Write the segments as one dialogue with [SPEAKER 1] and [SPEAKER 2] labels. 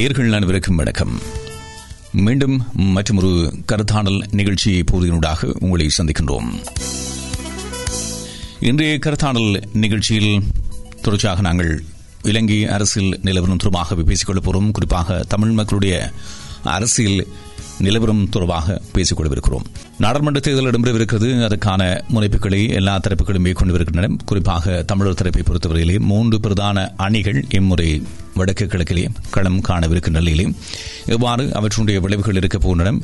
[SPEAKER 1] நேர்கள் அனைவருக்கும் வணக்கம். மீண்டும் மற்றொரு கருத்தாடல் நிகழ்ச்சி பகுதியினூடாக உங்களை சந்திக்கின்றோம். இன்றைய கருத்தாடல் நிகழ்ச்சியில் தொடர்ச்சியாக நாங்கள் இலங்கை அரசியல் நிலவரம் தொடர்பாக பேசிக்கொள்ள போகிறோம் குறிப்பாக தமிழ் மக்களுடைய அரசியல் நிலவரம் தொடர்பாக பேசிக் கொள்ளவிருக்கிறோம். நாடாளுமன்ற தேர்தல் இடம்பெறவிருக்கிறது. அதற்கான முனைப்புகளை எல்லா தரப்புகளும் மேற்கொண்டு குறிப்பாக தமிழர் தரப்பை பொறுத்தவரையிலே மூன்று பிரதான அணிகள் இம்முறை வடக்கு கிழக்கிலே களம் காணவிருக்கின்ற நிலையிலே எவ்வாறு அவற்றுடைய விளைவுகள் இருக்கப் போகின்றன?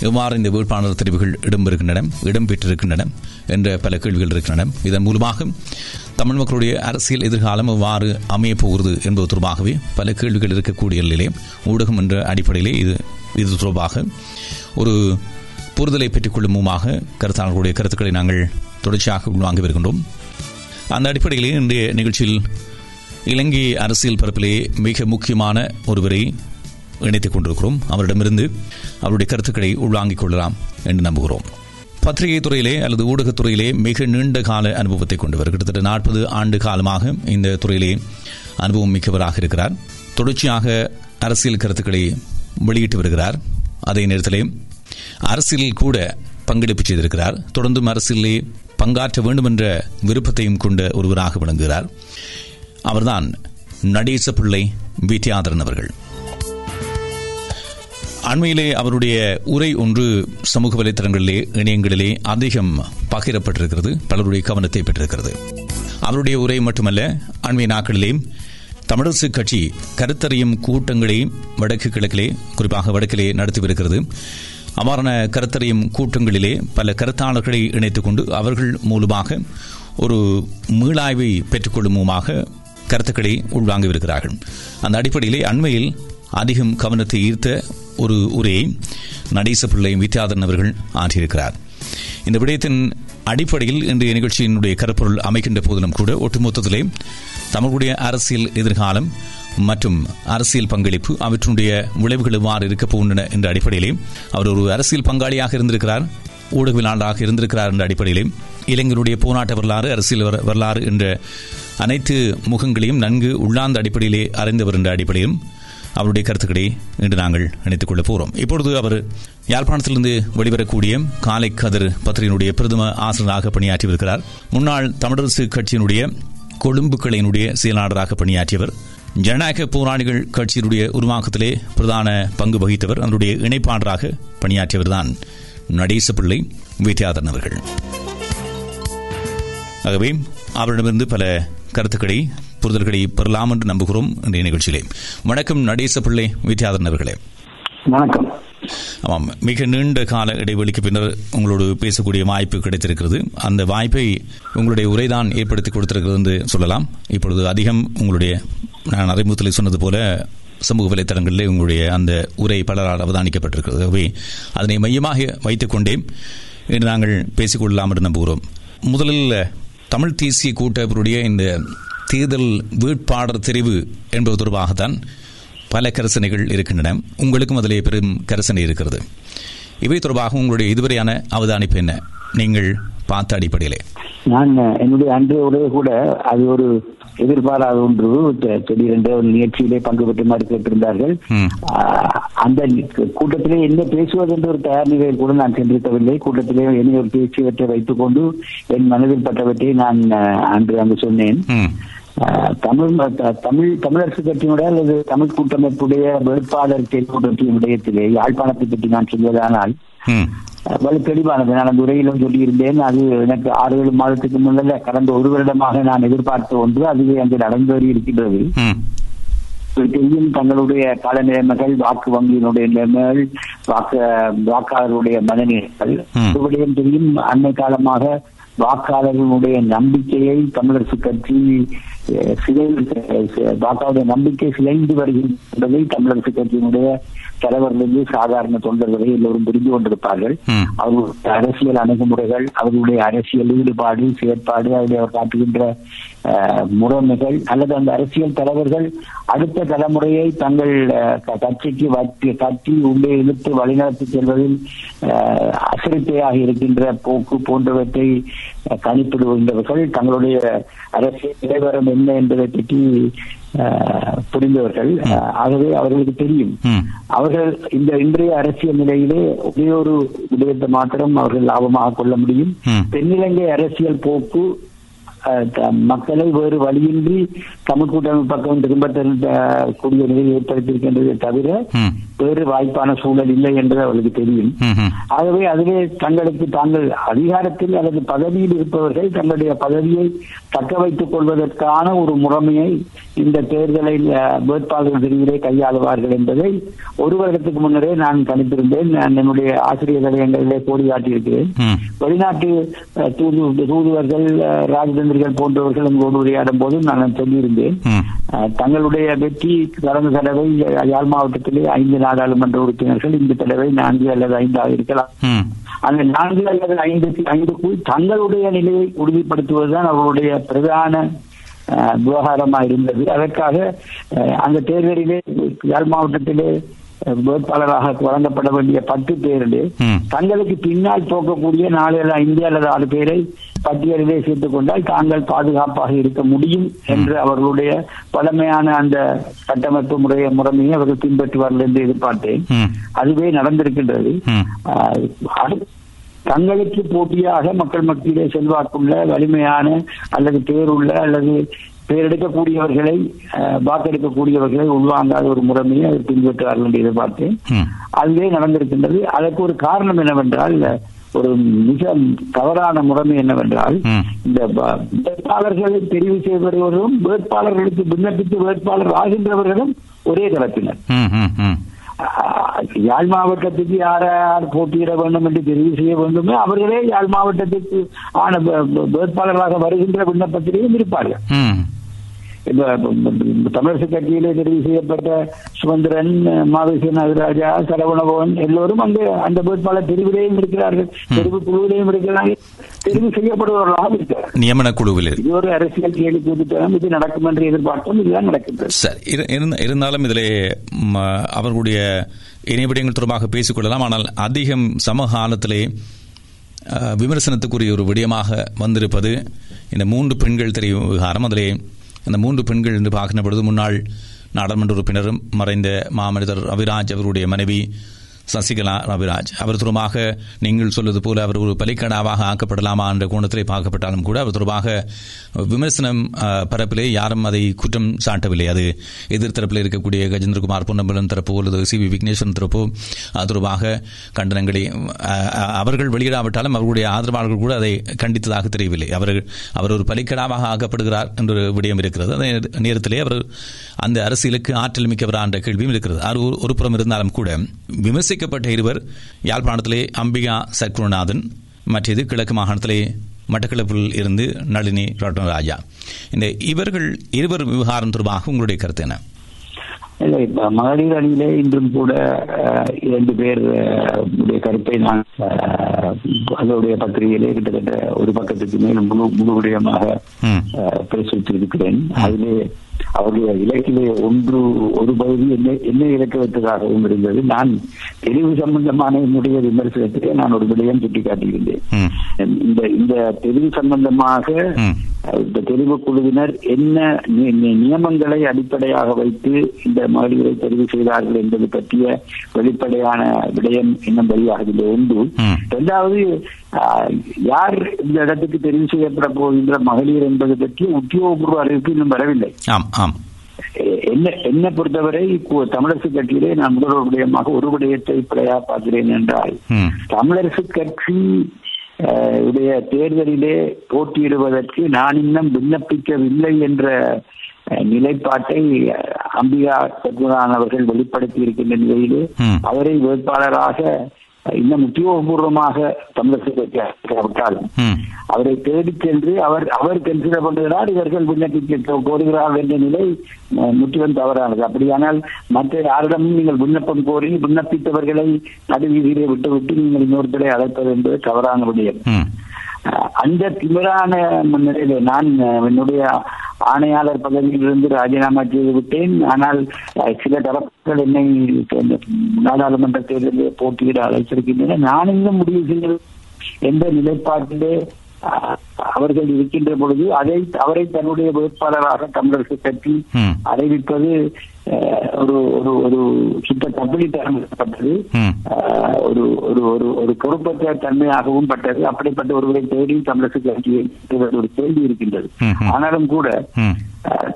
[SPEAKER 1] எவ்வாறு இந்த வேட்பாளர் தெரிவுகள் இடம்பெறுகின்றன? இடம்பெற்றிருக்கின்றன என்ற பல கேள்விகள் இருக்கின்றன. இதன் மூலமாக தமிழ் மக்களுடைய அரசியல் எதிர்காலம் எவ்வாறு அமையப் போகிறது என்பது தொடர்பாகவே பல கேள்விகள் இருக்கக்கூடிய நிலையிலே ஊடகம் என்ற அடிப்படையிலே இது இது தொடர்பாக ஒரு புரிதலை பெற்றுக் கொள்ளும் கருத்தாளர்களுடைய கருத்துக்களை நாங்கள் தொடர்ச்சியாக உள்வாங்கி வருகின்றோம். அந்த அடிப்படையிலே இன்றைய நிகழ்ச்சியில் இலங்கை அரசியல் பரப்பிலே மிக முக்கியமான ஒருவரை இணைத்துக் கொண்டிருக்கிறோம். அவரிடமிருந்து அவருடைய கருத்துக்களை உள்வாங்கிக் கொள்ளலாம் என்று நம்புகிறோம். பத்திரிகை துறையிலே அல்லது ஊடகத்துறையிலே மிக நீண்ட கால அனுபவத்தை கொண்டவர் கிட்டத்தட்ட நாற்பது ஆண்டு காலமாக இந்த துறையிலே அனுபவம் மிக்கவராக இருக்கிறார். தொடர்ச்சியாக அரசியல் கருத்துக்களை வெளியிட்டு வருகிறார். அதே நேரத்திலே அரசியலில் கூட பங்கெடுப்பு செய்திருக்கிறார். தொடர்ந்தும் அரசியலே பங்காற்ற வேண்டும் என்ற விருப்பத்தையும் கொண்ட ஒருவராக விளங்குகிறார். அவர்தான் நடேச பிள்ளை வித்யாதரன் அவர்கள். அண்மையிலே அவருடைய உரை ஒன்று சமூக வலைத்தளங்களிலே இணையங்களிலே அதிகம் பகிரப்பட்டிருக்கிறது பலருடைய கவனத்தை பெற்றிருக்கிறது. அவருடைய உரை மட்டுமல்ல அண்மை நாட்களிலே தமிழரசு கட்சி கருத்தறியும் கூட்டங்களை வடக்கு கிழக்கிலே குறிப்பாக வடக்கிலே நடத்தி வருகிறது அவ்வாறான கருத்தறியும் கூட்டங்களிலே பல கருத்தாளர்களை இணைத்துக் கொண்டு அவர்கள் மூலமாக ஒரு மீளாய்வை பெற்றுக்கொள்ளும் கருத்துக்களை உள்வாங்கவிருக்கிறார்கள் அந்த அடிப்படையிலே அண்மையில் அதிகம் கவனத்தை ஈர்த்த ஒரு உரையை நடேச பிள்ளை வித்யாதரன் அவர்கள் ஆற்றியிருக்கிறார். இந்த விடயத்தின் அடிப்படையில் இன்றைய நிகழ்ச்சியினுடைய கருப்பொருள் அமைக்கின்ற போதிலும் கூட ஒட்டுமொத்தத்திலே தமிழுடைய அரசியல் எதிர்காலம் மற்றும் அரசியல் பங்களிப்பு அவற்றினுடைய விளைவுகள் எவ்வாறு இருக்கப் போகின்றன என்ற அடிப்படையிலே அவர் ஒரு அரசியல் பங்காளியாக இருந்திருக்கிறார் ஊடகவியலாளராக இருந்திருக்கிறார் என்ற அடிப்படையிலே இளைஞருடைய போராட்ட வரலாறு அரசியல் வரலாறு என்ற அனைத்து முகங்களையும் நன்கு உள்ளார்ந்த அடிப்படையிலே அறிந்தவர் என்ற அடிப்படையிலும் அவருடைய கருத்துக்களை இன்று நாங்கள் இணைத்துக் கொள்ள போகிறோம் இப்பொழுது அவர் யாழ்ப்பாணத்திலிருந்து வெளிவரக்கூடிய காலை கதிர் பத்திரிகையினுடைய பிரதம ஆசிரியராக பணியாற்றி வருகிறார் முன்னாள் தமிழரசு கட்சியினுடைய கொழும்பு கிளையினுடைய செயலாளராக பணியாற்றியவர். ஜனநாயக போராளிகள் கட்சியினுடைய உருவாக்கத்திலே பிரதான பங்கு வகித்தவர் அதனுடைய இணைப்பாளராக பணியாற்றியவர்தான் நடேச பிள்ளை வித்யாதரன் அவர்கள். ஆகவே அவரிடமிருந்து பல கருத்துக்களை புரிதல்களை பெறலாம் என்று நம்புகிறோம் இன்றைய நிகழ்ச்சியிலே. வணக்கம் நடேச பிள்ளை வித்யாதரன் அவர்களே.
[SPEAKER 2] வணக்கம்.
[SPEAKER 1] ஆமாம். மிக நீண்ட கால இடைவெளிக்கு பின்னர் உங்களோடு பேசக்கூடிய வாய்ப்பு கிடைத்திருக்கிறது. அந்த வாய்ப்பை உங்களுடைய உரைதான் ஏற்படுத்தி கொடுத்திருக்கிறது என்று சொல்லலாம். இப்பொழுது அதிகம் உங்களுடைய நான் அறிமுகத்தில் சொன்னது போல சமூக வலைத்தளங்களிலே உங்களுடைய அந்த உரை பலரால் அவதானிக்கப்பட்டிருக்கிறது. ஆகவே அதனை மையமாக வைத்துக்கொண்டே இன்று நாங்கள் பேசிக்கொள்ளலாம் என்று நம்புகிறோம். முதலில் தமிழ் தேசிய கூட்டமைப்புடைய இந்த தேர்தல் வேட்பாளர் தெரிவு என்பது தொடர்பாகத்தான் பல கரசனைகள் இருக்கின்றன. உங்களுக்கும் அதிலே பெரும் கரசனை இருக்கிறது. இவை தொடர்பாக உங்களுடைய இதுவரையான அவதானிப்பு என்ன? நீங்கள் பார்த்த அடிப்படையிலே.
[SPEAKER 2] நான் என்னுடைய அன்று உடைய கூட அது ஒரு எதிர்பாராத ஒன்று. திடீரென்று ஒரு நிகழ்ச்சியிலே பங்கு பெற்றுமாறு கேட்டிருந்தார்கள். அந்த கூட்டத்திலே என்ன பேசுவது என்ற ஒரு தயார் நிலையில் கூட நான் சென்றிருக்கவில்லை. கூட்டத்திலே என்ன ஒரு பேச்சுவற்றை வைத்துக் கொண்டு என் மனதில் பட்டவற்றை நான் அன்று அங்கு சொன்னேன். தமிழ் தமிழ் தமிழரசு கட்சியினுடைய அல்லது தமிழ் கூட்டமைப்புடைய வேட்பாளர் தேர்வு விடயத்திலே யாழ்ப்பாணத்தை பற்றி நான் சொல்வதானால் வலு தெளிவானது. நான் அந்த உரையிலும் சொல்லியிருந்தேன். அது எனக்கு ஆறு ஏழு மாதத்துக்கு முன்னல்ல கடந்த ஒரு வருடமாக நான் எதிர்பார்த்த ஒன்று. அதுவே அங்கு நடந்தேறி இருக்கின்றது. தெரியும் தங்களுடைய கால நிலைமைகள் வாக்கு வங்கியினுடைய நிலைமைகள் வாக்கு வாக்காளருடைய மனநிலைகள் விடயம் தெரியும். அண்மை காலமாக வாக்காளர்களுடைய நம்பிக்கையை தமிழரசு கட்சி வாக்காளருடைய நம்பிக்கை சிதைந்து வருகின்றதை தமிழரசு கட்சியினுடைய தலைவர்களிருந்து சாதாரண தொண்டர்களை எல்லோரும் புரிந்து கொண்டிருப்பார்கள். அவர்களுடைய அரசியல் அணுகுமுறைகள் அவர்களுடைய அரசியல் ஈடுபாடு செயற்பாடு அதில் அவர் காட்டுகின்ற முறைமைகள் அல்லது அந்த அரசியல் தலைவர்கள் அடுத்த தலைமுறையை தங்கள் கட்சிக்கு வட்டி கட்டி உள்ளே இழுத்து வழிநடத்தி செல்வதில் அசிரித்தையாக இருக்கின்ற போக்கு போன்றவற்றை கணிப்பிடுகின்றவர்கள் தங்களுடைய அரசியல் நிலைவரம் என்ன என்பதை பற்றி புரிந்தவர்கள் ஆகவே அவர்களுக்கு தெரியும். அவர்கள் இந்த இன்றைய அரசியல் நிலையிலே ஒரே ஒரு விடயத்தை மாத்திரம் அவர்கள் லாபமாக கொள்ள முடியும். தென்னிலங்கை அரசியல் போக்கு மக்களை வேறு வழியின்றி தமிழ் கூட்டமைப்பு பக்கம் திரும்ப கூடிய நிலையை ஏற்படுத்தியிருக்கின்றதை தவிர. வேறு வாய்ப்பான சூழல் இல்லை என்று அவர்களுக்கு தெரியும். ஆகவே அதிலே தங்களுக்கு தாங்கள் அதிகாரத்தில் அல்லது பதவியில் இருப்பவர்கள் தங்களுடைய பதவியை தக்க வைத்துக் கொள்வதற்கான ஒரு முறைமையை இந்த தேர்தலில் அஹ், வேட்பாளர்கள் பிரிவிலே கையாளுவார்கள் என்பதை ஒரு வருடத்துக்கு முன்னரே நான் கணித்திருந்தேன். நான் என்னுடைய ஆசிரியர் நிலையங்களிலே கோடி காட்டியிருக்கிறேன்.
[SPEAKER 1] வெளிநாட்டு
[SPEAKER 2] தூது தூதுவர்கள் ராஜதந்திரிகள் போன்றவர்கள் எங்களோடு உரையாடும் போது நான் சொல்லியிருந்தேன். தங்களுடைய வெற்றி கடந்த தடவை யாழ் மாவட்டத்திலே ஐந்து நாடாளுமன்ற உறுப்பினர்கள் இந்த தடவை நான்கு அல்லது ஐந்தாக இருக்கலாம். அந்த நான்கு அல்லது ஐந்து ஐந்துக்குள் தங்களுடைய நிலையை உறுதிப்படுத்துவதுதான் அவர்களுடைய பிரதான விவகாரமா இருந்தது அதற்காக அந்த தேர்தலிலே யாழ் மாவட்டத்திலே வேட்பாளராக வழங்கப்பட வேண்டிய பத்து பேரிலே
[SPEAKER 1] ம்.
[SPEAKER 2] தங்களுக்கு பின்னால் போகக்கூடிய நாலு ஐந்து அல்லது ஆறு பேரை பட்டியலிலே சேர்த்துக் கொண்டால் தாங்கள் பாதுகாப்பாக இருக்க முடியும் என்று அவர்களுடைய பழமையான அந்த கட்டமைப்பு முறைய முறைமையை அவர்கள் பின்பற்றுவார்கள் என்று எதிர்பார்த்தேன். அதுவே நடந்திருக்கின்றது தங்களுக்கு போட்டியாக மக்கள் மத்தியிலே செல்வாக்குள்ள வலிமையான அல்லது பேருள்ள அல்லது பேரெடுக்கக்கூடியவர்களை வாக்கெடுக்கக்கூடியவர்களை உள்வாங்காத ஒரு முறைமையை அவர் பின்பற்றுவார்கள் என்று எதிர்பார்த்தேன். அதுவே நடந்திருக்கின்றது. அதற்கு ஒரு காரணம் என்னவென்றால் ஒரு மிக தவறான முறைமை என்னவென்றால். இந்த வேட்பாளர்களை தெரிவு செய்பவர்களும் வேட்பாளர்களுக்கு விண்ணப்பித்து வேட்பாளர் ஆகின்றவர்களும் ஒரே தரப்பினர். யாழ் மாவட்டத்துக்கு யார் யார் போட்டியிட வேண்டும் என்று தெரிவு செய்ய வேண்டுமோ அவர்களே யாழ் மாவட்டத்துக்கு ஆன வேட்பாளர்களாக வருகின்ற விண்ணப்பத்திலேயும் இருப்பார்கள். தமிழரசு கட்சியிலே தெரிவு செய்யப்பட்ட சுமந்திரன் மாவேசி நாகராஜா சரவணபவன் எல்லோரும் அங்கே அந்த வேட்பாளர் தெரிவிலேயும் இருக்கிறார்கள் தெரிவு குழுவிலேயும் இருக்கிறார்கள் தெரிவு செய்யப்படுபவர்களாக இருக்கிறார்கள்
[SPEAKER 1] நியமன குழுவில்.
[SPEAKER 2] இது ஒரு அரசியல் கேள்வி கூட்டுத்தனம் இது நடக்கும் என்று எதிர்பார்த்தோம் இதுதான் நடக்கின்றது
[SPEAKER 1] சரி இரு- இருந்த- இருந்தாலும் இதிலே அவர்களுடைய இணைவிடயங்கள் தொடர்பாக பேசிக்கொள்ளலாம் ஆனால் அதிகம் சமகாலத்திலே விமர்சனத்துக்குரிய ஒரு விடயமாக வந்திருப்பது இந்த மூன்று பெண்கள் தெரியும் விவகாரம் அதிலே இந்த மூன்று பெண்கள் என்று பார்க்கின்ற பொழுது முன்னாள் நாடாளுமன்ற உறுப்பினரும் மறைந்த மாமனிதர் ரவிராஜ் அவருடைய மனைவி சசிகலா ரவிராஜ். அவர் தொடர்பாக நீங்கள் சொல்வது போல அவர் ஒரு பலிக்கடாவாக ஆக்கப்படலாமா என்ற கோணத்திலே பார்க்கப்பட்டாலும் கூட அவர் தொடர்பாக விமர்சனம் பரப்பிலே யாரும் அதை குற்றம் சாட்டவில்லை. அது எதிர்த்தரப்பில் இருக்கக்கூடிய கஜேந்திரகுமார் பொன்னம்பலம் தரப்போ அல்லது சி வி விக்னேஸ்வரன் தரப்போ அது தொடர்பாக கண்டனங்களை அவர்கள் வெளியிடாவிட்டாலும் அவர்களுடைய ஆதரவாளர்கள் கூட அதை கண்டித்ததாக தெரியவில்லை. அவர்கள் அவர் ஒரு பலிக்கடாவாக ஆக்கப்படுகிறார் என்ற விடயம் இருக்கிறது. அதே நேரத்திலே அவர் அந்த அரசியலுக்கு ஆற்றல் மிக்கவரா என்ற கேள்வியும் இருக்கிறது. அது ஒரு- ஒரு புறம் இருந்தாலும் கூட விமர்சி விமர்சிக்கப்பட்ட இருவர் யாழ்ப்பாணத்திலே அம்பிகா சத்குருநாதன் மற்றது கிழக்கு மாகாணத்திலே மட்டக்களப்பில் இருந்து நளினி ரத்னராஜா இந்த இவர்கள் இருவர் விவகாரம் தொடர்பாக உங்களுடைய கருத்து என்ன?
[SPEAKER 2] இல்லை மகளிர் அணியிலே இன்றும் கூட இரண்டு பேர் கருத்தை நான் அதனுடைய பத்திரிகையிலே கிட்டத்தட்ட ஒரு பக்கத்துக்கு மேல் முழு முழு விடயமாக
[SPEAKER 1] ம்.
[SPEAKER 2] அஹ், பிரசுரித்திருக்கிறேன் அதிலே அவருடைய இலக்கிலே ஒன்று ஒரு பகுதி என்ன என்ன இலக்க வைத்ததாகவும் இருந்தது நான் தெரிவு சம்பந்தமான என்னுடைய விமர்சனத்திலே நான் ஒரு விடயம் சுட்டிக்காட்டியிருந்தேன். இந்த இந்த தெரிவு சம்பந்தமாக. இந்த தெரிவு குழுவினர் என்ன நியமங்களை அடிப்படையாக வைத்து இந்த மகளிரை தெரிவு செய்தார்கள் என்பது பற்றிய வெளிப்படையான விடயம் இன்னும் வெளியாகவில்லை ஒன்று. இரண்டாவது யார் இந்த இடத்துக்கு தெரிவு செய்யப்பட போகின்ற மகளிர் என்பது பற்றி உத்தியோகபூர்வ அறிவிப்பு இன்னும் வரவில்லை என்ன என்னை பொறுத்தவரை கு- தமிழரசு கட்சியிலே நான் முதல்வர் விடயமாக ஒரு விடயத்தை பிழையா பார்க்கிறேன் என்றால். தமிழரசு கட்சி உடைய தேர்தலிலே போட்டியிடுவதற்கு நான் இன்னும் விண்ணப்பிக்கவில்லை என்ற நிலைப்பாட்டை அம்பிகா சத்குணான் அவர்கள் வெளிப்படுத்தி இருக்கின்ற நிலையிலே. அவரை வேட்பாளராக இன்னும் உத்தியோகபூர்வமாக
[SPEAKER 1] ம்.
[SPEAKER 2] அவரை தேடிச் சென்று அவர் அவர் கன்சிடர் பண்ணுகிறார் இவர்கள் விண்ணப்பிக்க கோருகிறார்கள் என்ற நிலை முற்றிலும் தவறானது. அப்படியானால் மற்ற யாரிடமும் நீங்கள் விண்ணப்பம் கோரி விண்ணப்பித்தவர்களை நடுவீதியிலே விட்டுவிட்டு நீங்கள் இன்னொருத்தரை அழைப்பது என்பது தவறான விடயம். அந்த திமிரான முன்னிலையில நான் என்னுடைய ஆணையாளர் பதவியிலிருந்து ராஜினாமா செய்து விட்டேன் ஆனால் சில தரப்புகள் என்னை இந்த நாடாளுமன்ற தேர்தலில் போட்டியிட அழைத்திருக்கின்றன நான் இன்னும் முடிவு செய்ய எந்த நிலைப்பாட்டிலே அவர்கள் இருக்கின்ற பொழுது அதை அவரை தன்னுடைய வேட்பாளராக தமிழரசு கட்சி. அறிவிப்பது ஒரு ஒரு ஒரு சுத்த கம்பெனித்தனப்பட்டது
[SPEAKER 1] ம்.
[SPEAKER 2] அஹ், ஒரு ஒரு ஒரு ஒரு பொறுப்பற்ற தன்மையாகவும் பட்டது அப்படிப்பட்ட ஒருவரை தேடி தமிழரசு கட்சியை ஒரு கேள்வி இருக்கின்றது. ஆனாலும் கூட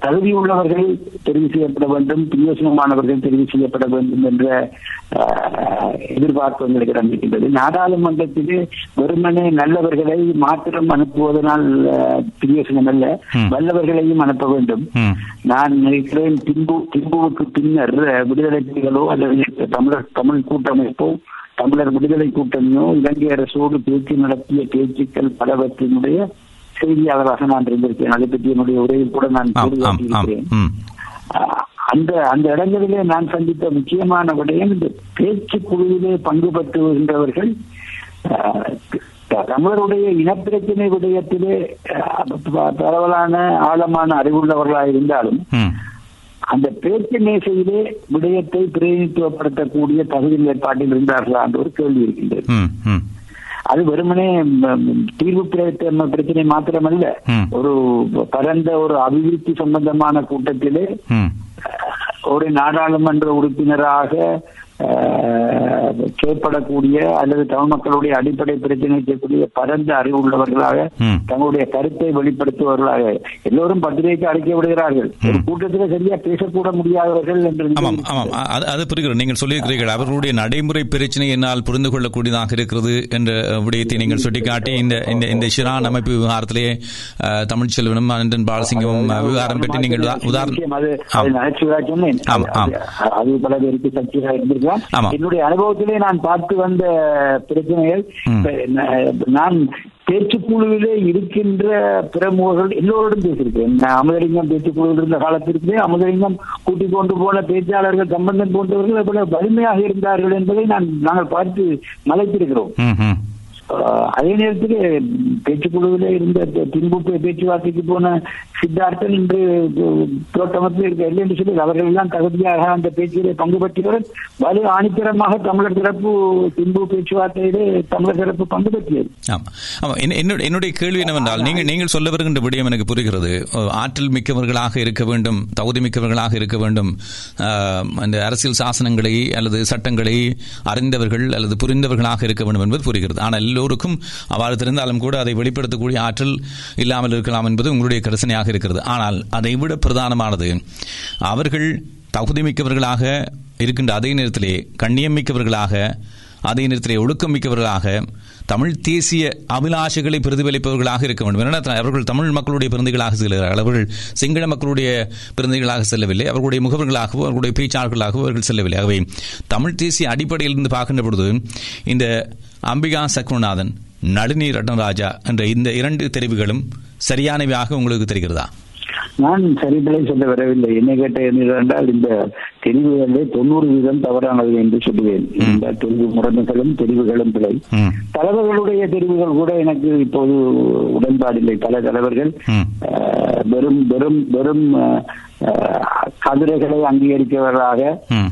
[SPEAKER 2] தகுதியுள்ளவர்கள் தெரிவு செய்யப்பட வேண்டும் பிரயோசனமானவர்கள் தெரிவு செய்யப்பட வேண்டும் என்ற எதிர்பார்ப்பு எங்களுக்கு இருக்கின்றது நாடாளுமன்றத்திலே வெறுமனே நல்லவர்களை மாத்திரம் அனுப்புவதனால் பிரயோசனம் அல்ல. வல்லவர்களையும் அனுப்ப வேண்டும். நான் நினைக்கிறேன் திம்பு திம்புவுக்கு பின்னர் விடுதலை புலிகளோ அல்லது தமிழர் தமிழ் கூட்டமைப்போ தமிழர் விடுதலை கூட்டணியோ இலங்கை அரசோடு பேச்சு நடத்திய பேச்சுக்கள் பலவற்றினுடைய செய்தியாளராக நான் இருந்திருக்கேன் அதை பற்றி என்னுடைய உரையில் கூட நான் கூறியிருக்கிறேன். அந்த அந்த இடங்களிலே நான் சந்தித்த முக்கியமான விடயம் இந்த பேச்சு குழுவிலே பங்கு பெற்று வருகின்றவர்கள் அஹ், தமிழருடைய இனப்பிரச்சனை விடயத்திலே பரவலான ஆழமான அறிவுள்ளவர்களாக இருந்தாலும் அந்த பேச்சு மேசையிலே விடயத்தை பிரதிநிதித்துவப்படுத்தக்கூடிய தகுதி ஏற்பாட்டில் இருந்தார்களா என்ற ஒரு கேள்வி இருக்கின்றது. அது வெறுமனே தீர்வு பிர- பிரச்சனை மாத்திரமல்ல. ஒரு பரந்த ஒரு அபிவிருத்தி சம்பந்தமான கூட்டத்திலே ஒரு நாடாளுமன்ற உறுப்பினராக அஹ், செயற்படக்கூடிய அல்லது தமிழ் மக்களுடைய அடிப்படை பிரச்சனை செய்யக்கூடிய பரந்த அறிவு உள்ளவர்களாக. தங்களுடைய கருத்தை வெளிப்படுத்துபவர்களாக எல்லோரும் பத்திரிகைக்கு அழைக்க விடுகிறார்கள். ஒரு கூட்டத்தில் சரியா பேசக்கூட முடியாதவர்கள் என்று
[SPEAKER 1] அது புரிகிறது. நீங்கள் சொல்லியிருக்கிறீர்கள். அவர்களுடைய நடைமுறை பிரச்சனை என்னால் புரிந்து கொள்ளக்கூடியதாக இருக்கிறது என்ற விடயத்தை நீங்கள் சுட்டிக்காட்டி இந்த இந்த இந்த ஷிரான் அமைப்பு விவகாரத்திலே அஹ், தமிழ்ச்செல்வனும் அனந்தன் பாலசிங்கமும் விவகாரம் பற்றி நீங்கள் உதா- உதாரணம்
[SPEAKER 2] சொன்னேன். அது பல பேருக்கு சக்தியாக இருந்திருக்கலாம்
[SPEAKER 1] ஆமாம்.
[SPEAKER 2] என்னுடைய அனுபவத்திலே நான் பார்த்து வந்த பிரச்சனைகள் நான் பேச்சுக்குழுவிலே இருக்கின்ற பிரமுகர்கள் எல்லோரோடும் பேசியிருக்கேன் நான் அமுதலிங்கம் பேச்சுக்குழுவில் இருந்த காலத்திற்குமே அமுதலிங்கம் கூட்டிக் கொண்டு போன பேச்சாளர்கள் சம்பந்தம் போன்றவர்கள் எவ்வளவு வலிமையாக இருந்தார்கள் என்பதை நான் நாங்கள் பார்த்து மலைத்திருக்கிறோம். அதே நேரத்தில் பேச்சுக்குழுவில் இருந்த தி- பேச்சுவார்த்தைக்கு போன சித்தார்த்தன் இன்று தோட்டமத்தில் இருக்க இல்லை என்று சொல்லி அவர்கள் எல்லாம் தகுதியாக அந்த பேச்சிலே பங்கு பெற்றவர். வலு ஆணித்தரமாக தமிழர் சிறப்பு தின்பு பேச்சுவார்த்தையிலே தமிழர் சிறப்பு பங்கு பெற்றியது
[SPEAKER 1] என்னுடைய கேள்வி என்னவென்றால் நீங்கள் நீங்கள் சொல்ல வருகின்ற விடயம் எனக்கு புரிகிறது. ஆற்றல் மிக்கவர்களாக இருக்க வேண்டும் தகுதி மிக்கவர்களாக இருக்க வேண்டும். அந்த அரசியல் சாசனங்களை அல்லது சட்டங்களை அறிந்தவர்கள் அல்லது புரிந்தவர்களாக இருக்க வேண்டும் என்பது புரிகிறது. ஆனால் எல்லோருக்கும் அவ்வாறு தெரிந்தாலும் கூட அதை வெளிப்படுத்தக்கூடிய ஆற்றல் இல்லாமல் இருக்கலாம் என்பது உங்களுடைய கரிசனையாக இருக்கிறது. ஆனால் அதை விட பிரதானமானது அவர்கள் தகுதி மிக்கவர்களாக இருக்கின்ற அதே நேரத்திலே கண்ணியம் மிக்கவர்களாக அதே நேரத்திலே ஒழுக்கம் மிக்கவர்களாக தமிழ் தேசிய அபிலாஷைகளை பிரதிபலிப்பவர்களாக இருக்க வேண்டும். ஏன்னா அவர்கள் தமிழ் மக்களுடைய பிறந்தைகளாக செல்கிறார்கள். அவர்கள் சிங்கள மக்களுடைய பிறந்தைகளாக செல்லவில்லை. அவர்களுடைய முகவர்களாகவோ அவர்களுடைய பேச்சாளர்களாகவோ அவர்கள் செல்லவில்லை. ஆகவே தமிழ் தேசிய அடிப்படையில் இருந்து பார்க்கின்ற பொழுது இந்த அம்பிகா சக்ருநாதன் நளினி ரட்னராஜா என்ற இந்த இரண்டு தெரிவுகளும் சரியானவையாக உங்களுக்கு தெரிகிறதா?
[SPEAKER 2] நான் சரிபலை சொல்ல வரவில்லை. என்ன கேட்ட என்றால் இந்த தெரிவுகளிலே தொண்ணூறு வீதம் தவறானது என்று சொல்லுவேன். இந்த தெரிவு முறைமைகளும் தெரிவுகளும் பிழை. தலைவர்களுடைய தெரிவுகள் கூட எனக்கு இப்போது உடன்பாடில்லை. பல தலைவர்கள் வெறும் வெறும் வெறும் கதிரைகளை அங்கீகரிக்கவர்களாக
[SPEAKER 1] ம்.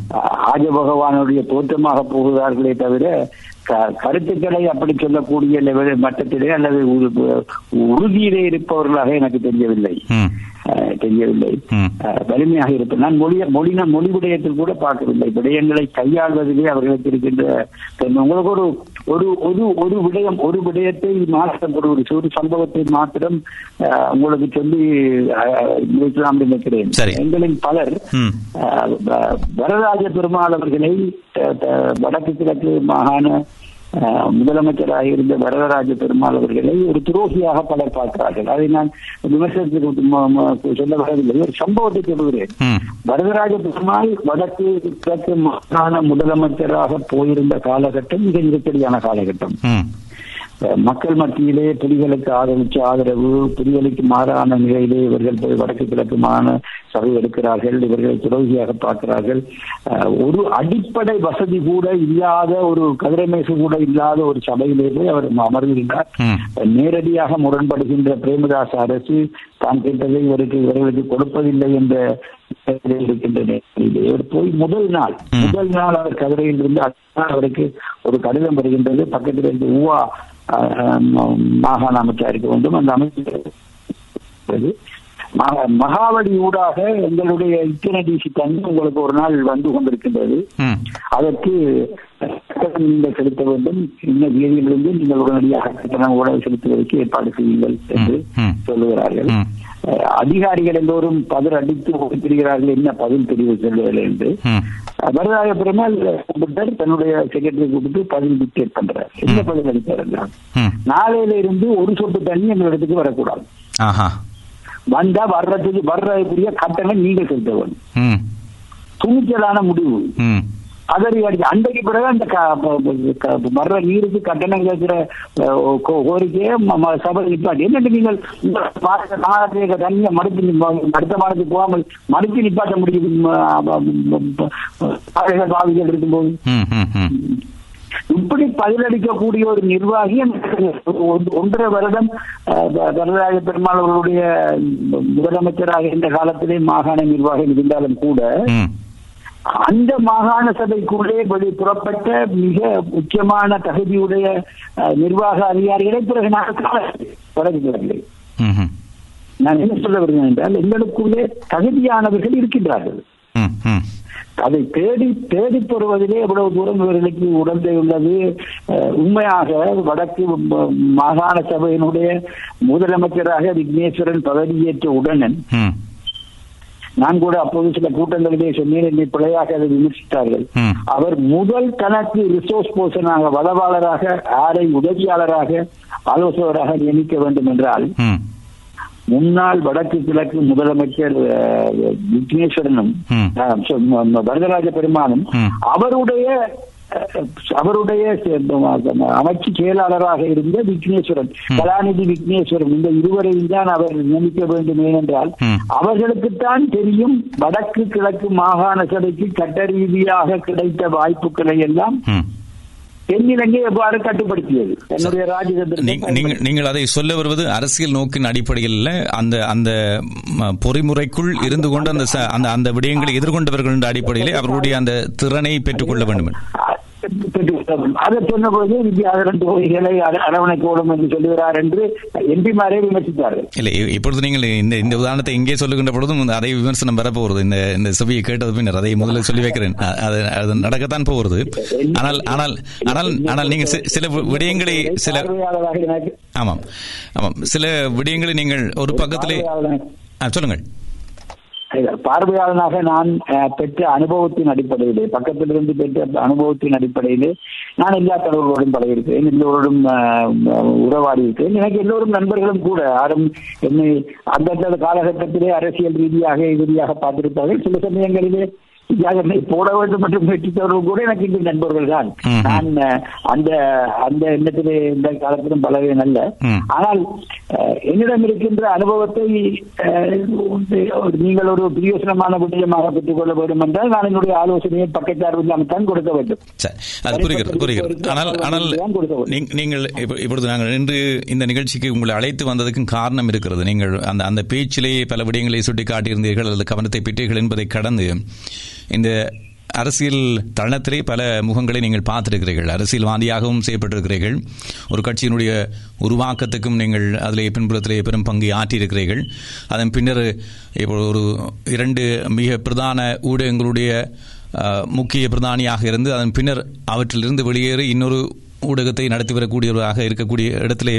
[SPEAKER 2] ஆஜ பகவானுடைய தோற்றமாக போகிறார்களே தவிர கருத்துக்களை அப்படி சொல்லக்கூடிய மட்டத்திலே அல்லது உறு- உறுதியிலே இருப்பவர்களாக எனக்கு தெரியவில்லை. தெரியவில்லை. வலிமையாக இருப்பேன் நான் மொழி மொழி மொழி விடயத்தில் கூட பார்க்கவில்லை. விடயங்களை கையாள்வதிலே அவர்களுக்கு இருக்கின்ற. உங்களுக்கு ஒரு ஒரு ஒரு ஒரு விடயம் ஒரு விடயத்தை மாற்றம் ஒரு ஒரு ஒரு சம்பவத்தை மாத்திரம் உங்களுக்கு சொல்லி முடிக்கலாம் நினைக்கிறேன். எங்களின் பலர் வரராஜ பெருமாள் அவர்களை வடக்கு கிழக்கு மாகாண முதலமைச்சராக இருந்த வரதராஜ பெருமாள் அவர்களை ஒரு துரோகியாக பலர் பார்க்கிறார்கள். அதை நான் விமர்சனத்துக்கு சொல்ல வரவில்லை. ஒரு சம்பவத்தை சொல்கிறேன். வரதராஜ பெருமாள் வடக்கு கிழக்கு மாகாண முதலமைச்சராக போயிருந்த காலகட்டம் மிக நெருக்கடியான காலகட்டம். மக்கள் மத்தியிலே புலிகளுக்கு ஆதரிச்ச ஆதரவு புலிகளுக்கு மாறான நிலையிலே இவர்கள் போய் வடக்கு கிழக்கு மாகாண சபை எடுக்கிறார்கள் இவர்களை துரோகியாக பார்க்கிறார்கள் ஒரு அடிப்படை வசதி கூட இல்லாத ஒரு கதிரமேசு கூட இல்லாத ஒரு சபையிலே போய் அவர் அமர்ந்திருந்தார். நேரடியாக முரண்படுகின்ற பிரேமதாஸ் அரசு தான் கேட்டதை இவருக்கு இவர்களுக்கு கொடுப்பதில்லை என்ற இருக்கின்ற நேரத்திலே போய் முதல் நாள். முதல் நாள் அவர் கதிரையில் இருந்து அவருக்கு ஒரு கடிதம் வருகின்றது. பக்கத்தில் இருந்து ஊவா மாகாண அமைச்சருக்கு வேண்டும் அந்த அமைச்சர் மகா- மகாவலி ஊடாக எங்களுடைய இத்தனை டிசி தண்ணி உங்களுக்கு ஒரு நாள் வந்து கொண்டிருக்கின்றது. அதற்கு நீங்கள் செலுத்த வேண்டும். இந்த தேதியிலிருந்து நீங்கள் உடனடியாக கட்டணம் உடல் செலுத்துவதற்கு ஏற்பாடு செய்யுங்கள் என்று. சொல்லுகிறார்கள். அதிகாரிகள் எல்லோரும் பதில் அடித்து ஓடித்திருக்கிறார்கள் என்ன பதில் தெரிவு சொல்லுவதில்லை என்று.
[SPEAKER 1] ம்.
[SPEAKER 2] வரதாய பெருமாள் தன்னுடைய செக்ரட்டரி கூப்பிட்டு பதில் டிக்டேட் பண்றார். என்ன பதில் அளித்தார் நாளையில இருந்து ஒரு சொட்டு தண்ணி எங்க இடத்துக்கு வரக்கூடாது. வந்தா வர்றதுக்கு வர்றதுக்குரிய கட்டணம் நீங்கள் செலுத்த வேண்டும். துணிச்சலான முடிவு.
[SPEAKER 1] ம்
[SPEAKER 2] அதறி அடிச்சு அன்றைக்கு பிறகு அந்த வர்ற நீருக்கு கட்டணம் கேட்கிற கோரிக்கையை சபை நிப்பாட்டி. என்னட்டு நீங்கள் மாதத்துக்கு தண்ணியை மறுத்து அடுத்த மாதத்துக்கு போகாமல் மறுத்து நிப்பாட்ட முடியும் பாவிகள் இருக்கும்போது? இப்படி பதிலளிக்கக்கூடிய ஒரு நிர்வாகி ஒன்றரை வருடம் வரதராஜ பெருமாள் அவர்களுடைய முதலமைச்சராக இருந்த காலத்திலே மாகாண நிர்வாகம் இருந்தாலும் கூட அந்த மாகாண சபைக்குள்ளே வெளி புறப்பட்ட மிக முக்கியமான தகுதியுடைய நிர்வாக அதிகாரிகளை பிறகு தொடர்கிறவில்லை
[SPEAKER 1] ம்
[SPEAKER 2] நான் என்ன சொல்ல வருகிறேன் என்றால் எங்களுக்குள்ளே தகுதியானவர்கள் இருக்கின்றார்கள். அதை தேடி தேடி பெறுவதிலே எவ்வளவு தூரம் இவர்களுக்கு உடந்தை உள்ளது. உண்மையாக வடக்கு மாகாண சபையினுடைய முதலமைச்சராக விக்னேஸ்வரன் பதவியேற்ற உடனே நான் கூட அப்போது சில கூட்டங்களிலே சொன்னேன் என்னை பிழையாக அதை விமர்சித்தார்கள். அவர் முதல் தனக்கு ரிசோர்ஸ் பர்சனாக வளவாளராக யாரை உதவியாளராக ஆலோசகராக நியமிக்க வேண்டும் என்றால் முன்னாள் வடக்கு கிழக்கு முதலமைச்சர் விக்னேஸ்வரனும் வரதராஜ பெருமானும். அவருடைய அவருடைய அமைச்சு செயலாளராக இருந்த விக்னேஸ்வரன் கலாநிதி விக்னேஸ்வரன் இந்த இருவரையும் தான் அவர் நியமிக்க வேண்டும் ஏனென்றால். அவர்களுக்குத்தான் தெரியும் வடக்கு கிழக்கு மாகாண சபைக்கு சட்ட ரீதியாக கிடைத்த வாய்ப்புகளை எல்லாம் தென்னிலங்கை எவ்வாறு கட்டுப்படுத்தியது? என்னுடைய ராஜதந்திர
[SPEAKER 1] நீங்கள் அதை சொல்ல வருவது அரசியல் நோக்கின் அடிப்படையில் அந்த அந்த பொறிமுறைக்குள் இருந்து கொண்டு அந்த அந்த அந்த விடயங்களை எதிர்கொண்டவர்கள் என்ற அடிப்படையிலே அவர்களுடைய அந்த திறனை பெற்றுக்கொள்ள வேண்டும்.
[SPEAKER 2] அதை சொன்னபோது வித்யாதரன் தொகுதிகளை அர- அரவணைக்கோடும் என்று சொல்லுகிறார் என்று எம்பிமாரே விமர்சித்தார்கள்.
[SPEAKER 1] இல்லை இப்பொழுது நீங்கள் இந்த இந்த உதாரணத்தை இங்கே சொல்லுகின்ற பொழுதும் அதை விமர்சனம் வரப்போகிறது. இந்த இந்த செவியை கேட்டது பின்னர் அதை முதலில் சொல்லி வைக்கிறேன். அது அது நடக்கத்தான் போகிறது. ஆனால் ஆனால் ஆனால் ஆனால் நீங்கள் சில விடயங்களை சில ஆமாம் ஆமாம். சில விடயங்களை நீங்கள் ஒரு பக்கத்திலே சொல்லுங்கள்.
[SPEAKER 2] பார்வையாளனாக நான் அஹ், பெற்ற அனுபவத்தின் அடிப்படையிலே பக்கத்திலிருந்து பெற்ற அனுபவத்தின் அடிப்படையிலே நான் எல்லா தலைவர்களோடும் பழகியிருக்கிறேன். எல்லோரோடும் உறவாடி இருக்கிறேன். எனக்கு எல்லோரும் நண்பர்களும் கூட யாரும் என்னை அந்தந்த காலகட்டத்திலே அரசியல் ரீதியாக எதிரியாக பார்த்திருப்பார்கள். சில சமயங்களிலே என்னை போட வேண்டும் என்று முயற்சித்தவர்கள் கூட எனக்கு இந்த நண்பர்கள் தான். நான் அந்த அந்த எண்ணத்திலே இந்த காலத்திலும் பழவேன் அல்ல.
[SPEAKER 1] ம்.
[SPEAKER 2] ஆனால் என்னிடம் இருக்கின்ற அனுபவத்தை நீங்கள் ஒரு பிரியோசனமான விடயமாக பெற்றுக் கொள்ள வேண்டும் என்றால் நான் என்னுடைய ஆலோசனையை பக்கச்சார்பு இல்லாமல் தான் கொடுக்க வேண்டும்.
[SPEAKER 1] அது புரிகிறது புரிகிறது. ஆனால் ஆனால் நீங்க- நீங்கள் இப்ப- இப்பொழுது நாங்கள் இன்று இந்த நிகழ்ச்சிக்கு உங்களை அழைத்து வந்ததுக்கும் காரணம் இருக்கிறது. நீங்கள் அந்த அந்த பேச்சிலே பல விடயங்களை சுட்டிக்காட்டியிருந்தீர்கள் அல்லது கவனத்தை பெற்றீர்கள் என்பதை கடந்து இந்த அரசியல் தருணத்திலே பல முகங்களை நீங்கள் பார்த்திருக்கிறீர்கள். அரசியல்வாதியாகவும் செய்யப்பட்டிருக்கிறீர்கள். ஒரு கட்சியினுடைய உருவாக்கத்துக்கும் நீங்கள் அதில் பின்புலத்திலே பெரும் பங்கு ஆற்றியிருக்கிறீர்கள். அதன் பின்னர் இப்போ ஒரு இரண்டு மிக பிரதான ஊடகங்களுடைய முக்கிய பிரதானியாக இருந்து அதன் பின்னர் அவற்றிலிருந்து வெளியேறி இன்னொரு ஊடகத்தை நடத்தி வரக்கூடியவராக இருக்கக்கூடிய இடத்திலே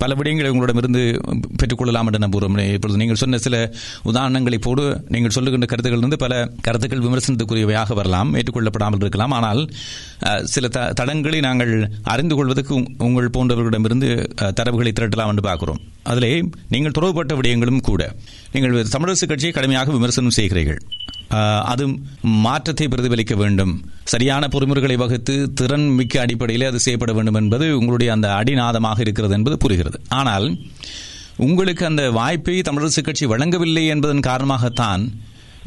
[SPEAKER 1] பல விடயங்களை உங்களிடமிருந்து பெற்றுக்கொள்ளலாம் என்று நம்புகிறோம். இப்பொழுது நீங்கள் சொன்ன சில உதாரணங்களை போடு நீங்கள் சொல்லுகின்ற கருத்துக்களிலிருந்து பல கருத்துக்கள் விமர்சனத்துக்குரியவையாக வரலாம் ஏற்றுக்கொள்ளப்படாமல் இருக்கலாம். ஆனால் சில த தடங்களை நாங்கள் அறிந்து கொள்வதற்கு உங்- உங்கள் போன்றவர்களிடமிருந்து தரவுகளை திரட்டலாம் என்று பார்க்கிறோம். அதிலே நீங்கள் தொடர்புபட்ட விடயங்களும் கூட நீங்கள் தமிழரசு கட்சியை கடுமையாக விமர்சனம் செய்கிறீர்கள். அது மாற்றத்தை பிரதிபலிக்க வேண்டும். சரியான பொறுமுறைகளை வகுத்து திறன் மிக்க அடிப்படையில் அது செய்யப்பட வேண்டும் என்பது உங்களுடைய அந்த அடிநாதமாக இருக்கிறது என்பது புரிகிறது. ஆனால் உங்களுக்கு அந்த வாய்ப்பை தமிழரசு கட்சி வழங்கவில்லை என்பதன் காரணமாகத்தான்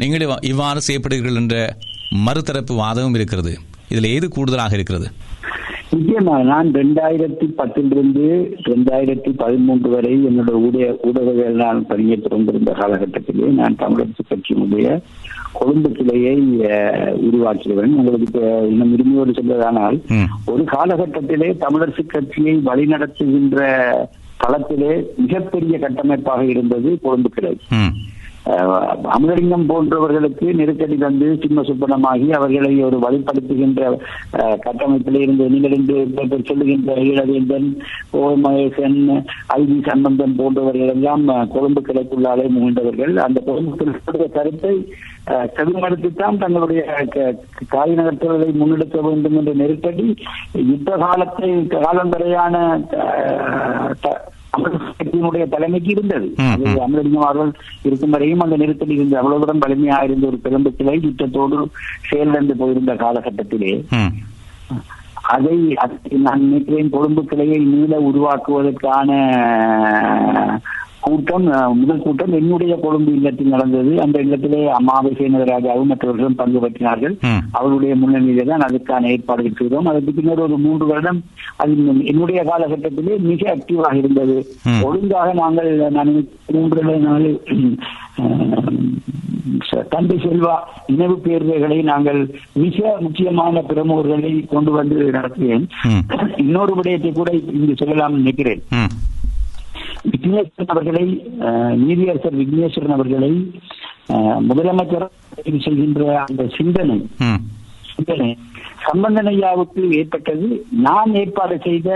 [SPEAKER 1] நீங்கள் இவ்வாறு செய்யப்படுகிறீர்கள் என்ற மறுதரப்பு வாதமும் இருக்கிறது. இதில் ஏது கூடுதலாக இருக்கிறது?
[SPEAKER 2] நிச்சயமாக நான் ரெண்டாயிரத்தி பத்திலிருந்து ரெண்டாயிரத்தி பதிமூன்று வரை என்னோட ஊடக ஊடகங்கள் நான் பணியை தொடர்ந்திருந்த காலகட்டத்திலே நான் தமிழரசு கட்சியினுடைய கொழும்பு கிளையை உருவாக்கியவன் உங்களுக்கு இன்னும் உரிமையோடு சொல்வதானால். ஒரு காலகட்டத்திலே தமிழரசு கட்சியை வழிநடத்துகின்ற தளத்திலே மிகப்பெரிய கட்டமைப்பாக இருந்தது கொழும்பு கிளை.
[SPEAKER 1] ம்
[SPEAKER 2] போன்றவர்களுக்கு நெருக்கடி தந்து சிம்ம சுப்பனமாகி அவர்களை ஒரு வழிப்படுத்துகின்ற அஹ், கட்டமைப்பில் இருந்து நீங்கள் இன்று சொல்லுகின்ற ஈழவேந்தன் ஓ மகேசன் ஐவி சம்பந்தன் போன்றவர்கள் எல்லாம் கொழும்பு கிளைக்குள்ளாலே முகின்றவர்கள் அந்த கொழும்பு கிளைக்குடைய கருத்தை அஹ், செவிமடுத்துத்தான் தங்களுடைய க- காய் நகர்த்துவதை முன்னெடுக்க வேண்டும் என்ற நெருக்கடி யுத்த காலத்தை காலம் வரையான கட்சியினுடைய தலைமைக்கு இருந்தது. அமிர்தலிங்கம் அவர்கள் இருக்கும் வரையும் அந்த நெருக்கடி இருந்தது அவ்வளவுடன் வலிமையாக இருந்த ஒரு பெரும்பு கிளை யுத்தத்தோடு செயலிழந்து போயிருந்த காலகட்டத்திலே. அதை நான் நினைக்கிறேன் கொழும்பு கிளையை மீள உருவாக்குவதற்கான கூட்டம் முதல் கூட்டம் என்னுடைய கொழும்பு இல்லத்தில் நடந்தது. அந்த இல்லத்திலே அம்மாவை சேனதராஜாவும் மற்றவர்களும் பங்கு பற்றினார்கள். அவருடைய முன்னணியிலே தான் அதுக்கான ஏற்பாடுகள் செய்தோம். அதற்கு பின்னர் ஒரு மூன்று வருடம் அது என்னுடைய காலகட்டத்திலே மிக ஆக்டிவாக இருந்தது. ஒழுங்காக நாங்கள் நான் மூன்று நாள் தந்தை செல்வா நினைவு பேர்வைகளை நாங்கள் மிக முக்கியமான பிரமுகர்களை கொண்டு வந்து நடத்தினேன்.
[SPEAKER 1] ம்.
[SPEAKER 2] இன்னொரு விடயத்தை கூட இங்கு சொல்லலாம் நினைக்கிறேன். விக்னேஸ்வரன் அவர்களை நீதியரசர் விக்னேஸ்வரன் அவர்களை முதலமைச்சர் தெரிவு செய்கின்ற அந்த சிந்தனை சிந்தனை சம்பந்தன் ஐயாவுக்கு ஏற்பட்டது. நான் ஏற்பாடு செய்த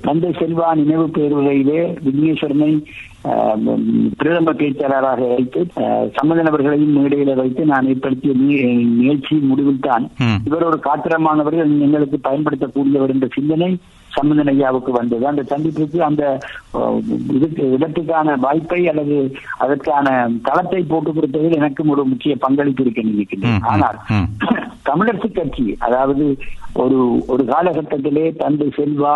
[SPEAKER 2] தந்தை செல்வா நினைவு பேருரையிலே விக்னேஸ்வரனை பிரதம பேச்சாளராக வைத்து அஹ், சம்பந்தன் அவர்களையும் மேடையில வைத்து நான் ஏற்படுத்திய நிகழ்ச்சி முடிவில் தான். இவர் ஒரு காத்திரமானவர்கள் எங்களுக்கு பயன்படுத்தக்கூடியவர் என்ற சிந்தனை சம்பந்தன் ஐயாவுக்கு வந்தது அந்த சந்திப்புக்கு அந்த இடத்துக்கான வாய்ப்பை அல்லது அதற்கான தளத்தை போட்டு கொடுத்ததில் எனக்கும் ஒரு முக்கிய பங்களிப்பு இருக்க நினைக்கின்றேன் ஆனால். தமிழரசு கட்சி அதாவது ஒரு ஒரு காலகட்டத்திலே தந்தை செல்வா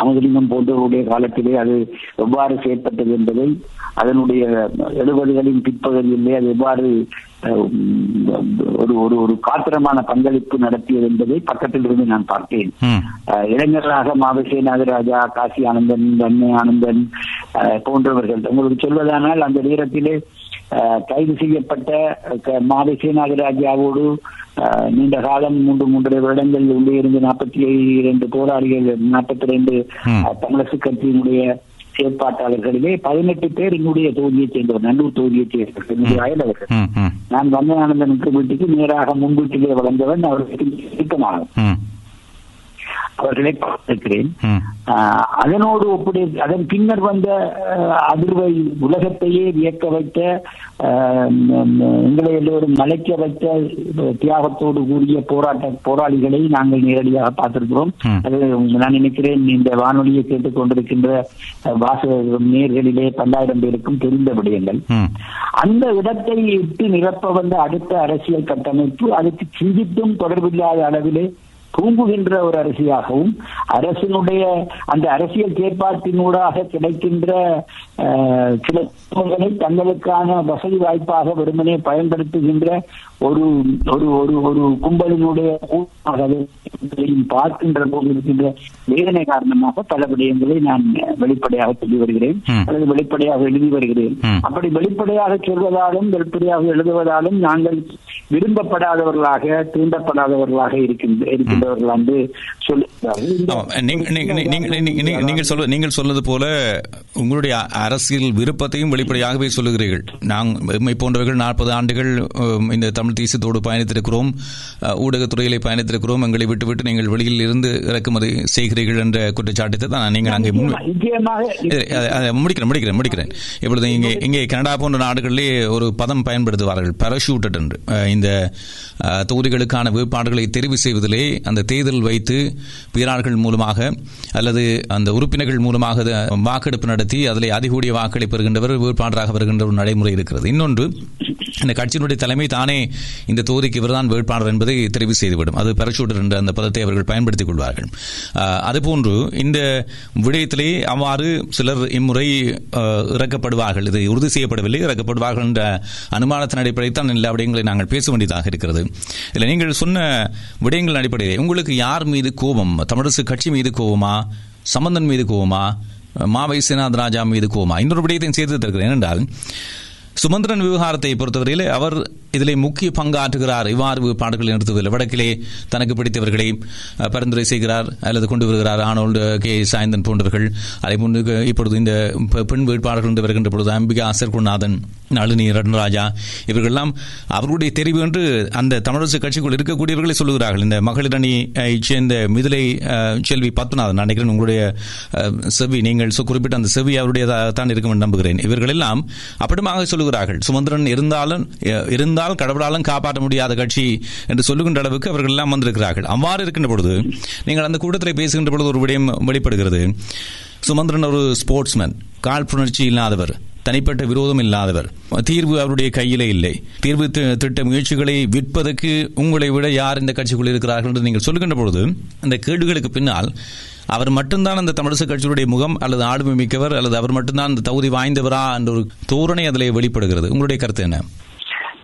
[SPEAKER 2] அமதலிங்கம் போன்றவருடைய காலத்திலே அது எவ்வாறு செயற்பட்டது என்பதை அதனுடைய எழுபதுகளின் பிற்பகுதியிலே அது எவ்வாறு ஒரு ஒரு ஒரு காத்திரமான பங்களிப்பு நடத்தியது என்பதை பக்கத்தில் இருந்து நான் பார்த்தேன். இளைஞர்களாக மாவசே நாகராஜா காசி ஆனந்தன் தன்மை ஆனந்தன் போன்றவர்கள். உங்களுக்கு சொல்வதானால் அந்த நேரத்திலே கைது செய்யப்பட்ட நாகராஜாவோடு அஹ், நீண்ட காலம் மூன்று மூன்றரை வருடங்கள் உள்ளே இருந்து நாற்பத்தி இரண்டு போராளிகள் நாற்பத்தி ரெண்டு
[SPEAKER 1] ம்.
[SPEAKER 2] தமிழரசு கட்சியினுடைய செயற்பாட்டாளர்களிலே பதினெட்டு பேர் என்னுடைய தொகுதியைச் சேர்ந்தவர் நல்லூர் தொகுதியைச் சேர்ந்தவர் என்னுடைய அயலவர்கள். நான் வந்தனானந்தனுக்கு வீட்டுக்கு நேராக முன் வீட்டிலே வளர்ந்தவன் அவர்களுக்கு நெருக்கமானவன்
[SPEAKER 1] ம்.
[SPEAKER 2] அவர்களை பார்த்திருக்கிறேன் அதனோடு ஒப்பிடு அதன் பின்னர் வந்த அதிர்வை உலகத்தையே வியக்க வைத்த எங்களை எல்லோரும் மலைக்க வைத்த தியாகத்தோடு கூடிய போராட்ட போராளிகளை நாங்கள் நேரடியாக பார்த்திருக்கிறோம். அது நான் நினைக்கிறேன் இந்த வானொலியை கேட்டுக் கொண்டிருக்கின்ற வாசக நேர்களிலே பல்லாயிரம் பேருக்கும் தெரிந்த விடயங்கள். அந்த இடத்தை இட்டு நிரப்ப வந்த அடுத்த அரசியல் கட்டமைப்பு அதுக்கு சிந்தித்தும் தொடர்பில்லாத அளவிலே தூங்குகின்ற ஒரு அரசியாகவும் அரசினுடைய அந்த அரசியல் செயற்பாட்டினூடாக கிடைக்கின்ற தத்துவங்களை தங்களுக்கான வசதி வாய்ப்பாக வெறுமனே பயன்படுத்துகின்ற ஒரு ஒரு ஒரு ஒரு கும்பலினுடைய பார்க்கின்ற போது இருக்கின்ற வேதனை காரணமாக பல விடயங்களை நான் வெளிப்படையாக சொல்லி வருகிறேன். அல்லது வெளிப்படையாக எழுதி வருகிறேன். அப்படி வெளிப்படையாக சொல்வதாலும் வெளிப்படையாக எழுதுவதாலும் நாங்கள் விரும்பப்படாதவர்களாக தூண்டப்படாதவர்களாக இருக்கின்ற
[SPEAKER 1] நீங்க- நீங்க- நீங்கள் சொல்ல நீங்கள் சொன்னது போல உங்களுடைய அரசியல் விருப்பத்தையும் வெளிப்படையாகவே சொல்லுகிறீர்கள். நாங்கள் போன்றவர்கள் நாற்பது ஆண்டுகள் இந்த தமிழ் தேசியத்தோடு பயணித்திருக்கிறோம் ஊடகத்துறையிலே பயணித்திருக்கிறோம். எங்களை விட்டுவிட்டு நீங்கள் வெளியில் இருந்து இறக்குமதி செய்கிறீர்கள் என்ற குற்றச்சாட்டத்தை தான் நீங்கள் அங்கே முடிக்கிறேன் முடிக்கிறேன் முடிக்கிறேன். இப்பொழுது இங்கே இங்கே கனடா போன்ற நாடுகளிலே ஒரு பதம் பயன்படுத்துவார்கள் பரஷூட்டட் என்று. இந்த தொகுதிகளுக்கான வேட்பாளர்களை தெரிவு செய்வதிலே அந்த தேர்தல் வைத்து பிறார்கள் மூலமாக அல்லது அந்த உறுப்பினர்கள் மூலமாக வாக்கெடுப்பு நடத்தி அதில் அதிகூடிய வாக்களை பெறுகின்றவர் வேட்பாளராக வருகின்ற ஒரு நடைமுறை இருக்கிறது. இன்னொன்று இந்த கட்சியினுடைய தலைமை தானே இந்த தொகுதிக்கு இவர்தான் வேட்பாளர் என்பதை தெரிவு செய்துவிடும். அது பரச்சூட்டர் என்ற அந்த பதத்தை அவர்கள் பயன்படுத்திக் கொள்வார்கள். அதுபோன்று இந்த விடயத்திலே அவ்வாறு சிலர் இம்முறை இறக்கப்படுவார்கள். இது உறுதி செய்யப்படவில்லை இறக்கப்படுவார்கள் என்ற அனுமானத்தின் அடிப்படையில் தான் எல்லா விடயங்களை நாங்கள் பேச வேண்டியதாக இருக்கிறது. இல்லை நீங்கள் சொன்ன விடயங்களின் அடிப்படையில் உங்களுக்கு யார் மீது கோபம்? தமிழரசு கட்சி மீது கோபமா? சம்பந்தன் மீது கோபமா? மாவை சேனாத் ராஜா மீது கோபமா? இன்னொரு விடயத்தையும் சேர்த்து தருகிறேன் என்றால் சுமந்திரன் விவகாரத்தை பொறுத்தவரையிலே அவர் இதிலே முக்கிய பங்காற்றுகிறார் இவ்வாறு பாடல்கள் நிறுத்துவதில். வடக்கிலே தனக்கு பிடித்தவர்களை பரிந்துரை செய்கிறார் அல்லது கொண்டு வருகிறார் ஆனோல்டு கே. சாயந்தன் போன்றவர்கள். அதே போன்று இப்பொழுது இந்த பெண் வேட்பாளர்கள் என்று வருகின்ற பொழுது அம்பிகா அசர்குநாதன் நளினி ரட்னராஜா இவர்கள்லாம் அவர்களுடைய தெரிவு என்று அந்த தமிழரசு கட்சிக்குள் இருக்கக்கூடியவர்களை சொல்லுகிறார்கள். இந்த மகளிர் அணியை சேர்ந்த மிதிலை செல்வி பத்மநாதன் நினைக்கிறேன் உங்களுடைய செவி நீங்கள் சு- குறிப்பிட்ட அந்த செவி அவருடைய தான் இருக்கும் என்று நம்புகிறேன். இவர்களெல்லாம் அப்படிமாக சொல்லுகிறார்கள். சுமந்திரன் இருந்தாலும் இருந்தால் இருந்தால் கடவுளாலும் காப்பாற்ற முடியாத கட்சி என்று சொல்லுகின்ற அளவுக்கு அவர்கள் எல்லாம் வந்திருக்கிறார்கள். அவ்வாறு இருக்கின்ற பொழுது நீங்கள் அந்த கூட்டத்தில் பேசுகின்ற பொழுது ஒரு விடயம் வெளிப்படுகிறது. சுமந்திரன் ஒரு ஸ்போர்ட்ஸ்மேன் காழ்ப்புணர்ச்சி இல்லாதவர் தனிப்பட்ட விரோதம் இல்லாதவர். தீர்வு அவருடைய கையிலே இல்லை. தீர்வு திட்ட முயற்சிகளை விற்பதற்கு உங்களை விட யார் இந்த கட்சிக்குள் இருக்கிறார்கள் என்று நீங்கள் சொல்லுகின்ற பொழுது அந்த கேடுகளுக்கு பின்னால் அவர் மட்டும்தான் அந்த தமிழிசை கட்சியுடைய முகம் அல்லது ஆளுமை மிக்கவர் அல்லது அவர் மட்டும்தான் அந்த தகுதி வாய்ந்தவரா என்ற ஒரு தோரணை அதிலே வெளிப்படுகிறது. உங்களுடைய கருத்து என்ன?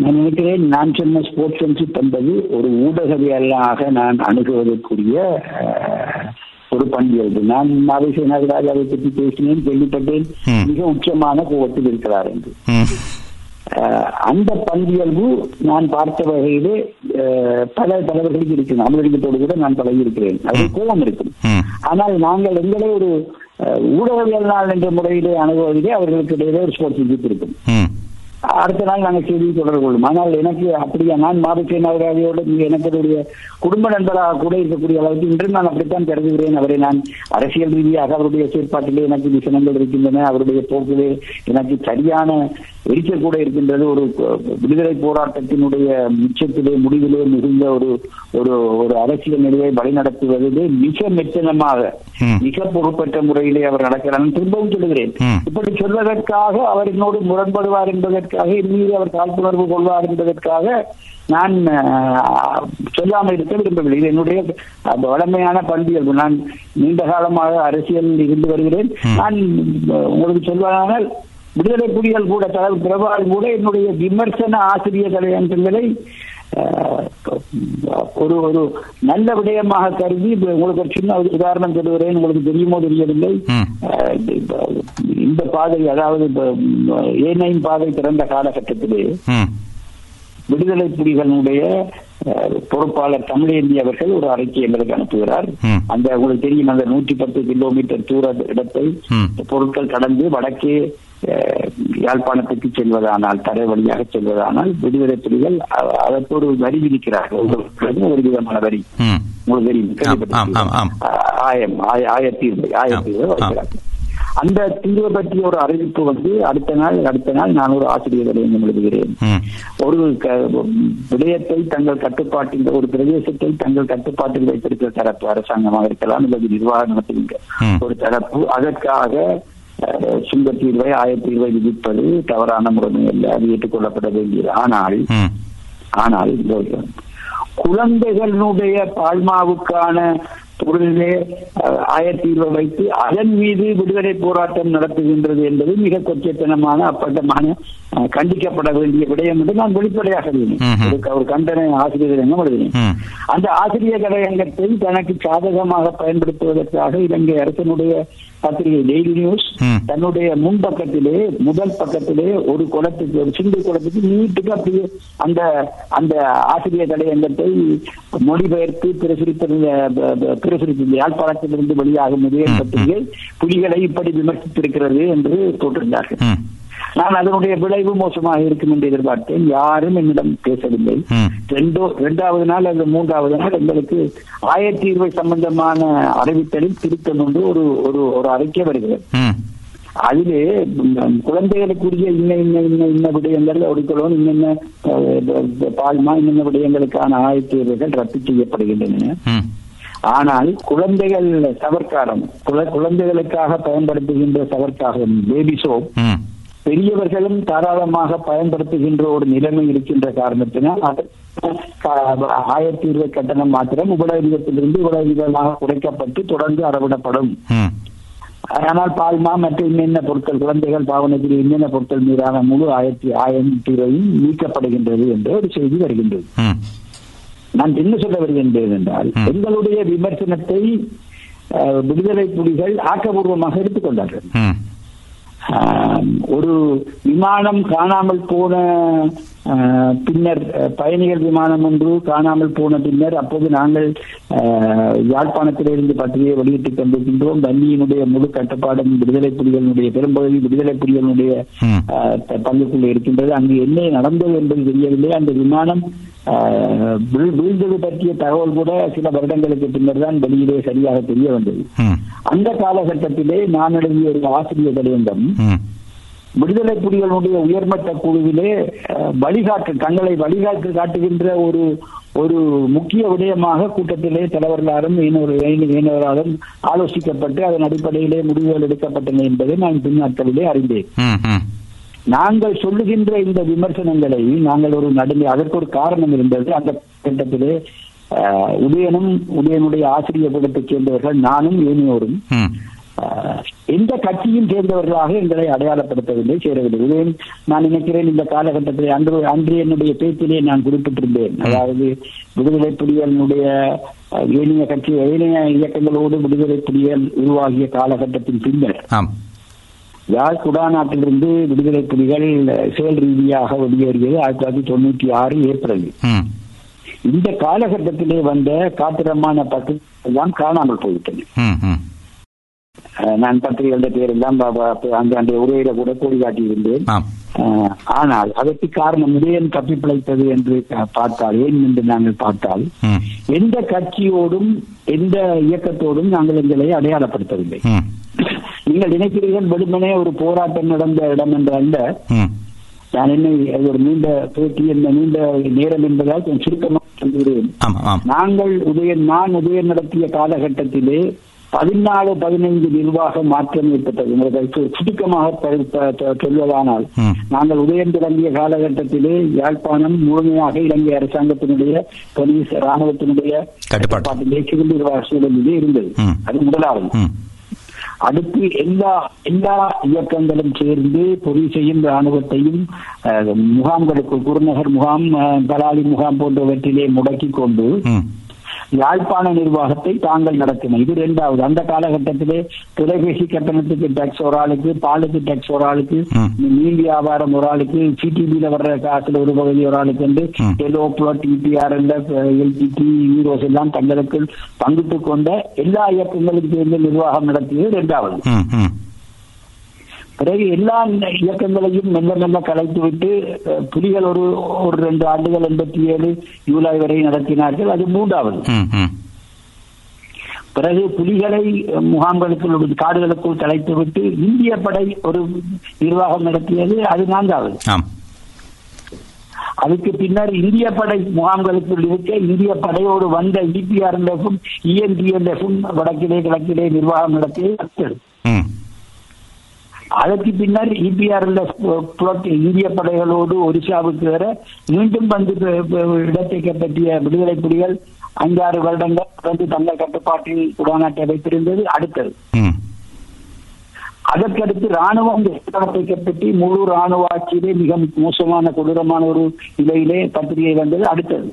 [SPEAKER 2] நான் நினைக்கிறேன் நான் சொன்ன ஸ்போர்ட்ஸ்மேன்ஷிப் என்பது ஒரு ஊடகவியலாக நான் அணுகுவதற்குரிய ஒரு பண்பியல்பு நான் மாதேச நாகராஜாவை பற்றி பேசினேன் கேள்விப்பட்டேன். மிக உச்சமான கோபத்தில் இருக்கிறார் என்று. அந்த பண்பியல்பு நான் பார்த்த வகையிலே பல தலைவர்களுக்கு இருக்கு அமலிங்கத்தோடு கூட நான் பழகியிருக்கிறேன். அது கோபம் இருக்கும் ஆனால் நாங்கள் எங்களை ஒரு ஊடகவியல் என்ற முறையிலே அணுகுவதிலே அவர்களுக்கு இடையிலே ஒரு ஸ்போர்ட்ஸ் இருக்கும். அடுத்த நாள் நாங்கள் செய்தியை தொடர்பு கொள்ளும். ஆனால் எனக்கு அப்படியா நான் மாபசே நகராதியோடு எனக்கு குடும்ப நண்பராக கூட இருக்கக்கூடிய அளவுக்கு இன்று நான் அப்படித்தான் கருதுகிறேன். அவரை நான் அரசியல் ரீதியாக அவருடைய செயற்பாட்டிலே எனக்கு விசனங்கள் இருக்கின்றன அவருடைய போக்கிலே எனக்கு சரியான எரிச்சல் கூட இருக்கின்றது. ஒரு விடுதலை போராட்டத்தினுடைய மிச்சத்திலே முடிவிலே மிகுந்த ஒரு ஒரு ஒரு அரசியல் நிலையை வழிநடத்துவதிலே மிக மெத்தனமாக
[SPEAKER 1] ம்.
[SPEAKER 2] மிக பொறுப்பற்ற முறையிலே அவர் நடக்கிறார். திரும்பவும் சொல்லுகிறேன். இப்படி சொல்வதற்காக அவர் என்னோடு முரண்படுவார் என்பதற்காக என் மீது அவர் காழ்ப்புணர்வு கொள்வார் என்பதற்காக நான் சொல்லாமல் இருக்க விரும்பவில்லை. இது என்னுடைய வளமையான பண்பியல்பு. நான் நீண்ட காலமாக அரசியலில் இருந்து வருகிறேன். நான் உங்களுக்கு சொல்வதானால் விடுதலை புலிகள் கூட தலைவர் பிரபாகர் கூட என்னுடைய விமர்சன ஆசிரியர் தலையங்களை அஹ், ஒரு ஒரு நல்ல விடயமாக கருதி உங்களுக்கு ஒரு சின்ன ஒரு உதாரணம் சொல்லுகிறேன். உங்களுக்கு தெரியுமோ தெரியவில்லை. இந்த- பாதை அதாவது ஏனையின் பாதை திறந்த காலகட்டத்திலே விடுதலை புலிகளுடைய பொறுப்பாளர் தமிழேந்தி அவர்கள் ஒரு அறிக்கை எங்களுக்கு அனுப்புகிறார். அந்த உங்களுக்கு தெரியும் அந்த நூற்றி பத்து கிலோமீட்டர் தூர இடத்தை. பொருட்கள் கடந்து வடக்கே யாழ்ப்பாணத்துக்கு செல்வதானால் தரை வழியாக செல்வதானால் விடுதலை புலிகள் அதற்கு ஒரு வரி விதிக்கிறார்கள் உங்களுக்கு ஒரு விதமான வரி. உங்களுக்கு தெரியும்
[SPEAKER 1] ஆம், ஆம், ஆம்.
[SPEAKER 2] ஆ- ஆயம் ஆய- ஆயத்தீர்வை ஆயத்தீர்வை
[SPEAKER 1] ஆம்,
[SPEAKER 2] வைக்கிறார்கள் அந்த தீர்வை பற்றிய ஒரு அறிவிப்பு வந்து அடுத்த நாள் அடுத்த நாள் நான் ஒரு ஆசிரியர் எழுதுகிறேன். ஒரு விடயத்தை தங்கள் கட்டுப்பாட்டில் ஒரு பிரதேசத்தை தங்கள் கட்டுப்பாட்டில் வைத்திருக்கிற தரப்பு அரசாங்கமாக இருக்கலாம் அல்லது நிர்வாகம் நடத்துகின்ற. ஒரு தரப்பு அதற்காக அஹ், சுங்கத்தீர்வை ஆயத்தீர்வை விதிப்பது தவறான முறைமை அல்ல அது ஏற்றுக்கொள்ளப்பட வேண்டியது ஆனால். ஆனால் குழந்தைகளுடைய பால்மாவுக்கான அஹ், ஆயத்தீர்வை வைத்து அதன் மீது விடுதலை போராட்டம் நடத்துகின்றது என்பது மிக கொச்சத்தனமான அப்பட்டமான கண்டிக்கப்பட வேண்டிய விடயம் என்று நான் வெளிப்படையாக எழுதினேன். ஒரு- கண்டன ஆசிரியர் என்ன எழுதினேன். அந்த ஆசிரியர் கலையங்கத்தை தனக்கு சாதகமாக பயன்படுத்துவதற்காக இலங்கை அரசனுடைய பத்திரிகை டெய்லி நியூஸ். தன்னுடைய முன் பக்கத்திலே முதல் பக்கத்திலே ஒரு குளத்துக்கு ஒரு சிந்து குளத்துக்கு நீட்டுக்கு அப்படியே அந்த அந்த ஆசிரியர் தலையங்கத்தை மொழிபெயர்த்து பிரசுரித்திருந்த பிரசுரித்த யாழ்ப்பாணத்திலிருந்து வெளியாகும் முதல் பத்திரிகை புலிகளை இப்படி விமர்சித்திருக்கிறது என்று போட்டிருந்தார்கள். நான் அதனுடைய விளைவு மோசமாக இருக்கும் என்று எதிர்பார்த்தேன் யாரும் என்னிடம் பேசவில்லை. ரெண்டோ இரண்டாவது நாள் அல்லது மூன்றாவது நாள் எங்களுக்கு ஆயத்தீர்வை சம்பந்தமான அறிவித்தலில் திருத்தம் என்று ஒரு ஒரு ஒரு அறிக்கை வருகிறது. அதிலே குழந்தைகளுக்குரிய இன்ன இன்ன இன்ன இன்ன விடயங்கள் ஒடுக்கலும் இன்னென்ன பால்மா இன்னென்ன விடயங்களுக்கான ஆயத்தீர்வுகள் ரத்து செய்யப்படுகின்றன. ஆனால் குழந்தைகள் சவர்க்காரம் குழ- குழந்தைகளுக்காக பயன்படுத்துகின்ற சவர்க்காரம் பேபி சோப். பெரியவர்களும் தாராளமாக பயன்படுத்துகின்ற ஒரு நிலைமை இருக்கின்ற காரணத்தினால் ஆயிரத்தி இருபது கட்டணம் மாத்திரம் உபடவிதத்திலிருந்து உபடவிதமாக குறைக்கப்பட்டு தொடர்ந்து அறவிடப்படும். ஆனால் பால்மா மற்றும் இன்னென்ன பொருட்கள் குழந்தைகள் பாவனைக்கு இன்னென்ன பொருட்கள் மீதான முழு ஆயிரத்தி ஆயிரத்தி இருபதும் நீக்கப்படுகின்றது என்ற ஒரு செய்தி வருகின்றது. நான் என்ன சொல்ல வருகின்றேன் என்றால். எங்களுடைய விமர்சனத்தை விடுதலை புலிகள் ஆக்கபூர்வமாக எடுத்துக்கொண்டார்கள். ஒரு விமானம் காணாமல் போன பின்னர் பயணிகள் விமானம் ஒன்று காணாமல் போன பின்னர் அப்போது நாங்கள் ஆஹ், யாழ்ப்பாணத்திலிருந்து பத்திரிகை வெளியிட்டுக் கொண்டிருக்கின்றோம். வன்னியினுடைய முழு கட்டுப்பாடும் விடுதலை புலிகளுடைய பெரும்பகுதி விடுதலை த- பங்குக்குள்ளே இருக்கின்றது. அங்கு என்ன நடந்தது என்பது தெரியவில்லை. அந்த விமானம் வீழ்ந்தது பற்றிய தகவல் கூட சில வருடங்களுக்கு பின்னர் தான் வெளியிலே சரியாக தெரிய வந்தது. அந்த காலகட்டத்திலே நான் எழுதிய ஒரு ஆசிரியர் தலையங்கம் விடுதலை புலிகளுடைய உயர்மட்ட குழுவிலே வழிகாட்டு தங்களை வழிகாட்டு காட்டுகின்ற ஒரு ஒரு முக்கிய விடயமாக கூட்டத்திலே தலைவர்களாலும் இன்னொரு இணையவராலும் ஆலோசிக்கப்பட்டு அதன் அடிப்படையிலே முடிவுகள் எடுக்கப்பட்டன என்பதை நான் பின்னாட்களிலே அறிந்தேன். நாங்கள் சொல்லுகின்ற இந்த விமர்சனங்களை நாங்கள் ஒரு நடுங்க அதற்கு ஒரு காரணம் இருந்தது. அந்த கட்டத்திலே உதயனும் உதயனுடைய ஆசிரியர் பீடத்தைச் சேர்ந்தவர்கள் நானும் ஏனியோரும் எந்த கட்சியும் சேர்ந்தவர்களாக எங்களை அடையாளப்படுத்தவில்லை சேரவில்லை. உதயன் நான் நினைக்கிறேன் இந்த காலகட்டத்தில் அன்று அன்று என்னுடைய பேச்சிலே நான் குறிப்பிட்டிருந்தேன். அதாவது விடுதலை புலிகளினுடைய ஏனைய கட்சி ஏனைய இயக்கங்களோடு விடுதலை புலிகள் உருவாகிய காலகட்டத்தின் பின்னர். யாழ் குடாநாட்டிலிருந்து விடுதலை புலிகள் செயல் ரீதியாக வெளியேறியது ஆயிரத்தி தொள்ளாயிரத்தி தொண்ணூற்றி ஆறு ஏப்ரலில்
[SPEAKER 1] ம்.
[SPEAKER 2] இந்த காலகட்டத்திலே வந்த காத்திரமான எல்லாம் காணாமல் அஹ் நான் பத்திரிகைகளுடைய பேரெல்லாம் அந்த அந்த உரையில கூட கோடி காட்டியிருந்தேன். ஆனால் அதற்கு காரணம் உதயன் தப்பி பிழைத்தது என்று பார்த்தால் ஏன் என்று நாங்கள் பார்த்தால் எந்த கட்சியோடும் எந்த இயக்கத்தோடும் நாங்கள் எங்களை அடையாளப்படுத்தவில்லை. நீங்கள் நினைக்கிறீர்கள் வெறுமனே ஒரு போராட்டம் நடந்த இடம் என்ற அல்ல. நான் என்ன ஒரு நீண்ட பேட்டி என்ன நீண்ட நேரம் என்பதால் சுருக்கமாக சொல்கிறேன். நாங்கள் உதயன் நான் உதயன் நடத்திய காலகட்டத்திலே பதினாலு பதினைந்து நிர்வாக மாற்றம் ஏற்பட்டது. சுருக்கமாக சொல்வதானால். நாங்கள் உதயம் தொடங்கிய காலகட்டத்திலே யாழ்ப்பாணம் முழுமையாக இலங்கை அரசாங்கத்தினுடைய போலீஸ் ராணுவத்தினுடைய
[SPEAKER 1] கட்டுப்பாட்டு.
[SPEAKER 2] கட்டுப்பாட்டிலே சிவில் நிர்வாக சூழலிலே இருந்தது. அது முதலாவது. அடுத்து எல்லா எல்லா இயக்கங்களும் சேர்ந்து பொலிசையும் ராணுவத்தையும் முகாம்களுக்கு குருநகர் முகாம் தலாலி பலாலி முகாம் போன்றவற்றிலே முடக்கிக் கொண்டு யாழ்ப்பாண நிர்வாகத்தை தாங்கள் நடத்தின இது இரண்டாவது அந்த காலகட்டத்திலே தொலைபேசி கட்டணத்துக்கு டாக்ஸ் ஒரு ஆளுக்கு பாலுக்கு டாக்ஸ் ஒரு ஆளுக்கு. மீன் வியாபாரம் ஒரு ஆளுக்கு சிடிபியில வர்ற காசுல ஒரு பகுதி ஒரு ஆளுக்கு. எல்லோ பிளாட் இபிஆர்எல் எல்டிடி யூரோஸ் எல்லாம் தங்களுக்கு பங்கிட்டுக் கொண்ட எல்லா இயக்கங்களுக்கும் சேர்ந்து நிர்வாகம் நடத்தியது இரண்டாவது பிறகு எல்லா இயக்கங்களையும் மெல்ல மெல்ல கலைத்து விட்டு அஹ், புலிகள் ஒரு ஒரு ரெண்டு ஆண்டுகள் எண்பத்தி ஏழு ஜூலை வரை நடத்தினார்கள். அது மூன்றாவது. பிறகு புலிகளை முகாம்களுக்குள் காடுகளுக்குள் கலைத்து விட்டு இந்திய படை ஒரு நிர்வாகம் நடத்தியது. அது நான்காவது. அதுக்கு பின்னர் இந்திய படை முகாம்களுக்குள் இருக்க இந்திய படையோடு வந்த இபிஆர்எல்எஃப்பும் இஎன்டிஎல்எஃப்பும் வடக்கிலே கிழக்கிலே நிர்வாகம் நடத்தியது. அதற்கு பின்னர் இபிஆர்எல்எஃப் புலட் இந்திய படைகளோடு ஒரிசாவுக்கு வர மீண்டும் வந்து இடத்தை கைப்பற்றிய விடுதலை புலிகள் ஐந்தாறு வருடங்கள் வந்து தங்கள் கட்டுப்பாட்டில் உடாநாட்டை வைத்திருந்தது அடுத்தது. அதற்கடுத்து ராணுவம் இடத்தை கைப்பற்றி முழு ராணுவ ஆட்சியிலே மிக மோசமான கொடூரமான ஒரு நிலையிலே பத்திரிகை வந்தது அடுத்தது.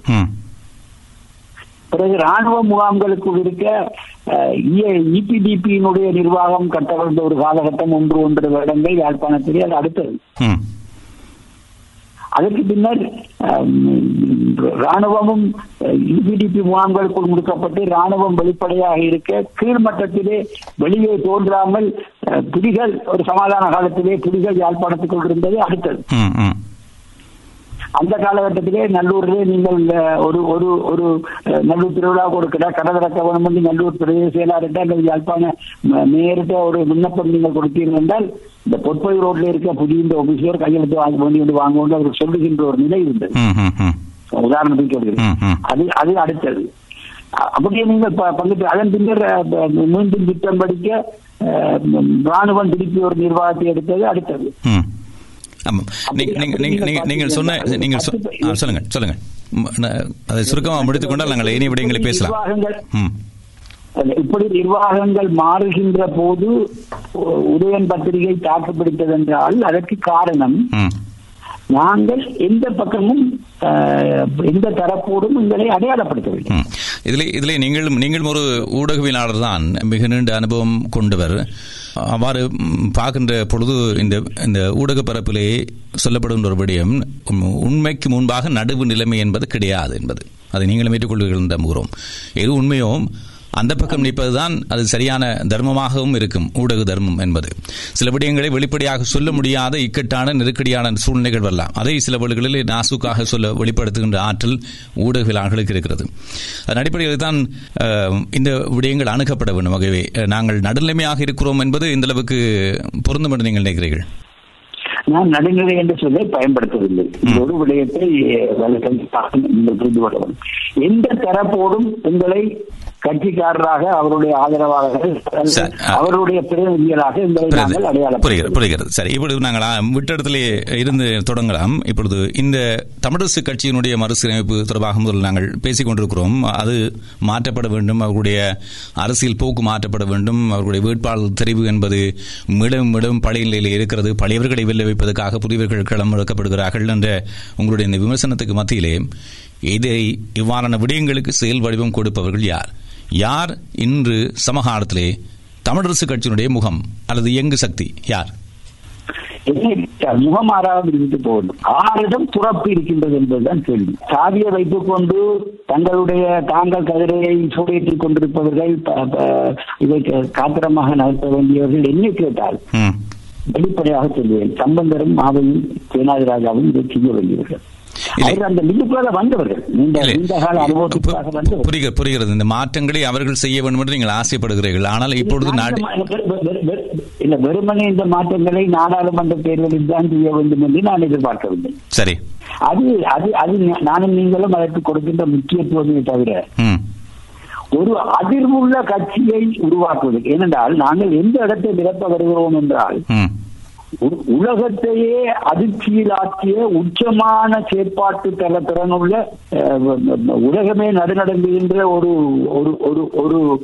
[SPEAKER 2] பிறகு ராணுவ முகாம்களுக்குள் இருக்க இபிடிபியினுடைய நிர்வாகம் கட்டவிழ்ந்த ஒரு காலகட்டம் ஒன்று ஒன்றரை வருடங்கள் யாழ்ப்பாணத்திலே அது அடுத்தது. அதற்கு பின்னர் ராணுவமும் இபிடிபி முகாம்களுக்குள் முடுக்கப்பட்டு ராணுவம் வெளிப்படையாக இருக்க கீழ்மட்டத்திலே வெளியே தோன்றாமல் புலிகள் ஒரு சமாதான காலத்திலே புலிகள் யாழ்ப்பாணத்துக்குள் இருந்தது அடுத்தது. அந்த காலகட்டத்திலே நல்லூரிலே நீங்கள் ஒரு ஒரு ஒரு நல்லூர் திருவிழாவுக்கு ஒரு கடை கடை திறக்க வேணும் என்று நல்லூர் பிரதேச செயலாளர்கிட்ட அல்லது யாழ்ப்பாண மேயர்கிட்ட ஒரு விண்ணப்பம் நீங்கள் கொடுத்தீர்கள் என்றால் இந்த பொற்பொழி ரோட்ல இருக்க புதிய இந்த ஆபீஸர் கையெழுத்து வாங்க வேண்டி வந்து வாங்க வேண்டும் அவர் சொல்லுகின்ற ஒரு நிலை இருந்தது.
[SPEAKER 1] ம்
[SPEAKER 2] உதாரணத்துக்கு சொல்கிறேன். அது அது அடுத்தது. அப்படியே நீங்கள் ப- பங்குட்டு அதன் பின்னர் மீண்டும் திட்டம் படிக்க ராணுவம் திருப்பி ஒரு நிர்வாகத்தை எடுத்தது அடுத்தது.
[SPEAKER 1] ஆமாம். நீங்க நீங்க நீங்க நீங்க நீங்கள் சொன்ன நீங்கள் சொல்லுங்க சொல்லுங்க. அதை சுருக்கமாக முடித்துக் கொண்டால் நாங்கள் இனி விடயங்களை பேசலாம்.
[SPEAKER 2] இப்படி நிர்வாகங்கள் மாறுகின்ற போது உதயன் பத்திரிகை தாக்குப்பிடித்தது என்றால் அதற்கு காரணம் நாங்கள் எந்த பக்கமும் எந்த தரப்போடும் எங்களை அடையாளப்படுத்தவில்லை.
[SPEAKER 1] இதிலே இதிலே நீங்களும் நீங்களும் ஒரு ஊடகவியலாளர் தான். மிக நீண்ட அனுபவம் கொண்டவர். அவ்வாறு பார்க்கின்ற பொழுது இந்த இந்த ஊடக பரப்பிலே சொல்லப்படுகின்ற ஒரு விடயம் உம், உண்மைக்கு முன்பாக நடுவு நிலைமை என்பது கிடையாது என்பது. அதை நீங்களும் ஏற்றுக்கொள்வீர்கள் நம்புகிறோம். எது உண்மையும் அந்த பக்கம் நிற்பதுதான் அது சரியான தர்மமாகவும் இருக்கும். ஊடக தர்மம் என்பது. சில விடயங்களை வெளிப்படையாக சொல்ல முடியாத இக்கட்டான நெருக்கடியான சூழ்நிலைகள் வரலாம். அதை சில வழிகளில் நாசுக்காக சொல்ல வெளிப்படுத்துகின்ற ஆற்றல் ஊடகவியலாளர்களுக்கு இருக்கிறது. அதன் அடிப்படையில் தான் இந்த விடயங்கள் அணுகப்பட வேண்டும். ஆகவே அஹ், நாங்கள் நடுநிலைமையாக இருக்கிறோம் என்பது இந்த அளவுக்கு பொருந்தும் என்று நீங்கள் நினைக்கிறீர்கள்?
[SPEAKER 2] நான் நடுநிலை என்று சொல்லை பயன்படுத்தவில்லை. ஒரு விடயத்தை புரிந்து கொள்ள வேண்டும் எந்த தரப்போடும் உங்களை கட்சிக்காரராக அவருடைய ஆதரவாளர்கள். அவருடைய பிரதிநிதிகளாக
[SPEAKER 1] புரிகிறது புரிகிறது. சரி இப்பொழுது நாங்கள் ஆ, விட்ட இடத்திலே இருந்து தொடங்கலாம். இப்பொழுது இந்த தமிழரசு கட்சியினுடைய மறுசீரமைப்பு தொடர்பாக முதல் நாங்கள் பேசிக் கொண்டிருக்கிறோம். அது மாற்றப்பட வேண்டும் அவர்களுடைய அரசியல் போக்கு மாற்றப்பட வேண்டும் அவர்களுடைய வேட்பாளர் தெரிவு என்பது மிடம் மிடம் பழைய நிலையில் இருக்கிறது. பழையவர்களை வெல்ல வைப்பதற்காக புதியவர்கள் களமிறக்கப்படுகிறார்கள் என்ற உங்களுடைய இந்த விமர்சனத்துக்கு மத்தியிலே இதை இவ்வாறான விடயங்களுக்கு செயல் வடிவம் கொடுப்பவர்கள் யார்? யார் இன்று சமகாலத்திலே தமிழரசு கட்சியினுடைய முகம் அல்லது இயங்கு சக்தி? யார்?
[SPEAKER 2] என்னை முகமாறாமல் இருந்து போகணும். ஆரிடம் துறப்பு இருக்கின்றது என்பதுதான் கேள்வி. சாதியை வைத்துக் கொண்டு தங்களுடைய தாங்கள் கதிரையை சூடேற்றிக் கொண்டிருப்பவர்கள் இதை காத்திரமாக நடத்த வேண்டியவர்கள் என்ன கேட்டால். வெளிப்படையாக சொல்லுவேன். சம்பந்தரும் மாவையும் சேனாதிராஜாவும் இதை செய்ய வேண்டியவர்கள்.
[SPEAKER 1] புரிகிறது புரிகிறது. இந்த மாற்றங்களை அவர்கள் செய்ய வேண்டும் என்று நீங்கள் ஆசைப்படுகிறீர்கள். ஆனால் இப்பொழுது நாடு
[SPEAKER 2] இல்ல வெறுமனே இந்த மாற்றங்களை நாடாளுமன்ற தேர்தலில் தான் செய்ய வேண்டும் என்று நான் எதிர்பார்க்கவில்லை.
[SPEAKER 1] சரி.
[SPEAKER 2] அது அது அது நானும் நீங்களும் அதற்கு கொடுக்கின்ற முக்கியத்துவமே தவிர ஒரு அதிர்வுள்ள கட்சியை உருவாக்குவது. ஏனென்றால் நாங்கள் எந்த இடத்தை நிரப்ப வருகிறோம் என்றால் உலகத்தையே அதிர்ச்சியிலாக்கிய உச்சமான செயற்பாட்டு தர திறனுள்ள உலகமே நடுநடங்குகின்ற ஒரு ஒரு ஒரு ஒரு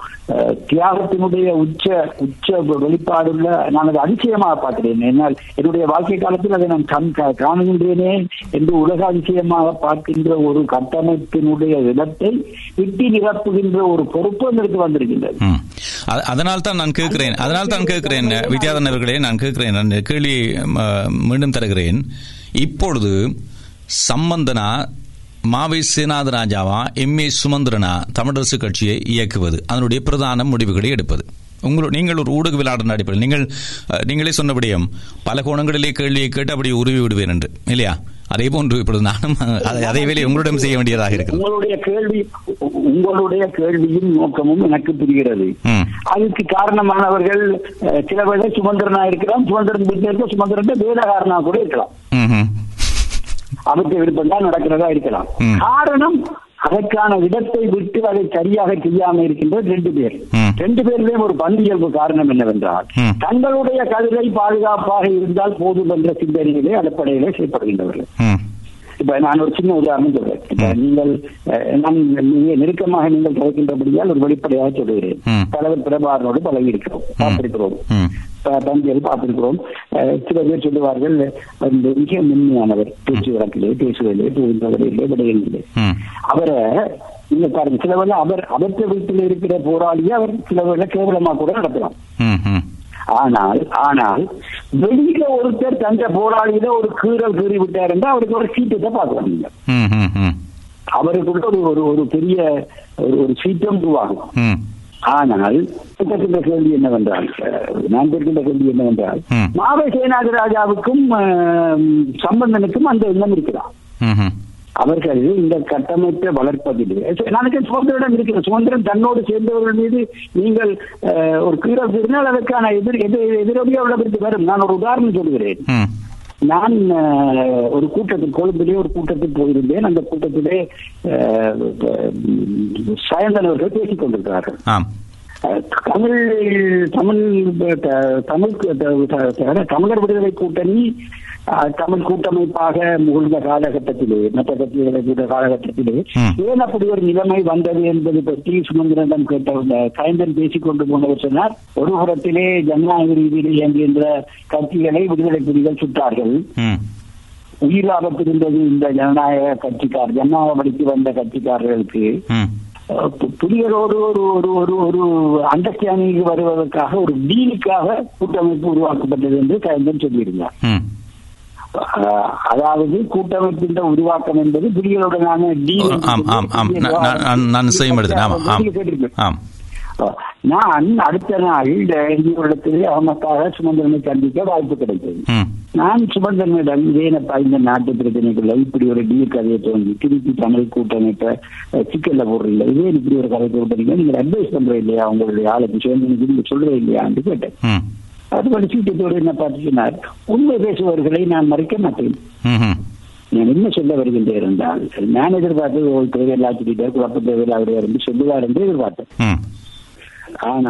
[SPEAKER 2] தியாகத்தினுடைய உச்ச உச்ச வெளிப்பாடுள்ள நான் அதை அதிசயமாக பார்க்கிறேன். என்னால் என்னுடைய வாழ்க்கை காலத்தில் அதை நான் கண் காணுகின்றேனே என்று உலக அதிசயமாக பார்க்கின்ற ஒரு கட்டமைப்பினுடைய இடத்தை விட்டி நிரப்புகின்ற ஒரு பொறுப்பு எங்களுக்கு வந்திருக்கின்றது.
[SPEAKER 1] ம். அதனால் தான் நான் கேட்கிறேன். அதனால் தான் கேட்கிறேன் வித்யாதன் அவர்களே நான் கேட்கிறேன். கேள்வி ம, மீண்டும் தருகிறேன். இப்பொழுது சம்பந்தனா மாவை சேனாத ராஜாவா எம். ஏ. சுமந்திரனா தமிழரசு கட்சியை இயக்குவது அதனுடைய பிரதான முடிவுகளை எடுப்பது. உங்களோட நீங்கள் ஒரு ஊடகவியலாளர் அடிப்படையில் நீங்கள் நீங்களே சொன்னபடியும் பல கோணங்களிலே கேள்வியை கேட்டு அப்படி உருவி விடுவேன் என்று இல்லையா? அதே போன்று இப்பொழுது நானும் அதை- அதே வேலை உங்களிடம் செய்ய வேண்டியதாக இருக்கிறது.
[SPEAKER 2] உங்களுடைய கேள்வி உங்களுடைய கேள்வியும் நோக்கமும் எனக்கு புரிகிறது. அதுக்கு காரணமானவர்கள் சில வேளை சுமந்திரனா இருக்கலாம் சுமந்திரன் இருக்க சுமந்திரன் வேதகாரனா கூட இருக்கலாம். அவருக்கு விருப்பம் தான் நடக்கிறதா இருக்கலாம். காரணம் அதற்கான இடத்தை விட்டு அதை சரியாக செய்யாம இருக்கின்ற ரெண்டு பேர். ரெண்டு பேர்லயும் ஒரு பந்தியல்பு காரணம் என்னவென்றால். தங்களுடைய கதிரை பாதுகாப்பாக இருந்தால் போதும் என்ற சிந்தனையிலே அடிப்படையிலே செயல்படுகின்றவர்கள் இப்ப நான் ஒரு சின்ன உதாரணம் சொல்றேன். இப்ப நீங்கள் நான் மிக நெருக்கமாக நீங்கள் கிடைக்கின்றபடியால் ஒரு வெளிப்படையாக சொல்லுகிறேன். தலைவர் பிரபாகரோடு பழகி இருக்கிறோம் பார்த்திருக்கிறோம்.
[SPEAKER 1] ம்.
[SPEAKER 2] பந்தியல் பார்த்திருக்கிறோம். சில பேர் சொல்லுவார்கள் அந்த மிக மென்மையானவர் பேச்சு வழக்கிலே பேசுவதிலே புரிந்தவரிலே விடயங்களிலே.
[SPEAKER 1] ம்.
[SPEAKER 2] அவரை நீங்க பாருங்க சில வேளை அவர் அவர்த்த வீட்டில் இருக்கிற போராளியை அவர் சில வேளை கேவலமா கூட நடத்தலாம். ஆனால் ஆனால் வெளியில ஒருத்தர் தந்த போராளியில ஒரு கீறல் கீறி விட்டார் என்றால் அவருக்கு ஒரு சீட்டத்தை
[SPEAKER 1] ம்
[SPEAKER 2] அவருக்குள்ள ஒரு ஒரு ஒரு பெரிய ஒரு ஒரு சீட்டம் உருவாகும். ஆனால் இருக்கின்ற கேள்வி என்னவென்றால் நான் இருக்கின்ற கேள்வி என்னவென்றால். மாவை சேனாதிராஜாவுக்கும் அஹ், சம்பந்தனுக்கும் அந்த எண்ணம்
[SPEAKER 1] ம்
[SPEAKER 2] அவர்கள் இந்த கட்டமைப்பை வளர்ப்பதிலே நாளைக்கு சுதந்திரம் இருக்கிற சுதந்திரம் தன்னோடு சேர்ந்தவர்கள் மீது நீங்கள் ஒரு கீழல் இருந்தால் அதற்கான எதிர் எதிர் எதிரொலியே உள்ளதற்கு வரும். நான் ஒரு உதாரணம் சொல்கிறேன். நான் ஒரு கூட்டத்தில் கொழும்பிலே ஒரு கூட்டத்தில் போயிருந்தேன். அந்த கூட்டத்திலே சாயந்தன் அவர்கள் பேசிக் கொண்டிருக்கிறார்கள். தமிழ் தமிழ் தமிழ் தமிழர் விடுதலை கூட்டணி தமிழ் கூட்டமைப்பாக முகழ்ந்த காலகட்டத்திலே மற்ற கட்சிகளை கூட காலகட்டத்திலே. ஏன் அப்படி ஒரு நிலைமை வந்தது என்பது பற்றி சுமந்திரனிடம் கேட்ட சாயந்தரம் பேசிக் கொண்டு போனவர் சொன்னார். ஒரு புறத்திலே ஜனநாயக ரீதியில் இயங்குகின்ற கட்சிகளை விடுதலை புலிகள் சுட்டார்கள்.
[SPEAKER 1] ம்.
[SPEAKER 2] உயிர் ஆபத்து இருந்தது இந்த ஜனநாயக கட்சிக்கார் ஜனநாயக வழிக்கு வந்த கட்சிக்காரர்களுக்கு.
[SPEAKER 1] ம்
[SPEAKER 2] அஹ், பு- புலிகளோடு ஒரு ஒரு ஒரு ஒரு அண்டர்ஸ்டாண்டிங் வருவதற்காக ஒரு டீலுக்காக கூட்டமைப்பு உருவாக்கப்பட்டது என்று கலைஞர் சொல்லியிருந்தார். அதாவது கூட்டமைப்பின் உருவாக்கம் என்பது புலிகளுடனான டீல்
[SPEAKER 1] ஆம் ஆம் ஆம். நான் செய்யும் ஆம் ஆம்.
[SPEAKER 2] நான் அடுத்த நாள் இடத்திலே அவமக்காக சுமந்திரனை சந்திக்க வாய்ப்பு கிடைத்தது. நான் சுமந்திரனிடம் இதேனப்பா இந்த நாட்டு பிரச்சனைக்குள்ள இப்படி ஒரு டீல் கதையை தோன்றி திருப்பி தமிழ் கூட்டமைப்பை சிக்கல்ல போடுறீங்க இதே இப்படி ஒரு கதை போடுறீங்க நீங்க அட்வைஸ் பண்ற இல்லையா? உங்களுடைய ஆளுக்கு சேர்ந்து நீங்க சொல்றே இல்லையான்னு கேட்டேன். அது படிச்சுட்டதோடு என்ன பார்த்துச்சுனார் உண்மை பேசுபவர்களை நான் மறைக்க மாட்டேன். நான் என்ன சொல்ல வருகின்றேன் என்றால் நான் எதிர்பார்த்து ஒரு தேவையில்லா சொல்லிட்டார் குழப்ப தேவையில்லா அவரையா இருந்து சொல்லுவார் என்று எதிர்பார்த்தேன்.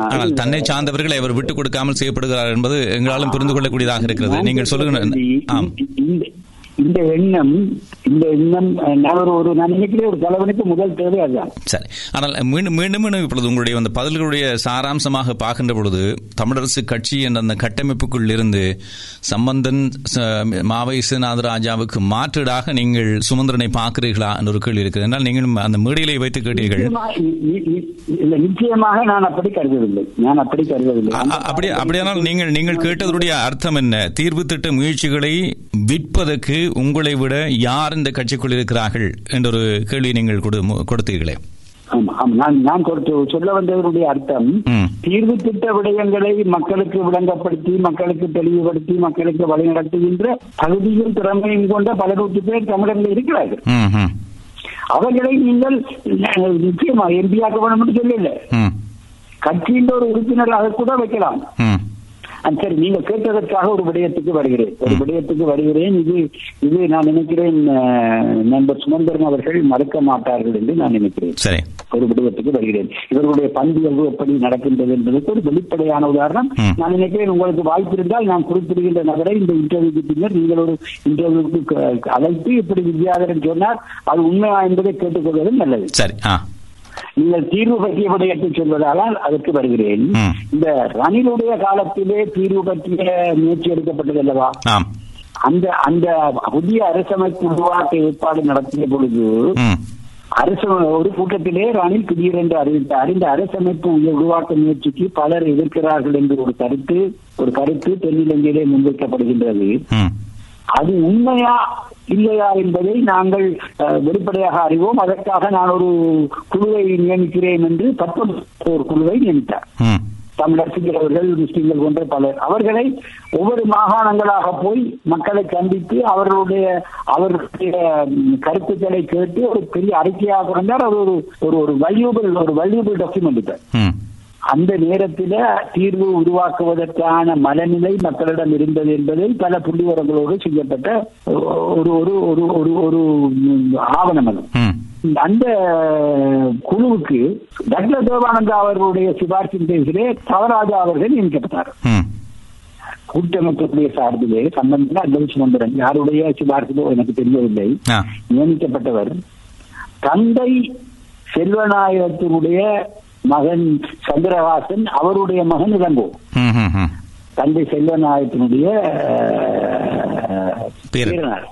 [SPEAKER 2] ஆனால்
[SPEAKER 1] தன்னை சார்ந்தவர்களை அவர் விட்டுக் கொடுக்காமல் செய்யப்படுகிறார் என்பது எங்களாலும் புரிந்து கொள்ளக்கூடியதாக இருக்கிறது. நீங்கள் சொல்லுங்க
[SPEAKER 2] இந்த எண்ணம் இந்த எண்ணம் நான் ஒரு நான் நினைக்கிறேன் ஒரு தலைவனுக்கு முதல் தேவை அதுதான்.
[SPEAKER 1] சரி. ஆனால் மீண்டும் மீண்டும் மீண்டும் இப்பொழுது உங்களுடைய அந்த பதில்களுடைய சாராம்சமாக பார்க்கின்ற பொழுது தமிழரசு கட்சி என்ற அந்த கட்டமைப்புக்குள் இருந்து சம்பந்தன் மாவை ராஜாவுக்கு மாற்றீடாக நீங்கள் சுமந்திரனை பார்க்கிறீர்களா என்ற ஒரு கேள்வி இருக்குது என்றால் நீங்கள் அந்த மேடையிலே வைத்து கேட்டீர்கள்.
[SPEAKER 2] நிச்சயமாக நான் அப்படி கருதவில்லை. நான் அப்படி கருதவில்லை.
[SPEAKER 1] அப்படி அப்படியானால் நீங்கள் நீங்கள் கேட்டதனுடைய அர்த்தம் என்ன? தீர்வு திட்ட முயற்சிகளை விற்பதற்கு உங்களை விட யார் இந்த கட்சிக்குள் இருக்கிறார்கள் என்ற ஒரு கேள்வி நீங்கள் கொடு- கொடுத்தீர்களே.
[SPEAKER 2] நான் சொல்ல வந்ததனுடைய அர்த்தம். தீர்வு திட்ட விடயங்களை மக்களுக்கு விளங்கப்படுத்தி மக்களுக்கு தெளிவுபடுத்தி மக்களுக்கு வழிநடத்துகின்ற தகுதியும் திறமையும் கொண்ட பல நூற்று பேர் தமிழர்கள் இருக்கிறார்கள். அவர்களை நீங்கள் நிச்சயமா எம்பியாக்க வேணும் என்று சொல்லல. கட்சியின் ஒரு உறுப்பினராக கூட வைக்கலாம். சரி நீங்க கேட்டதற்காக ஒரு விடயத்துக்கு வருகிறேன். ஒரு விடயத்துக்கு வருகிறேன். இது இது நான் நினைக்கிறேன் நண்பர் சுமந்திரன் அவர்கள் மறுக்க மாட்டார்கள் என்று நான் நினைக்கிறேன்.
[SPEAKER 1] சரி.
[SPEAKER 2] ஒரு விடயத்துக்கு வருகிறேன். இவர்களுடைய பண்பியல்பு எப்படி நடக்கின்றது என்பதற்கு ஒரு வெளிப்படையான உதாரணம். நான் நினைக்கிறேன் உங்களுக்கு வாய்ப்பு இருந்தால் நான் குறிப்பிடுகின்ற நபரை இந்த இன்டர்வியூக்கு பின்னர் நீங்கள் ஒரு இன்டர்வியூக்கு அழைத்து இப்படி வித்யாதரன் சொன்னார். அது உண்மையா என்பதை கேட்டுக்கொள்வது நல்லது.
[SPEAKER 1] சரி ஆ.
[SPEAKER 2] நீங்கள் தீர்வு பற்றிய விடயத்தை சொல்வதால் அதற்கு வருகிறேன். இந்த ரணிலுடைய காலத்திலே தீர்வு பற்றிய முயற்சி எடுக்கப்பட்டது அல்லவா? அந்த அந்த புதிய அரசமைப்பு உருவாக்க ஏற்பாடு நடத்திய பொழுது அரசு ஒரு கூட்டத்திலே ரணில் திடீரென்று அறிவித்தார். இந்த அரசமைப்பு உருவாக்க முயற்சிக்கு பலர் எதிர்க்கிறார்கள் என்று ஒரு கருத்து ஒரு கருத்து தென்னிலங்கையிலே முன்வைக்கப்படுகின்றது. அது உண்மையா இல்லையா என்பதை நாங்கள் வெளிப்படையாக அறிவோம். அதற்காக நான் ஒரு குழுவை நியமிக்கிறேன் என்று பத்தொன்பது ஒரு குழுவை நியமித்தார். தமிழர் சிங்களவர்கள் முஸ்லிம்கள் போன்ற பலர். அவர்களை ஒவ்வொரு மாகாணங்களாக போய் மக்களை சந்தித்து அவர்களுடைய அவர்களுடைய கருத்துக்களை கேட்டு ஒரு பெரிய அறிக்கையாக கொண்டார் அது ஒரு ஒரு ஒரு வல்யூபிள் ஒரு வல்யூபிள் டாக்குமெண்ட் அந்த நேரத்தில் தீர்வு உருவாக்குவதற்கான மனநிலை மக்களிடம் இருந்தது என்பதை பல புள்ளிவரங்களோடு செய்யப்பட்ட ஒரு ஒரு ஒரு ஒரு ஒரு ஆவணம் அது. அந்த குழுவுக்கு டக்ள தேவானந்தா அவர்களுடைய சிபார்சின் பேசிலே தவராஜா அவர்கள் நியமிக்கப்பட்டார். கூட்டமைப்புடைய சார்பிலே சம்பந்தம் அந்தல் சுமந்திரன் யாருடைய சிபார்சிலோ எனக்கு தெரியவில்லை. நியமிக்கப்பட்டவர் தந்தை செல்வநாயகத்தினுடைய மகன் சந்திரவாசன் அவருடைய மகன் இளங்கோ தந்தை செல்வநாயகத்தினுடைய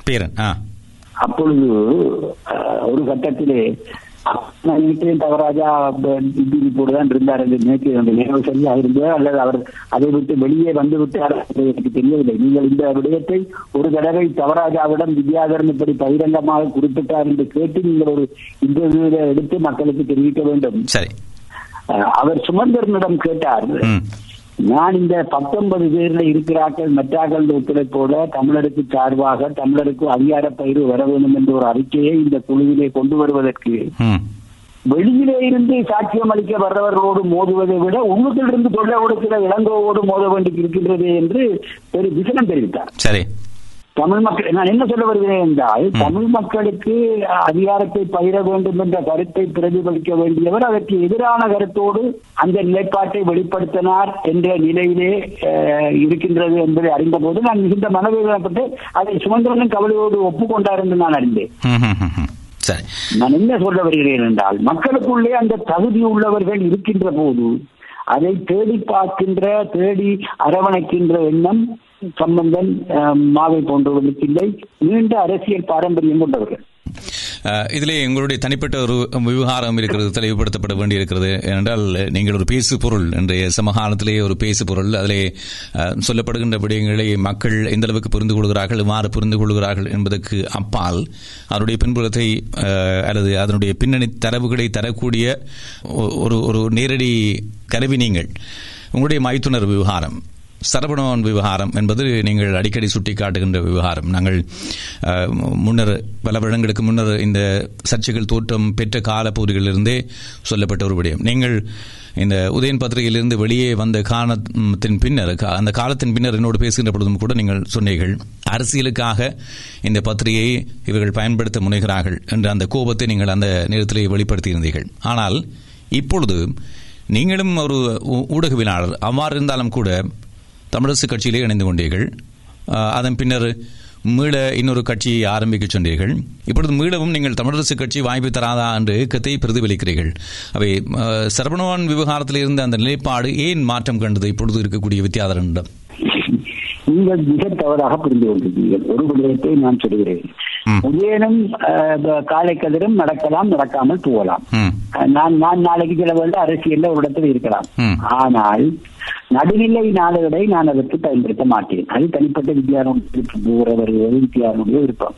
[SPEAKER 1] பேரன்.
[SPEAKER 2] அப்பொழுது ஒரு கட்டத்திலே தவராஜா இப்படி தான் இருந்தார் என்று நினைக்கிறேன். அந்த நினைவு சரியாக இருந்ததோ அல்லது அவர் அதை விட்டு வெளியே வந்து விட்டார் என்பது எனக்கு தெரியவில்லை. நீங்கள் இந்த விடயத்தை ஒரு தடவை தவராஜாவிடம் வித்யாதரன் இப்படி பகிரங்கமாக குறிப்பிட்டார் என்று கேட்டு நீங்கள் ஒரு இன்டர்வியூல எடுத்து மக்களுக்கு தெரிவிக்க வேண்டும். அவர் சுமந்தரனிடம் கேட்டார் நான் இந்த பத்தொன்பது பேர்ல இருக்கிறார்கள் மற்றார்கள் ஒத்துழைப்போட தமிழருக்கு சார்பாக தமிழருக்கு அதிகார பயிர் வர வேண்டும் என்ற ஒரு அறிக்கையை இந்த குழுவிலே கொண்டு வருவதற்கு வெளியிலே இருந்து சாட்சியம் அளிக்க வர்றவர்களோடு மோதுவதை விட உள்ளுக்கிலிருந்து தொல்லை கொடுக்கிற இளங்கோவோடு மோத வேண்டி இருக்கின்றது என்று ஒரு விசனம் தெரிவித்தார்.
[SPEAKER 1] சரி.
[SPEAKER 2] தமிழ் மக்கள் நான் என்ன சொல்ல வருகிறேன் என்றால் தமிழ் மக்களுக்கு அதிகாரத்தை பகிர வேண்டும் என்ற கருத்தை பிரதிபலிக்க வேண்டியவர் அதற்கு எதிரான கருத்தோடு அந்த நிலைப்பாட்டை வெளிப்படுத்தினார் என்ற நிலையிலே இருக்கின்றது என்பதை அறிந்தபோது நான் மிகுந்த மனவேதனைப்பட்டு அதை சுமந்திரனும் கவலையோடு ஒப்புக்கொண்டார் என்று நான் அறிந்தேன். நான் என்ன சொல்ல வருகிறேன் என்றால் மக்களுக்குள்ளே அந்த தகுதி உள்ளவர்கள் இருக்கின்ற போது அதை தேடி பார்க்கின்ற தேடி அரவணைக்கின்ற எண்ணம் சம்பந்தன் மாவை போன்றவர்களுக்கு இல்லை. நீண்ட அரசியல் பாரம்பரியம் கொண்டவர்கள்.
[SPEAKER 1] இதிலே எங்களுடைய தனிப்பட்ட ஒரு விவகாரம் இருக்கிறது தெளிவுபடுத்தப்பட வேண்டியிருக்கிறது. ஏனென்றால் நீங்கள் ஒரு பேசு பொருள் இன்றைய சமகாலத்திலேயே ஒரு பேசு பொருள் அதிலே சொல்லப்படுகின்ற விடயங்களை மக்கள் எந்த அளவுக்கு புரிந்து கொள்கிறார்கள் இவ்வாறு புரிந்து கொள்கிறார்கள் என்பதற்கு அப்பால் அதனுடைய பின்புலத்தை அல்லது அதனுடைய பின்னணி தரவுகளை தரக்கூடிய ஒ- ஒரு ஒரு நேரடி கருவி நீங்கள். உங்களுடைய மைத்துணர் விவகாரம். சரவணன் விவகாரம் என்பது நீங்கள் அடிக்கடி சுட்டிக்காட்டுகின்ற விவகாரம். நாங்கள் முன்னர் பல வருடங்களுக்கு முன்னர் இந்த சர்ச்சைகள் தோற்றம் பெற்ற காலப்பகுதிகளிலிருந்தே சொல்லப்பட்ட ஒரு விடயம். நீங்கள் இந்த உதயன் பத்திரிகையிலிருந்து வெளியே வந்த காலத்தின் பின்னர் கா- அந்த காலத்தின் பின்னர் என்னோடு பேசுகின்ற பொழுதும் கூட நீங்கள் சொன்னீர்கள் அரசியலுக்காக இந்த பத்திரிகையை இவர்கள் பயன்படுத்த முனைகிறார்கள் என்ற அந்த கோபத்தை நீங்கள் அந்த நேரத்திலே வெளிப்படுத்தியிருந்தீர்கள். ஆனால் இப்பொழுது நீங்களும் ஒரு ஊ- ஊடகவியலாளர் அவ்வாறு இருந்தாலும் கூட தமிழரசு கட்சியிலே இணைந்து கொண்டீர்கள். அதன் பின்னர் மீள இன்னொரு கட்சியை ஆரம்பிக்க சொன்னீர்கள். இப்பொழுது மீளவும் நீங்கள் தமிழரசு கட்சி வாய்ப்பு தராதா என்ற இயக்கத்தை பிரதிபலிக்கிறீர்கள். அவை அஹ், சரவணன் விவகாரத்தில் இருந்த அந்த நிலைப்பாடு ஏன் மாற்றம் கண்டது? இப்பொழுது இருக்கக்கூடிய வித்தியாசம்
[SPEAKER 2] நீங்கள் மிக தவறாக புரிந்து கொண்டிருக்கிறீர்கள். ஒரு விடயத்தை நான் சொல்கிறேன். உதயனும் காலை கதிரும் நடக்கலாம் நடக்காமல் போகலாம் நான் நான் நாளைக்கு சில அரசியல்ல ஒரு இடத்துல இருக்கலாம். ஆனால் நடுநிலை நாடுகளை நான் அதற்கு பயன்படுத்த மாட்டேன். அது தனிப்பட்ட வித்யாரனுடைய வருகிறது வித்யாரனுடைய விருப்பம்.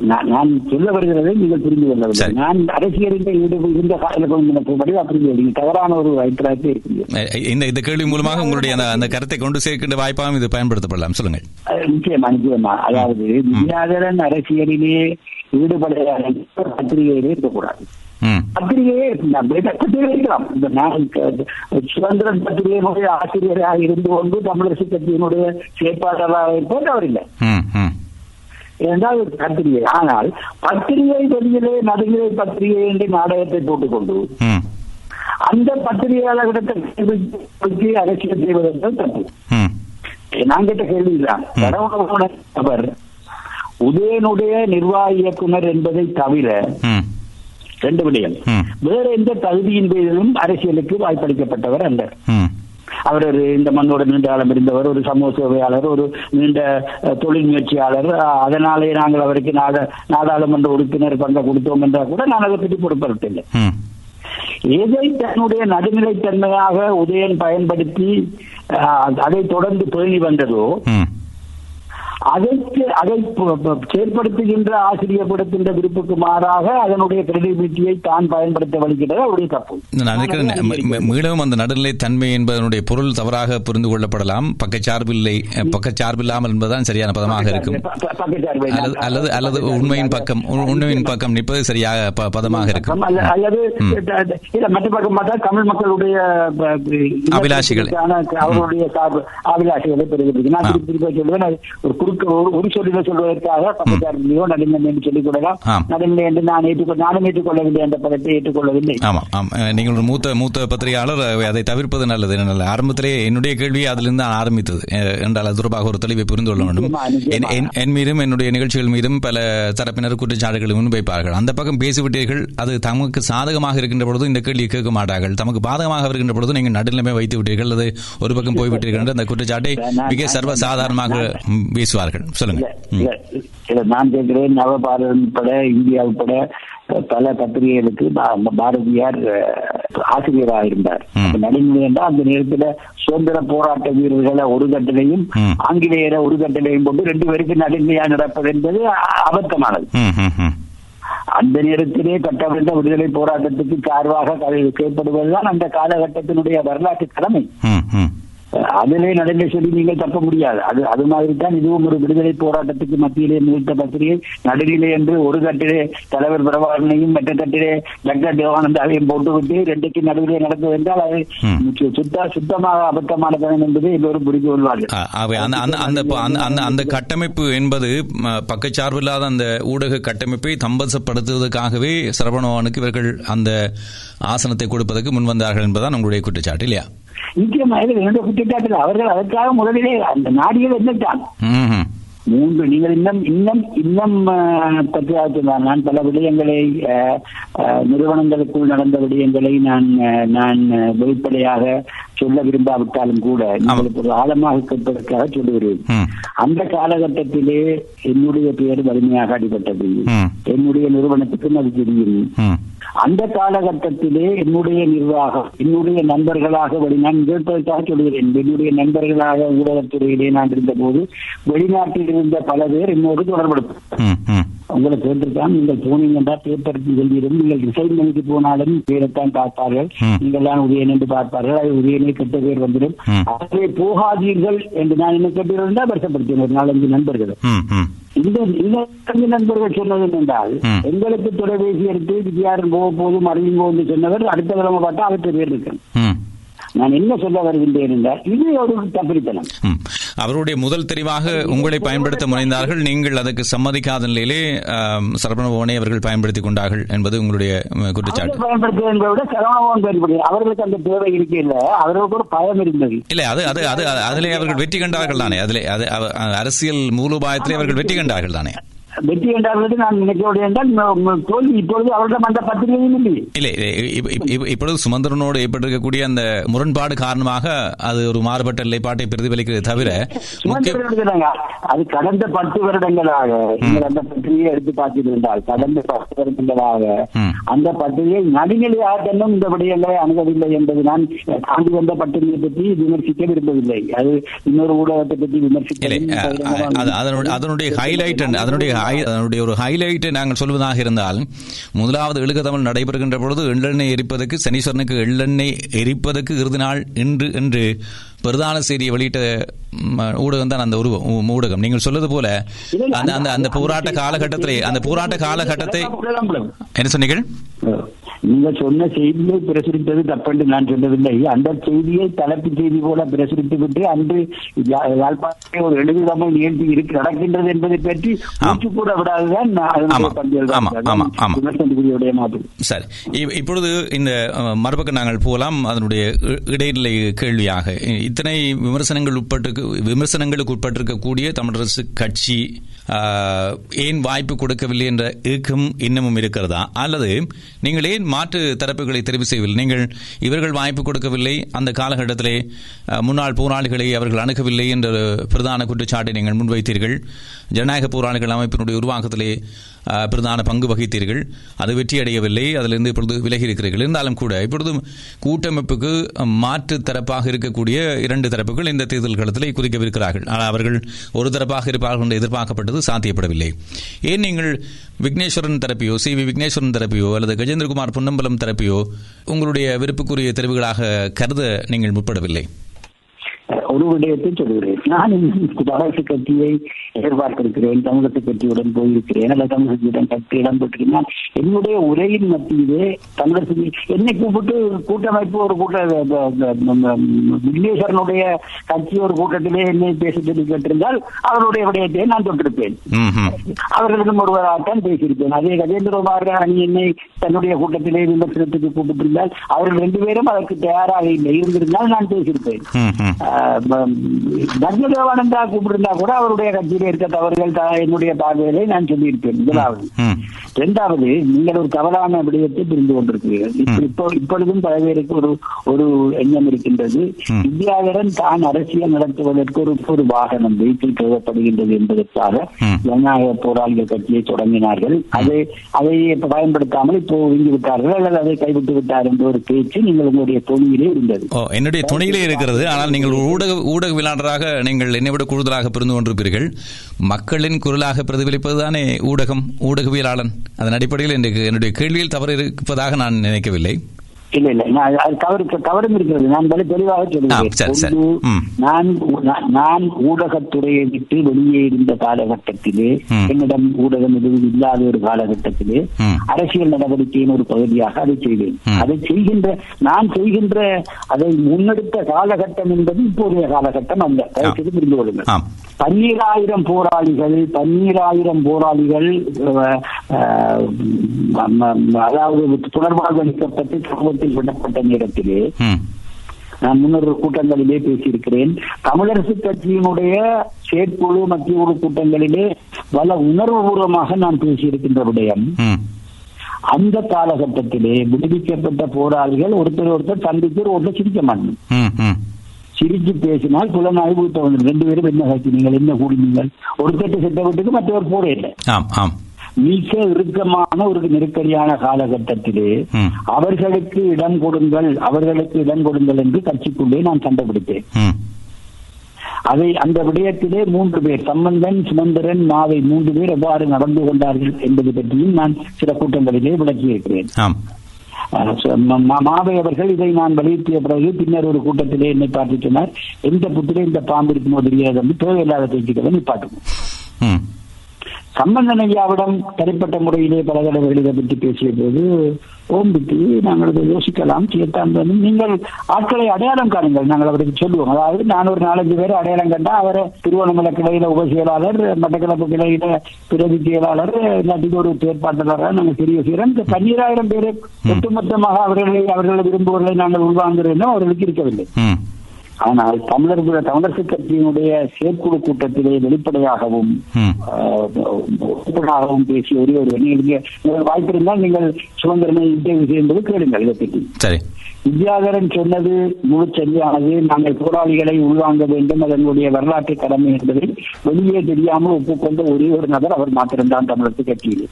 [SPEAKER 2] நான் சொல்ல வருகிறதை நீங்கள் புரிந்து கொள்ளவில்லை. நான் அரசியலில் இருந்த காலப்படி அப்படி தவறான ஒரு அபிப்பிராயத்தை இருக்கிறீர்கள்
[SPEAKER 1] இந்த இந்த கேள்வி மூலமாக உங்களுடைய அந்த கருத்தை கொண்டு சேர்க்கின்ற வாய்ப்பாகவும் இது பயன்படுத்தப்படலாம். சொல்லுங்கள்.
[SPEAKER 2] அஹ் நிச்சயமா நிச்சயமா. அதாவது வித்யாதரன் அரசியலிலே ஈடுபட பத்திரிகையிலே இருக்கக்கூடாது.
[SPEAKER 1] ம்.
[SPEAKER 2] பத்திரிகையே இருக்கலாம். வேற பத்திரிகை இருக்கலாம் இந்த நான் க- சுதந்திரன் பத்திரிகையினுடைய ஆசிரியராக இருந்து கொண்டு தமிழரசு கட்சியினுடைய செயற்பாளராக இருப்பவர் அவர் இல்லை
[SPEAKER 1] ம் ம்.
[SPEAKER 2] என்றால் ஒரு பத்திரிகை. ஆனால் பத்திரிகை வெளியிலே நடுநிலை பத்திரிகை என்று நாடகத்தை போட்டுக்கொண்டு அந்த பத்திரிகையாளர்களிடத்தை அரசியல் செய்வதற்கு தப்பு. நான் கேட்ட கேள்விதான். அவர் உதயனுடைய நிர்வாக இயக்குனர் என்பதை தவிர ரெண்டு விடயம். வேற எந்த தகுதியின் பேரிலும் அரசியலுக்கு வாய்ப்பளிக்கப்பட்டவர் அல்ல. அவர் ஒரு இந்த மண்ணோட நீண்ட காலம் இருந்தவர் ஒரு சமூக சேவையாளர் ஒரு நீண்ட தொழில் முயற்சியாளர். அதனாலே நாங்கள் அவருக்கு நாட நாடாளுமன்ற உறுப்பினர் பங்க கொடுத்தோம் என்றால் கூட நான் அதை பற்றி பொறுப்பெடுத்தில்லை
[SPEAKER 1] ம்.
[SPEAKER 2] எதை தன்னுடைய நடுநிலைத்தன்மையாக உதயன் பயன்படுத்தி அதை தொடர்ந்து பேணி வந்ததோ அதற்கு அதை செயற்படுத்துகின்ற ஆசிரியப்படுத்துகின்ற விருப்புக்கு மாறாக அதனுடைய கிரெடிபிலிட்டியை தான் பயன்படுத்த வலிக்கிறது அவருடைய தப்பு.
[SPEAKER 1] நான் நினைக்கிறேன் மீளவும் அந்த நடுநிலை தன்மை என்பதனுடைய பொருள் தவறாக புரிந்து கொள்ளப்படலாம். பக்கச்சார்பில்லை பக்கச்சார்பில்லாமல் என்பதுதான் சரியான பதமாக இருக்கும். அல்லது அல்லது உண்மையின் பக்கம் உண்மையின் பக்கம் நிற்பது சரியாக பதமாக இருக்கும்.
[SPEAKER 2] அல்ல- அல்லது மற்ற பக்கம் பார்த்தா தமிழ் மக்களுடைய
[SPEAKER 1] அபிலாஷைகள்.
[SPEAKER 2] அவருடைய அபிலாஷைகளை பெறுகிறது நான். திருப்பி சொல்லுவேன் ஒரு குறுக்க ஒரு- சொல்லில சொல்வதற்காக பக்கச்சார்பிலையோ நடுநிலை என்று சொல்லிக் கொள்ளலாம். நடுநிலை என்று நான் ஏற்றுக்கொள்ள நானும் ஏற்றுக்கொள்ளவில்லை அந்த பதத்தை ஏற்றுக்கொள்ளவில்லை.
[SPEAKER 1] ஆம் நீங்கள் ஒரு மூத்த மூத்த பத்திரிகையாளர் அதை தவிர்ப்பது நல்லது. நல்ல ஆரம்பத்திலே என்னுடைய கேள்வி அதிலிருந்து ஆரம்பித்தது. என்றால் அது தொடர்பாக ஒரு தெளிவை புரிந்து கொள்ள வேண்டும். என்- மீதும் என்னுடைய நிகழ்ச்சிகள் மீதும் பல தரப்பினர் குற்றச்சாட்டுகளை முன்வைப்பார்கள். அந்த பக்கம் பேசிவிட்டீர்கள். அது தமக்கு சாதகமாக இருக்கின்ற பொழுது இந்த கேள்வியை கேட்க மாட்டார்கள். தமக்கு பாதகமாக இருக்கின்ற பொழுது நீங்கள் நடுநிலைமை வைத்து விட்டீர்கள் அல்லது ஒரு பக்கம் போய்விட்டீர்கள் என்று அந்த குற்றச்சாட்டை மிக சர்வசாதாரணமாக ம், வீசுவார்கள்
[SPEAKER 2] இல்ல,
[SPEAKER 1] சொல்லுங்க
[SPEAKER 2] நான் கேட்கிறேன் நவபாரதம் உட்பட இந்தியா உட்பட பல பத்திரிகைகளுக்கு பாரதியார் ஆசிரியராக இருந்தார். என்றால் அந்த நேரத்துல சுதந்திர போராட்ட வீரர்களை ஒரு கட்டிலையும்
[SPEAKER 1] ம்.
[SPEAKER 2] ஆங்கிலேயரை ஒரு கட்டிலையும் போட்டு ரெண்டு பேருக்கு நடுநிலையா நடப்பது என்பது அபத்தமானது. அந்த நேரத்திலே கட்டவிழ்ந்த விடுதலை போராட்டத்துக்கு சார்பாக கதை கேட்படுவதுதான் அந்த காலகட்டத்தினுடைய வரலாற்று கடமை. அதிலே நடுநிலை சொல்லி நீங்கள் தப்ப முடியாது. அது அது மாதிரி தான் இதுவும் ஒரு விடுதலை போராட்டத்துக்கு மத்தியிலே நிறுத்த பத்திரிகை நடுநிலை என்று ஒரு தட்டிலே தலைவர் பிரபாகரனையும் மற்ற தட்டிலே டாக்டர் தேவானந்தாவையும் போட்டுவிட்டு ரெண்டுக்கு நடுவிலே நடந்தது என்றால் அது சுத்த சுத்தமாக அபத்தமானதன் என்பதை எல்லோரும் புரிந்து கொள்வார்கள்.
[SPEAKER 1] அந்த கட்டமைப்பு என்பது பக்கச்சார்பில்லாத அந்த ஊடக கட்டமைப்பை தம்பசப்படுத்துவதற்காகவே சரவணவனுக்கு இவர்கள் அந்த ஆசனத்தை கொடுப்பதற்கு முன் வந்தார்கள் என்பதுதான் உங்களுடைய குற்றச்சாட்டு இல்லையா?
[SPEAKER 2] நிச்சயமாக இது என்னுடைய குற்றச்சாட்டு அவர்கள் அதற்காக முதலிலே அந்த நாடிகள்
[SPEAKER 1] ம்ஹும்.
[SPEAKER 2] மூன்று நீங்கள் இன்னும் இன்னும் இன்னும் சொன்னார் நான் பல விடயங்களை நிறுவனங்களுக்குள் நடந்த விடயங்களை நான் நான் வெளிப்படையாக சொல்ல விரும்பாவிட்டாலும் கூட உங்களுக்கு ஒரு ஆழமாக கேட்பதற்காக சொல்லுகிறேன். அந்த காலகட்டத்திலே என்னுடைய பெயர் வலிமையாக அடிபட்டது. என்னுடைய நிறுவனத்துக்கும் அது தெரியும். அந்த காலகட்டத்திலே என்னுடைய நிர்வாகம் என்னுடைய நண்பர்களாக வெளி நான் கேட்பதற்காக சொல்கிறேன் என்னுடைய நண்பர்களாக ஊடகத்துறையிலே நான் இருந்தபோது வெளிநாட்டில் இருந்த பல பேர் என்னோடு தொடர்படுத்த. உங்களை கேட்டிருக்கான் நீங்கள் போனீங்கன்னா பேப்பர் எழுதிடும் நீங்கள் ரிசைன்மெண்ட்க்கு போனாலும் பேரைத்தான் பார்ப்பார்கள். நீங்கள் தான் உதயன் என்று பார்ப்பார்கள் அது உதயனே கெட்ட பேர் வந்துடும். அதே போகாதீர்கள் என்று நான் என்ன கேட்டிருந்தா வருஷப்படுத்தேன் ஒரு நாலஞ்சு நண்பர்கள். இந்த இந்த நண்பர்கள் சொன்னது என்னென்றால்
[SPEAKER 1] ம்.
[SPEAKER 2] எங்களுக்கு தொலைபேசி எடுத்து வித்தியாரம் போக போதும் அறியுங்கோ என்று சொன்னவர் அடுத்த கிழமை பார்த்தா அவற்றை பேர் இருக்கு. நான் என்ன சொல்ல வருகின்றேன் என்றால் இது ஒரு தப்பித்தனம்.
[SPEAKER 1] அவருடைய முதல் தெரிவாக உங்களை பயன்படுத்த முனைந்தார்கள். நீங்கள் அதற்கு சம்மதிக்காத நிலையிலே சரவணபவனை அவர்கள் பயன்படுத்திக் கொண்டார்கள் என்பது உங்களுடைய குற்றச்சாட்டு.
[SPEAKER 2] சரவணபவன் பயன்படுத்தி அவர்களுக்கு அந்த தேவை இருக்கையில் அவர்களுக்கு ஒரு பயம் இருந்தது.
[SPEAKER 1] இல்ல அது அது அது அதிலே அவர்கள் வெற்றி கண்டார்கள் தானே. அதிலே அரசியல் மூலோபாயத்திலே அவர்கள் வெற்றி கண்டார்கள் தானே.
[SPEAKER 2] வெற்றி என்றால் நான் நினைக்கவில்லை என்றால் தோல்வி இப்பொழுது அவரிடம் அந்த பத்திரிகையும் இல்லை
[SPEAKER 1] இல்லை இப்ப- இப்ப- இப்ப- இப்பொழுது சுமந்திரனோடு ஏற்பட்டிருக்கக்கூடிய அந்த முரண்பாடு காரணமாக அது ஒரு மாறுபட்ட நிலைப்பாட்டை பிரதிபலிக்கிறது தவிர.
[SPEAKER 2] அது கடந்த பத்து வருடங்களாக நீங்கள் அந்த பத்திரிகையை எடுத்து பார்த்திருந்தால் கடந்த பத்து வருடங்களாக. அந்த பத்திரிகை நடுநிலையாகட்டும் இந்த விடயங்களை அணுகவில்லை என்பது நான் தாண்டி வந்த பத்திரிகையை பற்றி விமர்சிக்க விரும்பவில்லை அது இன்னொரு ஊடகத்தை பற்றி விமர்சிக்க
[SPEAKER 1] அதனுடைய ஹைலைட் அதனுடைய அதனுடைய ஒரு ஹைலைட்டை நாங்கள் சொல்வதாக இருந்தால் முதலாவது எழுக தமிழ் நடைபெறுகின்ற பொழுது எள்ளெண்ணெய் எரிப்பதற்கு சனீஸ்வரனுக்கு எள்ளெண்ணெய் எரிப்பதற்கு இறுதி நாள் இன்று என்று பிரதான செய்தியை வெளியிட்ட ஊடகம் தான் அந்த உருவம் ஊடகம். நீங்கள் சொல்வது போல அந்த அந்த அந்த போராட்ட காலகட்டத்திலே அந்த போராட்ட காலகட்டத்தை என்ன சொன்னீர்கள்?
[SPEAKER 2] நீங்கள் சொன்ன செய்தியை பிரசுரித்தது தப்பென்று நான் சொல்லவில்லை. அந்த செய்தியை தலைப்பு செய்தி போல பிரசுரித்து விட்டு அன்று யா- யாழ்ப்பாணத்தில் ஒரு எழுது தமிழ் நிகழ்ச்சி இருக்கு நடக்கின்றது என்பதை பற்றி மூச்சு கூட விடாதுதான். விமர்சனத்துக்குரிய
[SPEAKER 1] சரி. இப்பொழுது இந்த மறுபக்கம் நாங்கள் போகலாம் அதனுடைய இடைநிலை கேள்வியாக. இத்தனை விமர்சனங்கள் உட்பட்டு விமர்சனங்களுக்கு உட்பட்டிருக்கக்கூடிய தமிழரசு கட்சி ஏன் வாய்ப்பு கொடுக்கவில்லை என்ற ஏக்கம் இன்னமும் இருக்கிறதா? அல்லது நீங்கள் ஏன் மாற்று தரப்புகளை தெரிவு செய்யவில்லை. நீங்கள் இவர்கள் வாய்ப்பு கொடுக்கவில்லை. அந்த காலகட்டத்திலே முன்னாள் போராளிகளை அவர்கள் அணுகவில்லை என்ற பிரதான குற்றச்சாட்டை நீங்கள் முன்வைத்தீர்கள். ஜனநாயக போராளிகள் அமைப்பினுடைய உருவாக்கத்திலே பிரதான பங்கு வகித்தீர்கள். அது வெற்றியடையவில்லை. அதிலிருந்து இப்பொழுது விலகி இருக்கிறீர்கள் இருந்தாலும் கூட இப்பொழுது கூட்டமைப்புக்கு மாற்று தரப்பாக இருக்கக்கூடிய இரண்டு தரப்புகள் இந்த தேர்தல் களத்தில் குதிக்கவிருக்கிறார்கள் ஆனால் அவர்கள் ஒரு தரப்பாக இருப்பார்கள் என்று எதிர்பார்க்கப்பட்டது சாத்தியப்படவில்லை. ஏன் நீங்கள் விக்னேஸ்வரன் தரப்பையோ சி. வி. விக்னேஸ்வரன் தரப்பையோ அல்லது கஜேந்திரகுமார் பொன்னம்பலம் தரப்பையோ உங்களுடைய விருப்புக்குரிய தெரிவுகளாக கருத நீங்கள் முற்படவில்லை?
[SPEAKER 2] ஒரு விடயத்தை சொல்கிறேன் நான் தமிழக கட்சியை எதிர்பார்த்திருக்கிறேன் தமிழக கட்சியுடன் போயிருக்கிறேன் அல்ல தமிழக கட்சியுடன் கட்சி இடம் பெற்றிருக்கிறேன் என்னுடைய உரையின் மத்தியிலே தமிழக என்னை கூப்பிட்டு கூட்டமைப்பு ஒரு கூட்ட விக்னேஸ்வரனுடைய கட்சி ஒரு கூட்டத்திலே என்னை பேச சொல்லி கேட்டிருந்தால் அவருடைய விடயத்தை நான் தொட்டிருப்பேன். அவர்களுக்கும் ஒருவராகத்தான் பேசியிருப்பேன். அதே கஜேந்திரகுமார் அணி என்னை தன்னுடைய கூட்டத்திலே விமர்சனத்துக்கு கூப்பிட்டிருந்தால் அவர்கள் ரெண்டு பேரும் அதற்கு தயாராக இல்லை. இருந்திருந்தால் நான் பேசியிருப்பேன்.
[SPEAKER 1] ம்ஹும்.
[SPEAKER 2] தர்மதேவானந்தா கூப்பிட்டிருந்தா கூட அவருடைய கட்சியில இருக்க தவறுகள் என்னுடைய பார்வையிலே நான் சொல்லியிருப்பேன் முதலாவது. இரண்டாவது நீங்கள் ஒரு தவறான விடயத்தை புரிந்து கொண்டிருக்கிறீர்கள் இப்ப- இப்போ இப்பொழுதும் பல பேருக்கு ஒரு ஒரு எண்ணம் இருக்கின்றது. வித்யாதரன் தான் அரசியல் நடத்துவதற்கு ஒரு ஒரு வாகனம் வெஹிக்கிள் தேவைப்படுகின்றது என்பதற்காக. ஜனநாயக போராளிகள் கட்சியை தொடங்கினார்கள் அதை அதை பயன்படுத்தாமல் இப்போ ஒதுங்கி விட்டார்கள் அல்லது அதை கைவிட்டு விட்டார் என்ற ஒரு பேச்சு நீங்கள் உங்களுடைய தொழிலே இருந்தது
[SPEAKER 1] என்னுடைய துணையிலே இருக்கிறது ஆனால் நீங்கள் ஊடக ஊடகவியலாளராக நீங்கள் என்னை விட கூடுதலாக புரிந்து கொண்டிருப்பீர்கள். மக்களின் குரலாக பிரதிபலிப்பதுதானே ஊடகம் ஊடகவியலாளன். அதன் அடிப்படையில் எனக்கு என்னுடைய கேள்வியில் தவறு இருப்பதாக நான் நினைக்கவில்லை.
[SPEAKER 2] இல்ல இல்ல நான் அது தவறு தவறும் இருக்கிறது நான் பல தெளிவாக
[SPEAKER 1] ம்.
[SPEAKER 2] நான் நான்- ஊடகத்துறையை விட்டு வெளியே இருந்த காலகட்டத்திலே. என்னிடம் ஊடகம் எதுவும் இல்லாத ஒரு காலகட்டத்திலே. அரசியல் நடவடிக்கையின் ஒரு பகுதியாக அதை செய்தேன். அதை செய்கின்ற நான் செய்கின்ற அதை முன்னெடுத்த காலகட்டம் என்பது இப்போதைய காலகட்டம் அல்ல தயவுசெய்து புரிந்து கொள்ளுங்கள் பன்னீராயிரம் போராளிகள் பன்னீராயிரம் போராளிகள் அதாவது புனர்வாழ்வு அளிக்கப்பட்டு சமூகத்தில் விடப்பட்ட நேரத்திலே நான் முன்னொரு கூட்டங்களிலே பேசியிருக்கிறேன். தமிழரசு கட்சியினுடைய செயற்குழு மத்திய குழு கூட்டங்களிலே பல உணர்வுபூர்வமாக நான் பேசியிருக்கின்ற விடயம். அந்த காலகட்டத்திலே விடுவிக்கப்பட்ட போராளிகள் ஒருத்தர் ஒருத்தர் சந்தித்து ரோட்ல சிரிக்க மாட்டோம்
[SPEAKER 1] ம் ம்.
[SPEAKER 2] சிரிச்சு பேசினால் புலனாய்வு தோணும் ரெண்டு பேரும் என்ன கட்சி நீங்கள் என்ன கூடினீங்கள் ஒருத்தட்டு செத்த வீட்டுக்கு மற்றவர் போரே இல்லை மிக இறுக்கமான ஒரு நெருக்கடியான காலகட்டத்திலே. அவர்களுக்கு இடம் கொடுங்கள் அவர்களுக்கு இடம் கொடுங்கள் என்று கட்சிக்குள்ளே நான் கண்டுபிடித்தேன் அதை அந்த விடயத்திலே மூன்று பேர் சம்பந்தன் சுமந்திரன் மாவை மூன்று பேர் எவ்வாறு நடந்து கொண்டார்கள் என்பது பற்றியும் நான் சில கூட்டங்களிலே விளக்கியிருக்கிறேன். மாவை அவர்கள் இதை நான் வலியுறுத்திய பிறகு பின்னர் ஒரு கூட்டத்திலே என்னை பார்த்து சொன்னார் எந்த புத்திலே இந்த பாம்பு இருக்குமோ தெரியாது என்று தேவையில்லாத பேச்சுக்களை நிப்பாட்டுவோம்
[SPEAKER 1] ம்.
[SPEAKER 2] சம்பந்தன் ஐயாவிடம் தனிப்பட்ட முறையிலே பல தடவைகள் இதை பற்றி பேசிய போது ஓம் பிட்டி நாங்கள் இதை யோசிக்கலாம் வேண்டும். நீங்கள் ஆட்களை அடையாளம் காணுங்கள். நாங்கள் அவருக்கு சொல்லுவோம். அதாவது நான் ஒரு நாலஞ்சு பேர் அடையாளம் கண்டா அவரை திருவண்ணாமலை கிளையில உப செயலாளர் மட்டக்களப்பு கிளையில பிரதி செயலாளர் இல்லாட்டி ஒரு செயற்பாட்டாளராக நாங்கள் தெரிய செய்கிறோம். இந்த பன்னிராயிரம் பேரை ஒட்டுமொத்தமாக அவர்களை அவர்களை விரும்புவர்களை நாங்கள் உள்வாங்குகிறோம் அவர்களுக்கு இருக்கவில்லை. ஆனால் தமிழர் தமிழரசு கட்சியினுடைய செயற்குழு கூட்டத்திலே வெளிப்படையாகவும்
[SPEAKER 1] ம்.
[SPEAKER 2] ஓப்பனாகவும் பேசிய ஒரே ஒரு நீங்க வாய்ப்பு இருந்தால் நீங்கள் சுதந்திரனை இன்டர்வியூ செய்யும்போது கேளுங்கள் இதை
[SPEAKER 1] சரி.
[SPEAKER 2] வித்யாதரன் சொன்னது முழு சரியானது நாங்கள் போராளிகளை உள்வாங்க வேண்டும். அதனுடைய வரலாற்று கடமை என்பதை வெளியே தெரியாமல் ஒப்புக்கொண்ட ஒரே ஒரு நபர் அவர் மாத்திரம்தான் தமிழரசு கட்சியில்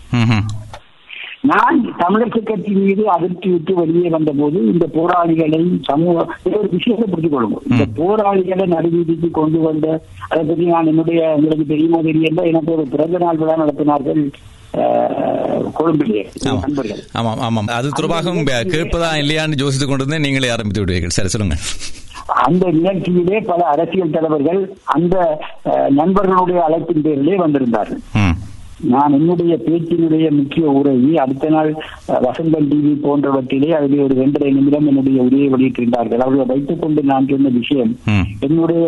[SPEAKER 2] நான் தமிழரசு கட்சி மீது அதிர்ச்சி விட்டு வெளியே வந்தபோது இந்த போராளிகளை சமூக ஒரு விஷயத்தை புரிந்து கொள்ளும் இந்த போராளிகளை நடுவீதிக்கு கொண்டு வந்த அதை பற்றி நான் என்னுடைய உங்களுக்கு தெரியுமோ தெரியல எனக்கு ஒரு பிறந்த நாள் விழா நடத்தினார்கள் கொழும்பிலே.
[SPEAKER 1] ஆமாம் ஆமாம் அது தொடர்பாகவும் கேட்பதா இல்லையான்னு யோசித்துக் கொண்டிருந்தேன். நீங்களே ஆரம்பித்து விடுவீர்கள். சரி சொல்லுங்க.
[SPEAKER 2] அந்த நிகழ்ச்சியிலே பல அரசியல் தலைவர்கள் அந்த நண்பர்களுடைய அழைப்பின் பேரிலே வந்திருந்தார்கள். நான் என்னுடைய பேச்சினுடைய முக்கிய உரையை அடுத்த நாள் வசந்தன் டிவி போன்றவற்றிலே அதிலே ஒரு இரண்டரை நிமிடம் என்னுடைய உரையை வெளியிட்டிருந்தார்கள். அவர்களை வைத்துக் கொண்டு நான் சொன்ன விஷயம் என்னுடைய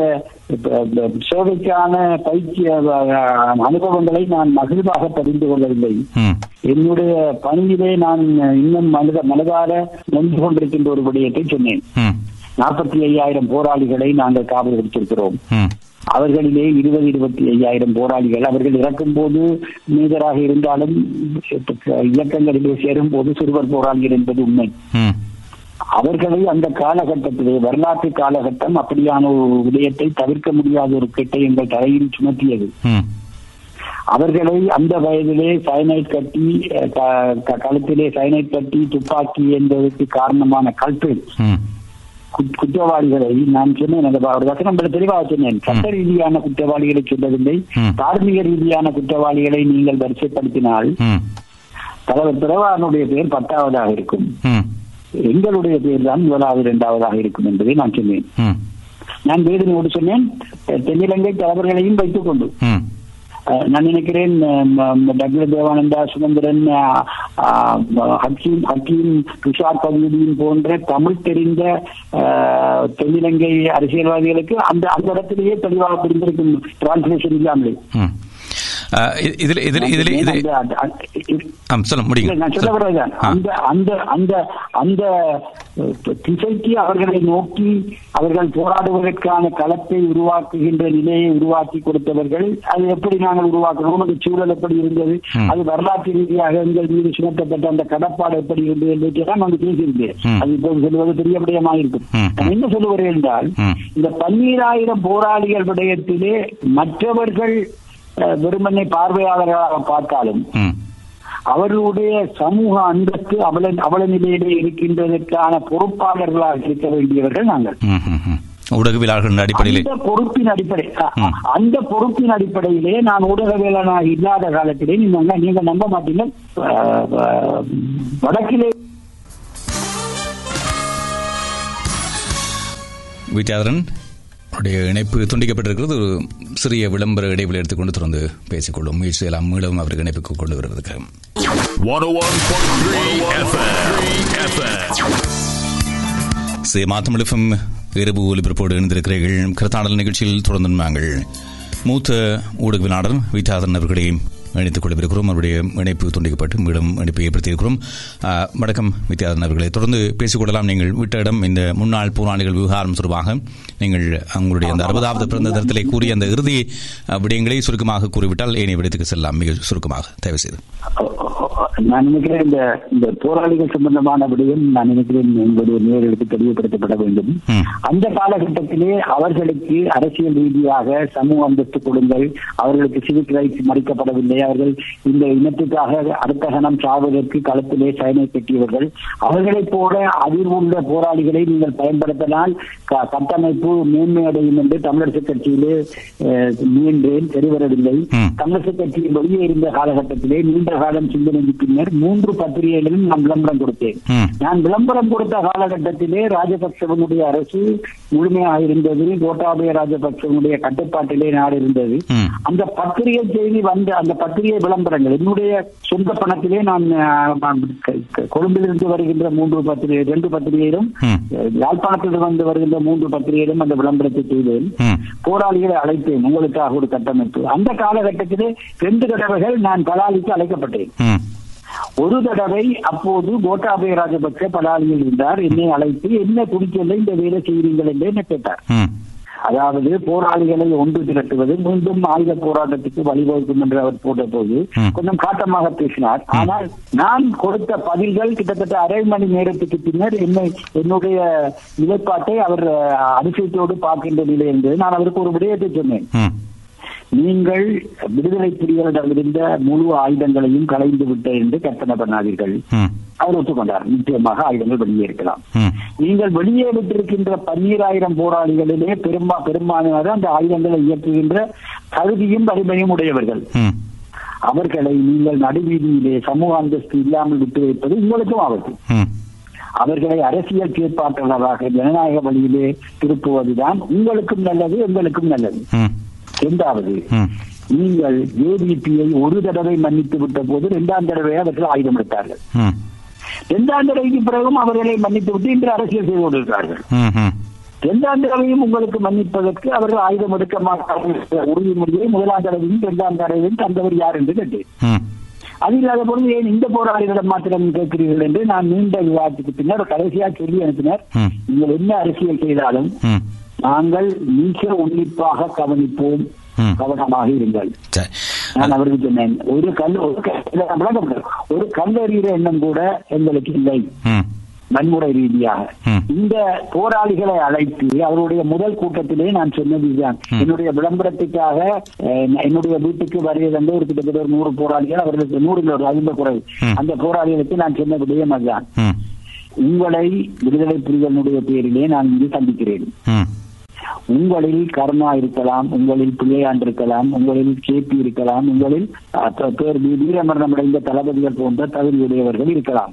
[SPEAKER 2] சேவைக்கான பயிற்சி அனுபவங்களை நான் மகிழ்வாக பகிர்ந்து கொள்ளவில்லை. என்னுடைய பணியிலே நான் இன்னும் மனத மனதார நொந்து கொண்டிருக்கின்ற ஒரு விடயத்தை சொன்னேன். நாற்பத்தி ஐயாயிரம் போராளிகளை நாங்கள் காவல் வைத்திருக்கிறோம்
[SPEAKER 1] ம்.
[SPEAKER 2] அவர்களிலே இருபது இருபத்தி ஐயாயிரம் போராளிகள் அவர்கள் இறக்கும் போது மீதராக இருந்தாலும் இயக்கங்களிலே சேரும் போது சிறுவர் போராளிகள் என்பது உண்மை. அவர்களை அந்த காலகட்டத்திலே வரலாற்று காலகட்டம் அப்படியான ஒரு விடயத்தை தவிர்க்க முடியாத ஒரு கெட்டை எங்கள் தலையில் சுமத்தியது. அவர்களை அந்த வயதிலே சைனைட் கட்டி கழுத்திலே சைனைட் கட்டி துப்பாக்கி என்பதற்கு காரணமான கல்பேட் குற்றவாளிகளை நான் சொன்னேன் வசனம் பல தெளிவாக சொன்னேன் சட்ட ரீதியான குற்றவாளிகளை சொல்லவில்லை. தார்மீக ரீதியான குற்றவாளிகளை நீங்கள் வரிசைப்படுத்தினால் தலைவர் பிரபாகரனுடைய பேர் பத்தாவதாக இருக்கும் எங்களுடைய பேர் தான் முதலாவது இரண்டாவதாக இருக்கும் என்பதை நான் சொன்னேன் நான் வேதனையோடு சொன்னேன் தென்னிலங்கை தலைவர்களையும் வைத்துக் கொண்டு நான் நினைக்கிறேன் டபிள்யூ தேவானந்தா சுதந்திரன் ஹக்கீம் ஹக்கீம் துஷார் பகுதியின் போன்ற தமிழ் தெரிந்த தென்னிலங்கை அரசியல்வாதிகளுக்கு அந்த அந்த இடத்திலேயே தெளிவாக புரிந்திருக்கும் டிரான்ஸ்லேஷன் இல்லாமலே.
[SPEAKER 1] இதில் இதில் இதில் இது சொல்ல
[SPEAKER 2] நான்
[SPEAKER 1] ஆ.
[SPEAKER 2] அந்த அந்த அந்த அந்த திசைக்கு அவர்களை நோக்கி அவர்கள் போராடுவதற்கான களத்தை உருவாக்குகின்ற நிலையை உருவாக்கி கொடுத்தவர்கள் அது எப்படி நாங்கள் உருவாக்கணும் அந்த சூழல் எப்படி இருந்தது. அது வரலாற்று ரீதியாக எங்கள் மீது சுமத்தப்பட்ட அந்த கடப்பாடு எப்படி இருந்தது என்பதையெல்லாம் நான் பேசியிருந்தேன். அது இப்போது சொல்வது பெரிய விடயமாக இருக்கும். நான் என்ன சொல்லுகிறேன் என்றால். இந்த பன்னீராயிரம் போராளிகள் விடயத்திலே மற்றவர்கள் வெறுமனே பார்வையாளர்களாக பார்த்தாலும் அவர்களுடைய சமூக அந்தஸ்து அவல அவல நிலையிலே இருக்கின்றதற்கான பொறுப்பாளர்களாக இருக்க வேண்டியவர்கள் நாங்கள்.
[SPEAKER 1] ஊடகவியலாளர்களின் அடிப்படையில்.
[SPEAKER 2] அந்த பொறுப்பின் அடிப்படை. அந்த பொறுப்பின் அடிப்படையிலே நான் ஊடகவியலாளனாக இல்லாத காலத்திலே நீங்க நீங்க நம்ப மாட்டீங்க வடக்கிலே.
[SPEAKER 1] வித்யாதரன் அவருடைய இணைப்பு துண்டிக்கப்பட்டிருக்கிறது ஒரு சிறிய விளம்பர இடைவெளி எடுத்துக்கொண்டு தொடர்ந்து பேசிக்கொள்ளும் முயற்சி செய்யலாம் மீளவும் அவருக்கு இணைப்புக்கு கொண்டு வருவதற்கு
[SPEAKER 3] 101.3 FM.
[SPEAKER 1] சே இரவு ஒலிபரப்போடு இணைந்திருக்கிறீர்கள் கருத்தாடல் நிகழ்ச்சியில் தொடர்ந்து நாங்கள் மூத்த ஊடகவியலாளர் வித்யாதரன் அவர்களையும் இணைத்துக் கொள்ளவிருக்கிறோம் அவருடைய இணைப்பு துண்டிக்கப்பட்டு மீண்டும் இணைப்பை ஏற்படுத்தியிருக்கிறோம். வணக்கம் வித்யாதன் அவர்களை. தொடர்ந்து பேசிக்கொள்ளலாம் நீங்கள் விட்ட இடம் இந்த முன்னாள் போராளிகள் விவகாரம் தொடர்பாக நீங்கள் உங்களுடைய அந்த அறுபதாவது பிறந்த தினத்திலே கூறிய அந்த இறுதி விடயங்களை சுருக்கமாக கூறிவிட்டால் ஏனைய விடயத்துக்கு செல்லலாம். மிக சுருக்கமாக தயவு செய்து.
[SPEAKER 2] நான் நினைக்கிறேன் இந்த இந்த போராளிகள் சம்பந்தமான விடயம் நான் நினைக்கிறேன் உங்களுடைய நேர்களுக்கு தெளிவுபடுத்தப்பட வேண்டும். அந்த காலகட்டத்திலே அவர்களுக்கு அரசியல் ரீதியாக சமூக அந்தஸ்து கொடுங்கள். அவர்களுக்கு சிவிக் ரைட்ஸ் மறிக்கப்படவில்லை அவர்கள் இந்த இனத்துக்காக அடுத்த கணம் சாவதற்கு களத்திலே சயனை கட்டியவர்கள் அவர்களைப் போல அதிர்வுள்ள போராளிகளை நீங்கள் பயன்படுத்தினால் கட்டமைப்பு மேன்மையடையும் என்று தமிழரசு கட்சியிலே முயன்றேன் சரிவரவில்லை
[SPEAKER 1] ம்.
[SPEAKER 2] தமிழக கட்சி வெளியே இருந்த காலகட்டத்திலே நீண்ட காலம் சிந்தனைக்கு பின்னர் மூன்று பத்திரிகைகளிலும் நான் விளம்பரம் கொடுத்தேன். நான் விளம்பரம் கொடுத்த காலகட்டத்திலே ராஜபக்சவனுடைய அரசு முழுமையாக இருந்தது கோட்டாபய ராஜபக்சவனுடைய கட்டுப்பாட்டிலே நாடு இருந்தது. அந்த பத்திரிகை செய்தி வந்த அந்த பத்திரிகை விளம்பரங்கள். என்னுடைய சொந்த பணத்திலே நான் கொழும்பிலிருந்து வருகின்ற மூன்று பத்திரிகை ரெண்டு பத்திரிகையிலும் யாழ்ப்பாணத்திலிருந்து வருகின்ற மூன்று பத்திரிகையிலும் அந்த விளம்பரத்தை செய்தேன். போராளிகளை அழைத்தேன். உங்களுக்காக ஒரு கட்டமைப்பு. அந்த காலகட்டத்திலே ரெண்டு தடவைகள் நான் பலாலிக்கு அழைக்கப்பட்டேன். ஒரு தடவை அப்போது கோட்டாபய ராஜபக்ச பலாலியில் இருந்தார். என்னை அழைத்து என்ன துணிச்சல்ல இந்த வேலை செய்கிறீர்கள் என்று என்ன கேட்டார். அதாவது போராளிகளை ஒன்று திரட்டுவது மீண்டும் ஆயுத போராட்டத்துக்கு வழிவகுக்கும் என்று அவர் போட்டபோது
[SPEAKER 1] ம்.
[SPEAKER 2] கொஞ்சம் காட்டமாக பேசினார் ஆனால் நான் கொடுத்த பதில்கள் கிட்டத்தட்ட அரை மணி நேரத்துக்கு பின்னர் என்னை என்னுடைய நிலைப்பாட்டை அவர் அதிசயத்தோடு பார்க்கின்ற நிலை இருந்தது நான் அவருக்கு ஒரு விடயத்தை சொன்னேன். நீங்கள் விடுதலை புலிகளிடமிருந்த முழு ஆயுதங்களையும் கலைந்து விட்ட என்று கற்பனை பண்ணாதீர்கள். அவர் ஒத்துக்கொண்டார் நிச்சயமாக ஆயுதங்கள் வெளியே இருக்கலாம். நீங்கள் வெளியே விட்டிருக்கின்ற பன்னீராயிரம் போராளிகளிலே பெரும்பா பெரும்பாலானவர் அந்த ஆயுதங்களை இயக்குகின்ற தகுதியும் வலிமையும் உடையவர்கள். அவர்களை நீங்கள் நடுவீதியிலே சமூக அந்தஸ்து இல்லாமல் விட்டு வைப்பது உங்களுக்கும் ஆபத்து. அவர்களை அரசியல் செயற்பாட்டாளராக ஜனநாயக வழியிலே திருப்புவதுதான் உங்களுக்கும் நல்லது எங்களுக்கும் நல்லது. இரண்டாவது. நீங்கள் ஏடிபியை ஒரு தடவை மன்னித்து விட்ட போது இரண்டாம் தடவை அவர்கள் ஆயுதம் எடுத்தார்கள். இரண்டாம் தடவைக்கு பிறகும் அவர்களை மன்னித்து விட்டு இன்று அரசியல் செய்து கொண்டிருக்கிறார்கள். இரண்டாம் தடவையும் உங்களுக்கு மன்னிப்பதற்கு அவர்கள் ஆயுதம் எடுக்க மாட்டார்கள் உறுதிமொழியை முதலாம் தடவையும் இரண்டாம் தடவையும் தந்தவர் யார் என்று கேட்டேன். அது இல்லாத பொழுது ஏன் இந்த போராளிகளிடம் மாத்திரம் கேட்கிறீர்கள் என்று நான் நீண்ட விவாதத்துக்கு பின்னர் கடைசியாக சொல்லி அனுப்பினர். நீங்கள் என்ன அரசியல் செய்தாலும். நாங்கள் மிக உன்னிப்பாக கவனிப்போம். கவனமாக இருங்கள் நான் அவருக்கு சொன்னேன் ஒரு கல் ஒரு. ஒரு கல்லறிகிற எண்ணம் கூட எங்களுக்கு இல்லை. வன்முறை ரீதியாக. இந்த போராளிகளை அழைத்து அவருடைய முதல் கூட்டத்திலே நான் சொன்னது இதுதான்
[SPEAKER 1] ம்.
[SPEAKER 2] என்னுடைய விளம்பரத்துக்காக என்னுடைய வீட்டுக்கு வருகை வந்து ஒரு கிட்டத்தட்ட ஒரு நூறு போராளிகள் அவர்களுக்கு நூறு ஒரு ஐம்பது குறை
[SPEAKER 1] ம்.
[SPEAKER 2] அந்த போராளிகளுக்கு நான் சொன்ன விடயம் அதுதான். உங்களை விடுதலை புலிகளுடைய பேரிலே நான் இங்கு சந்திக்கிறேன். உங்களில் கருணா இருக்கலாம் உங்களில் பிள்ளையாண்டு இருக்கலாம் உங்களில் கேபி இருக்கலாம் உங்களில் பேர் வீரமரணம் அடைந்த தளபதிகள் போன்ற தகுதியுடையவர்கள் இருக்கலாம்.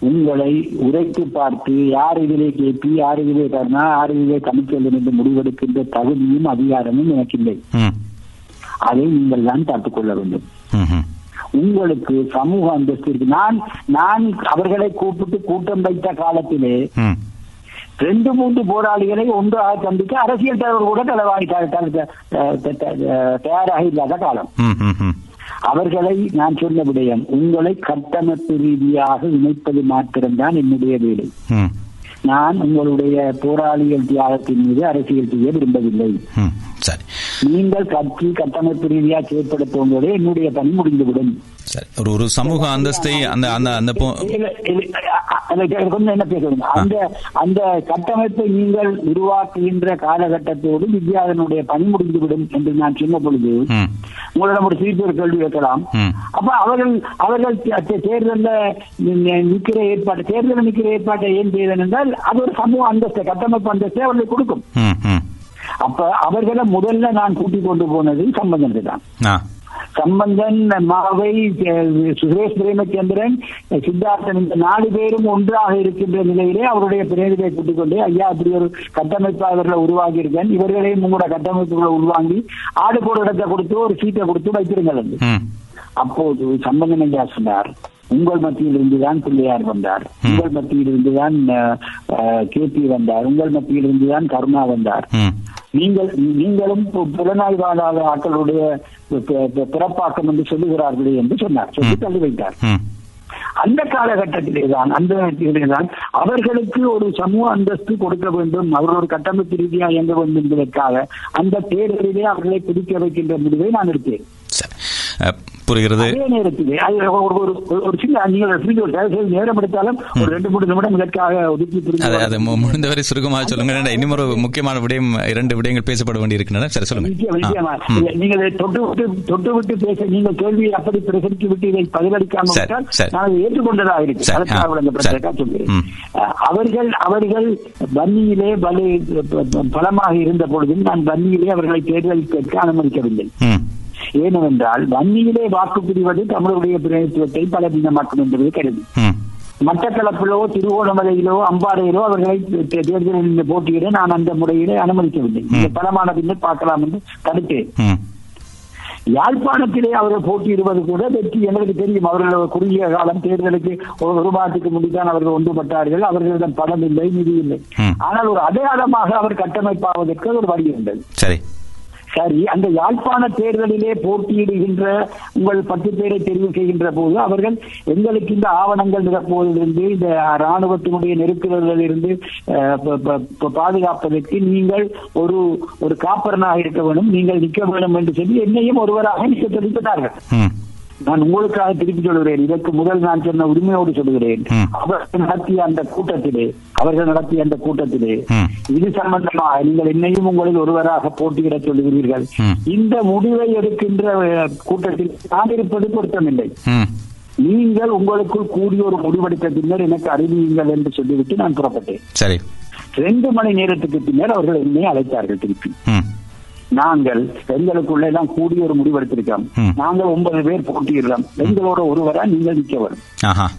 [SPEAKER 2] உங்களை உரைத்து பார்த்து யார் இதிலே கேபி யார் இதிலே கருணா யார் இதிலே தமிழ்ச்செல்வன் என்று முடிவெடுக்கின்ற தகுதியும் அதிகாரமும் எனக்கு இல்லை
[SPEAKER 1] ம்.
[SPEAKER 2] அதை நீங்கள் தான் பார்த்துக் கொள்ள வேண்டும். உங்களுக்கு சமூக அந்தஸ்து இருக்கு நான் நான் அவர்களை கூப்பிட்டு கூட்டம் வைத்த காலத்திலே. ரெண்டு மூன்று போராளிகளை ஒன்றாக சந்திக்க அரசியல் தலைவர் கூட தலைவாய் த- த- த- த- த- தயாராக இல்லாத காலம். அவர்களை நான் சொன்ன விடயம் உங்களை கட்டமைப்பு ரீதியாக இணைப்பது மாத்திரம்தான் என்னுடைய வேலை. நான் உங்களுடைய போராளிகள் தியாகத்தின் மீது அரசியல் செய்ய விரும்பவில்லை.
[SPEAKER 1] சரி
[SPEAKER 2] நீங்கள் கட்சி கட்டமைப்பு ரீதியாக செயற்படுத்தும் போதே என்னுடைய பணி முடிந்துவிடும்
[SPEAKER 1] ஒரு ஒரு சமூக அந்தஸ்தை அந்த அந்த அந்த
[SPEAKER 2] கொஞ்சம் என்ன பேசுறீங்க அந்த அந்த கட்டமைப்பை நீங்கள் உருவாக்குகின்ற காலகட்டத்தோடு வித்யாதனுடைய பணி முடிந்துவிடும் என்று நான் சொன்ன பொழுது. உங்களிடம் ஒரு ஒரு கேள்வி வைக்கலாம். அப்ப அவர்கள் அவர்கள் தேர்தல்ல நி- நிக்கிற ஏற்பாடு தேர்தலில் நிக்கிற ஏற்பாட்டை ஏன் செய்தன் என்றால் அது ஒரு சமூக அந்தஸ்து கட்டமைப்பு அந்தஸ்தை அவர்களுக்கு கொடுக்கும். அப்ப அவர்களை முதல்ல நான் கூட்டிக் கொண்டு போனது சம்பந்தன் தான். சம்பந்தன் மாவை சுரேஷ் பிரேமச்சந்திரன் சித்தார்த்தன் இந்த நாலு பேரும் ஒன்றாக இருக்கின்ற நிலையிலே அவருடைய பிரதிநிதியை கூட்டிக் கொண்டு ஐயா அப்படி ஒரு கட்டமைப்பு அவர்களை உருவாக்கி இருக்கேன் இவர்களையும் உங்களோட கட்டமைப்புகளை உருவாங்கி ஆடு போட இடத்தை கொடுத்து ஒரு சீட்டை கொடுத்து வைத்திருங்கள். அப்போது சம்பந்தன் ஐயா சொன்னார் உங்கள் மத்தியில் இருந்துதான் பிள்ளையார் வந்தார். உங்கள் மத்தியில் இருந்துதான் கேபி வந்தார். உங்கள் மத்தியில் இருந்துதான் கருணா வந்தார். நீங்கள் நீங்களும் பு- புலனாய்வாளர் ஆட்களுடைய பி- பி- பிறப்பாக்கம் என்று சொல்லுகிறார்களே என்று சொன்னார். சொல்லி தள்ளி வைத்தார் அந்த காலகட்டத்திலே தான் அந்த இடத்திலே தான் அவர்களுக்கு ஒரு சமூக அந்தஸ்து கொடுக்க வேண்டும் அவர்கள் ஒரு கட்டமைப்பு ரீதியாக இயங்க வேண்டும் என்பதற்காக அந்த தேர்தலிலே அவர்களை பிடிக்க வைக்கின்ற முடிவை நான் எடுத்தேன்.
[SPEAKER 1] புரிகிறது.
[SPEAKER 2] ஒரு சின்ன நீங்கள் நேரம் எடுத்தாலும் ஒரு ரெண்டு மூணு நிமிடம் இதற்காக ஒதுக்கி
[SPEAKER 1] அது அது முடிந்தவரை சுருக்கமாக சொல்லுங்க இன்னும் ஒரு முக்கியமான விடயம் இரண்டு விடயங்கள் பேசப்பட வேண்டி இருக்கின்றன சரி சொல்லுங்க
[SPEAKER 2] நீங்கள் தொட்டு விட்டு தொட்டு விட்டு பேச நீங்கள் கேள்வியை அப்படி பிரசரித்து விட்டு இதை பதிலளிக்காமல். நான் ஏற்றுக்கொண்டதாக இருக்கு அவர்கள் அவர்கள் வன்னியிலே பலமாக இருந்த பொழுதும் நான் வன்னியிலே அவர்களை தேர்தல் கேட்க அனுமதிக்கவில்லை ஏனென்றால் வன்னியிலே வாக்கு பிரிவது தமிழருடைய பிரதித்துவத்தை பலவீனமாக்கும் என்பது கருதி. மட்டக்களப்பிலோ திருவோணமலையிலோ அம்பாறையிலோ அவர்களை தேர்தலில் போட்டியிட நான் அந்த முறையிலே அனுமதிக்கவில்லை. இந்த பலமான பின்னர் பார்க்கலாம் என்று தடுத்தேன் யாழ்ப்பாணத்திலே அவர்கள் போட்டியிடுவது கூட வெற்றி எங்களுக்கு தெரியும். அவர்கள் குறுகிய காலம் தேர்தலுக்கு ஒரு மாதத்துக்கு முன்னால் அவர்கள் ஒன்றுபட்டார்கள். அவர்களிடம் பணம் இல்லை நிதி இல்லை. ஆனால் ஒரு அடையாளமாக அவர் கட்டமைப்பாவதற்கு ஒரு வழி இருந்தது.
[SPEAKER 1] சரி
[SPEAKER 2] அந்த யாழ்ப்பாண தேர்தலிலே போட்டியிடுகின்ற உங்கள் பத்து பேரை தெரிவு செய்கின்ற போது அவர்கள் எங்களுக்கு இந்த ஆவணங்கள் நிரப்புவதிலிருந்து இந்த ராணுவத்தினுடைய நெருக்குதலிருந்து பாதுகாப்பதற்கு நீங்கள் ஒரு ஒரு காப்பரனாக இருக்க வேண்டும் நீங்கள் நிற்க வேண்டும் என்று சொல்லி என்னையும் ஒருவராக நிற்க தெரிவித்தார்கள் நான் உங்களுக்காக திருப்பி சொல்கிறேன். இதற்கு முதல் நான் சொன்ன உரிமையோடு சொல்கிறேன். அவர்கள் நடத்திய அந்த கூட்டத்திலே அவர்கள் நடத்திய அந்த கூட்டத்திலே. இது சம்பந்தமாக நீங்கள் என்னையும் உங்களில் ஒருவராக போட்டியிட சொல்லுகிறீர்கள். இந்த முடிவை எடுக்கின்ற கூட்டத்தில் நான் இருப்பது பொருத்தமில்லை. நீங்கள் உங்களுக்குள் கூடிய ஒரு முடிவெடுத்த பின்னர் எனக்கு அறிவியுங்கள் என்று சொல்லிவிட்டு நான் புறப்பட்டேன்.
[SPEAKER 1] சரி.
[SPEAKER 2] ரெண்டு மணி நேரத்துக்கு பின்னர் அவர்கள் என்னை அழைத்தார்கள் திருப்பி. நாங்கள் எங்களுக்குள்ள எல்லாம் கூடிய ஒரு முடிவெடுத்திருக்கிறோம். நாங்கள் ஒன்பது பேர் போட்டியிடுறோம். எங்களோட ஒருவரா நீங்கள்
[SPEAKER 1] ஆஹா.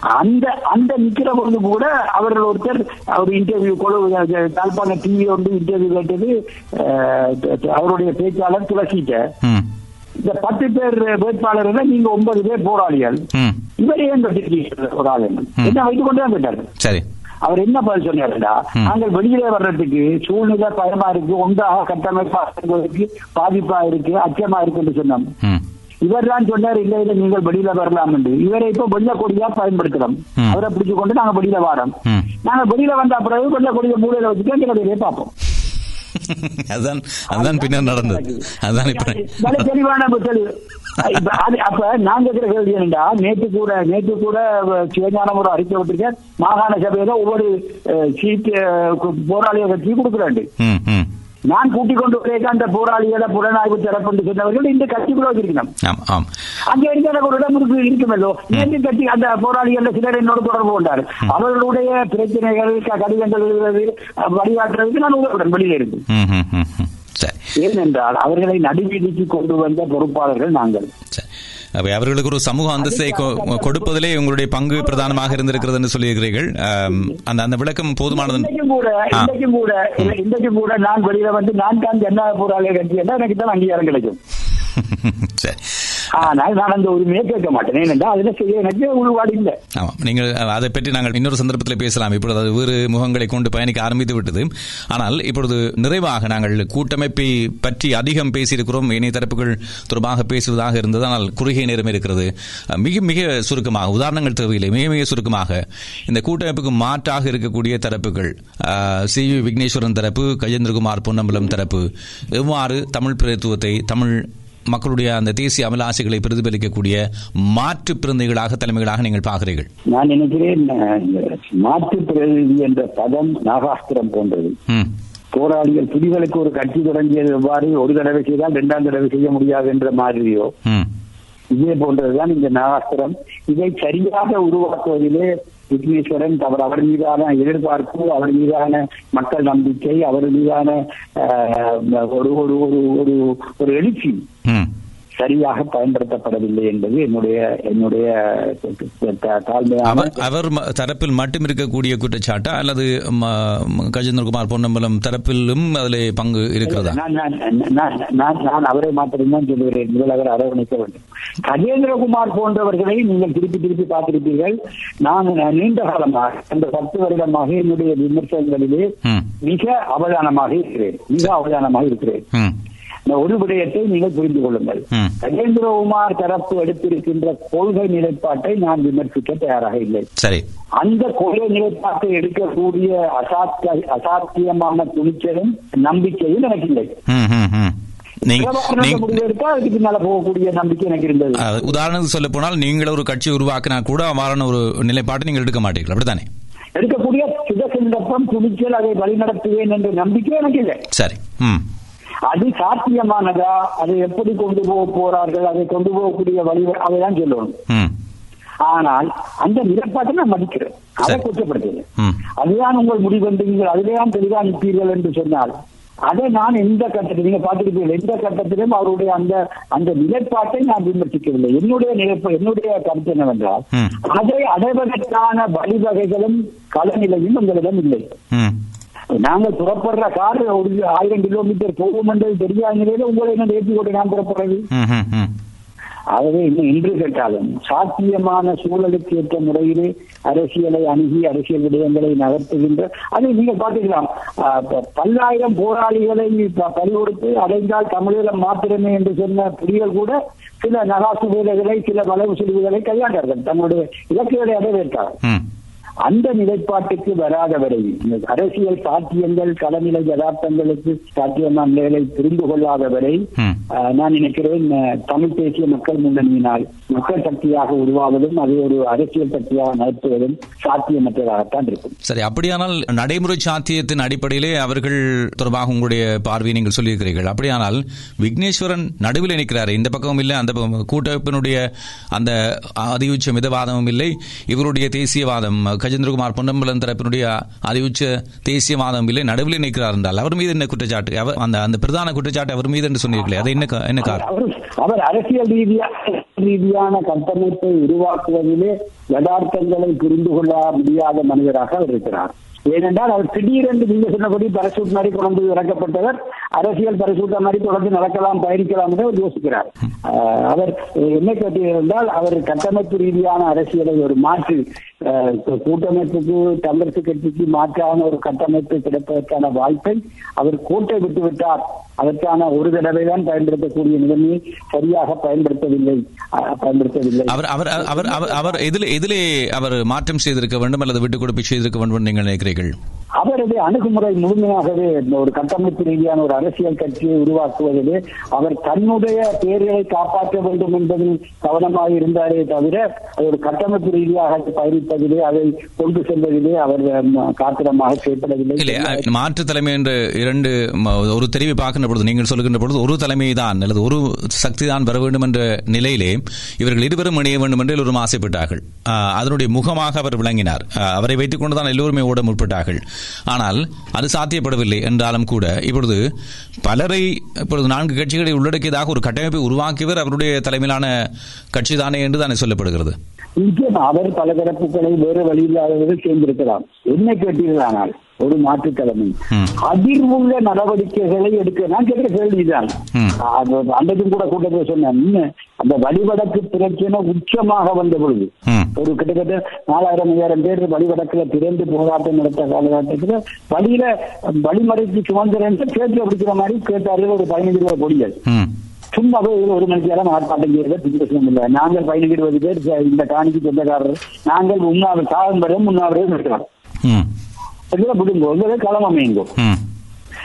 [SPEAKER 2] அந்த அந்த நிக்கிற பொழுது கூட அவர்கள் ஒருத்தர் அவர் இன்டர்வியூ தாழ்பான டிவி வந்து இன்டர்வியூ கேட்டது அவருடைய பேச்சாளர் துளசிட்ட. இந்த பத்து பேர் வேட்பாளர்கள் நீங்க ஒன்பது பேர் போராளிகள். இவர் ஏன் ஒரு ஆள் என்ன? வைத்துக் கொண்டு தான் கேட்டாரு?
[SPEAKER 1] சரி.
[SPEAKER 2] அவர் என்ன பதில் சொன்னாருடா. நாங்கள் வெளியிலே வர்றதுக்கு சூழ்நிலை பயமா இருக்கு ஒன்றாக கட்டமைப்பா பாதிப்பா இருக்கு அச்சமா இருக்குன்னு சொன்னோம். இவர் தான் சொன்னார் இல்ல இல்ல நீங்கள் வெளியில வரலாம் என்று. இவரை இப்ப வெள்ள கொடியா பயன்படுத்துறோம். அவரை பிடிச்சு கொண்டு நாங்க வெளியில வாரோம். நாங்க வெளியில வந்த பிறகு வெள்ள கொடிய மூலையில வச்சுட்டு எங்களுடைய பார்ப்போம்.
[SPEAKER 1] அதுதான் அதுதான் பின்னர் நடந்தது. அதுதான் இப்ப
[SPEAKER 2] தெளிவான தெளிவு அப்ப நான் கேட்கிற கேள்வி என்னடா நேற்று கூட நேற்று கூட சிவஞானம் ஒரு அறிக்கை விட்டிருக்கேன் மாகாண சபையில ஒவ்வொரு சீட்டு போராளியை கட்சி கொடுக்குறாண்டு நான் கூட்டிக் கொண்டு வரேன். அந்த போராளிகளை புலனாய்வு தரப்பு என்று சொன்னவர்கள் இந்த கட்சிக்குள்ள வச்சிருக்கணும் அங்க இருக்க எனக்கு ஒரு இடம் இருக்கு இருக்குமல்லோ நேற்று கட்சி அந்த போராளிகள் சிலர் என்னோட தொடர்பு கொண்டார். அவர்களுடைய பிரச்சனைகள் கடிதங்கள் வழிகாட்டுறதுக்கு நான் உதவுறேன் வெளியில இருந்து. ஏனென்றால் அவர்களை நடுவீதிக்கு கொண்டு வந்த பொறுப்பாளர்கள் நாங்கள்.
[SPEAKER 1] அவர்களுக்கு ஒரு சமூக அந்தஸ்தை கொடுப்பதிலே உங்களுடைய பங்கு பிரதானமாக இருந்திருக்கிறது என்று சொல்லியிருக்கிறீர்கள். அந்த அந்த விளக்கம் போதுமானது
[SPEAKER 2] இன்றைக்கும் கூட. இன்றைக்கும் கூட நான் வெளியில வந்து நான் தான் கட்சி என்றால் எனக்கு தான் அங்கீகாரம் கிடைக்கும்.
[SPEAKER 1] சரி.
[SPEAKER 2] ஆனால் நான் அந்த உரிமையை கேட்க மாட்டேன். ஏனென்றால் செய்ய எனக்கு இல்லை.
[SPEAKER 1] ஆமாம் நீங்கள் அதை பற்றி நாங்கள் இன்னொரு சந்தர்ப்பத்தில் பேசலாம். இப்பொழுது அது வேறு முகங்களை கொண்டு பயணிக்க ஆரம்பித்து விட்டது. ஆனால் இப்பொழுது நிறைவாக நாங்கள் கூட்டமைப்பை பற்றி அதிகம் பேசியிருக்கிறோம். இணைய தரப்புகள் தொடர்பாக பேசுவதாக இருந்தது. ஆனால் குறுகிய நேரம் இருக்கிறது. மிக மிக சுருக்கமாக உதாரணங்கள் தேவையில்லை. மிக மிக சுருக்கமாக இந்த கூட்டமைப்புக்கு மாற்றாக இருக்கக்கூடிய தரப்புகள் சி வி விக்னேஸ்வரன் தரப்பு கஜேந்திரகுமார் பொன்னம்பலம் தரப்பு எவ்வாறு தமிழ் பிரதித்துவத்தை தமிழ் மக்களுடைய அந்த தேசிய அமலாசைகளை பிரதிபலிக்கக்கூடிய மாற்று பிறந்தைகளாக தலைமைகளாக நீங்கள் பார்க்கிறீர்கள்.
[SPEAKER 2] நான் நினைக்கிறேன் மாற்று பிரதிநிதி என்ற பதம் நாகாஸ்திரம் போன்றது. போராளிகள் புலிகளுக்கு ஒரு கட்சி தொடங்கியது எவ்வாறு? ஒரு தடவை செய்தால் இரண்டாம் தடவை செய்ய முடியாது என்ற மாதிரியோ? இதே போன்றதுதான் இந்த நாகாஸ்திரம். இதை சரியாக உருவாக்குவதிலே விக்னேஸ்வரன் அவர் அவர் மீதான எதிர்பார்ப்பு அவர் மீதான மக்கள் நம்பிக்கை அவர் மீதான ஒரு ஒரு ஒரு ஒரு எழுச்சி. சரியாக பயன்படுத்தப்படவில்லை என்பது என்னுடைய என்னுடைய தாழ்மையான
[SPEAKER 1] அவர் தரப்பில் மட்டும் இருக்கக்கூடிய குற்றச்சாட்டா? அல்லது கஜேந்திரகுமார் பொன்னம்பலம் தரப்பிலும் அதில் பங்கு இருக்கிறதா?
[SPEAKER 2] நான் அவரை மாத்திரம்தான் சொல்லுகிறேன். முதல் அவர் அரவணைக்க வேண்டும். கஜேந்திரகுமார் போன்றவர்களை நீங்கள் திருப்பி திருப்பி பார்த்திருப்பீர்கள். நான் நீண்ட காலமாக அந்த பத்து வருடமாக என்னுடைய விமர்சனங்களிலே மிக அவதானமாக இருக்கிறேன். மிக அவதானமாக இருக்கிறேன். இந்த ஒரு விடயத்தை நீங்கள் புரிந்து கொள்ளுங்கள்.
[SPEAKER 1] ம்.
[SPEAKER 2] கஜேந்திரகுமார் தரப்பு எடுத்திருக்கின்ற கொள்கை நிலைப்பாட்டை நான் விமர்சிக்க தயாராக இல்லை.
[SPEAKER 1] சரி.
[SPEAKER 2] அந்த கொள்கை நிலைப்பாட்டை எடுக்கக்கூடிய அசாத்திய அசாத்தியமான துணிச்சலும் நம்பிக்கையும் எனக்கு இல்லை.
[SPEAKER 1] நீங்க நீங்க- உதாரணத்துக்கு சொல்ல போனால் நீங்கள் ஒரு கட்சி உருவாக்கினா கூட அவ்வாறான ஒரு நிலைப்பாட்டை நீங்கள் எடுக்க மாட்டீர்கள். அப்படித்தானே?
[SPEAKER 2] எடுக்கக்கூடிய சுதசந்தர்ப்பம் துணிச்சல் அதை வழிநடத்துவேன் என்ற நம்பிக்கை எனக்கு இல்லை.
[SPEAKER 1] சரி.
[SPEAKER 2] அது சாத்தியமானதா? அதை எப்படி கொண்டு போக போறார்கள்? அதை கொண்டு போகக்கூடிய வழி அதைதான் சொல்லணும். ஆனால் அந்த நிலைப்பாட்டை நான் மதிக்கிறேன். அதை. குற்றப்படுத்துகிறேன். அதுதான் உங்கள் முடிவென்று நீங்கள் அதிலேதான் தெளிவாக நிற்பீர்கள் என்று சொன்னால் அதை நான் எந்த கட்டத்தில் நீங்க பார்த்திருப்பீர்கள் எந்த கட்டத்திலும் அவருடைய அந்த அந்த நிலைப்பாட்டை நான் விமர்சிக்கவில்லை என்னுடைய நிலைப்பு என்னுடைய கருத்து என்னவென்றால். அதை அடைவதற்கான வழிவகைகளும் களநிலையும் எங்களிடம் இல்லை.
[SPEAKER 1] ம்
[SPEAKER 2] நாங்கள் புறப்படுற கார் ஒரு ஆயிரம் கிலோமீட்டர் போகும் என்றது தெரியாத நிலையில உங்களை என்ன ஏற்றி கொண்டு நான் புறப்படுறது ஆகவே இன்னும் இன்று கேட்டாலும் சாத்தியமான சூழலுக்கு ஏற்ற முறையிலே அரசியலை அணுகி அரசியல் விடயங்களை நகர்த்துகின்ற அதை நீங்க பாத்துக்கலாம் பல்லாயிரம் போராளிகளை ப- பறிகொடுத்து அடைந்தால் தமிழீழம் மாத்திரமே என்று சொன்ன புலிகள் கூட சில நகாசு வேலைகளை சில வளவு செல்வுகளை கையாண்டார்கள். தங்களுடைய இலக்குகளை அடைவேற்றார்கள்
[SPEAKER 1] ம்.
[SPEAKER 2] அந்த நிலைப்பாட்டுக்கு வராத வரை இந்த அரசியல் சாத்தியங்கள் களநிலை யதார்த்தங்களுக்கு சாத்தியமான நிலைகளை புரிந்து கொள்ளாத வரை
[SPEAKER 1] ம்.
[SPEAKER 2] ஆஹ், நான் நினைக்கிறேன் தமிழ் தேசிய மக்கள் முன்னணியினால் மக்கள் சக்தியாக உருவாவதும் அது ஒரு அரசியல் சக்தியாக நடத்துவதும் சாத்தியமற்றதாகத்தான் இருக்கும்.
[SPEAKER 1] சரி அப்படியானால் நடைமுறை சாத்தியத்தின் அடிப்படையிலே அவர்கள் தொடர்பாக உங்களுடைய பார்வையை நீங்கள் சொல்லியிருக்கிறீர்கள். அப்படியானால் விக்னேஸ்வரன் நடுவில் நிற்கிறார். இந்த பக்கமும் இல்லை அந்த கூட்டமைப்பினுடைய அந்த அதியுச்ச மிதவாதமும் இல்லை. இவருடைய தேசியவாதம் கஜேந்திரகுமார் பொன்னம்பலம் தரப்பினுடைய அதியுச்ச தேசியவாதம் இல்லை நடுவில் நிற்கிறார் என்றால் அவர் மீது என்ன குற்றச்சாட்டு? அவர் அந்த அந்த பிரதான குற்றச்சாட்டு அவர் மீது என்று சொன்னீர்களே அது என்ன என்ன காரணம்?
[SPEAKER 2] அவர் அரசியல் ரீதியாக ரீதியான கட்டமைப்பை உருவாக்குவதிலே யதார்த்தங்களை புரிந்து கொள்ள முடியாத மனிதராக அவர் இருக்கிறார். ஏனென்றால் அவர் திடீரென்று நீங்க சொன்னபடி பரசூட் மாதிரி கொண்டு இறக்கப்பட்டவர் அரசியல் பரசூட்ட மாதிரி தொடர்ந்து நடக்கலாம் பயணிக்கலாம் என்று அவர் யோசிக்கிறார் அவர் என்ன கேட்டிருந்தால் அவர் கட்டமைப்பு ரீதியான அரசியலை ஒரு மாற்று கூட்டமைப்புக்கு தமிழரசு கட்சிக்கு மாற்றான ஒரு கட்டமைப்பு கிடைப்பதற்கான வாய்ப்பை அவர் கோட்டை விட்டு விட்டார் அதற்கான ஒரு தடவை தான் பயன்படுத்தக்கூடிய நிலைமையை சரியாக பயன்படுத்தவில்லை பயன்படுத்தவில்லை
[SPEAKER 1] அவர் அவர் அவர் அவர் எதிலே எதிலே அவர் மாற்றம் செய்திருக்க வேண்டும் அல்லது விட்டுக் கொடுப்பு செய்திருக்க வேண்டும் நீங்கள் நினைக்கிறீர்கள்
[SPEAKER 2] அவரது அணுகுமுறை முழுமையாகவே ஒரு கட்டமைப்பு ரீதியான ஒரு அரசியல் கட்சியை உருவாக்குவதிலே அவர் தன்னுடைய பேர்களை காப்பாற்ற வேண்டும் என்பதில் கவனமாக இருந்தாரே தவிர ஒரு கட்டமைப்பு ரீதியாக பயணிப்பதிலே அதை கொண்டு செல்வதிலே அவர் காத்திரமாக செயல்படவில்லை
[SPEAKER 1] மாற்று தலைமை என்று இரண்டு ஒரு தெரிவை பார்க்கின்ற பொழுது நீங்கள் சொல்லுகின்ற பொழுது ஒரு தலைமை தான் அல்லது ஒரு சக்தி தான் வர வேண்டும் என்ற நிலையிலே இவர்கள் இருவரும் இணைய வேண்டும் என்று எல்லோரும் ஆசைப்பட்டார்கள். அதனுடைய முகமாக அவர் விளங்கினார். அவரை வைத்துக் கொண்டுதான் எல்லோருமே ஓட முற்பட்டார்கள் ஆனால் அது சாத்தியப்படவில்லை. என்றாலும் கூட இப்பொழுது பலரை இப்பொழுது நான்கு கட்சிகளை உள்ளடக்கியதாக ஒரு கட்டமைப்பை உருவாக்கியவர் அவருடைய தலைமையிலான கட்சி தானே என்று தானே சொல்லப்படுகிறது.
[SPEAKER 2] நிச்சயம் அவர் பல தரப்புகளை வேறு வழியில்லாதவர்கள் சேர்ந்திருக்கலாம். என்ன கேட்டீர்களானால் ஒரு மாற்றுத் தலைமை
[SPEAKER 1] ம்.
[SPEAKER 2] அதிர்வுள்ள நடவடிக்கைகளை எடுக்க நான் கேட்கிற கேள்விதான் அன்றைக்கும் கூட கூட்டத்தில் சொன்னேன். அந்த வழிவடக்கு பிரச்சனை உச்சமாக வந்த பொழுது. ஒரு கிட்டத்தட்ட நாலாயிரம் ஐயாயிரம் பேர் வழிவடக்குல திறந்து போராட்டம் நடத்த காலகட்டத்தில் வழியில வழிமறைக்கு சுதந்திரம் கேட்டு பிடிக்கிற மாதிரி கேட்டார்கள். ஒரு பதினஞ்சு ரூபாய் கொடிகள்
[SPEAKER 1] ம்.
[SPEAKER 2] சும்மாவே இதுல ஒரு மணிக்கு நேரம் ஆர்ப்பாட்டம் செய்யறது பின்பற்றம் இல்லை. நாங்கள் பதினஞ்சு இருபது பேர் இந்த காணிக்கு சொந்தக்காரர். நாங்கள் உண்ணாவிர சாகம் வரை முன்னாவரே இருக்கிறோம்
[SPEAKER 1] ம்.
[SPEAKER 2] இதுல விடுங்கோ உங்களே களம் அமையுங்கோ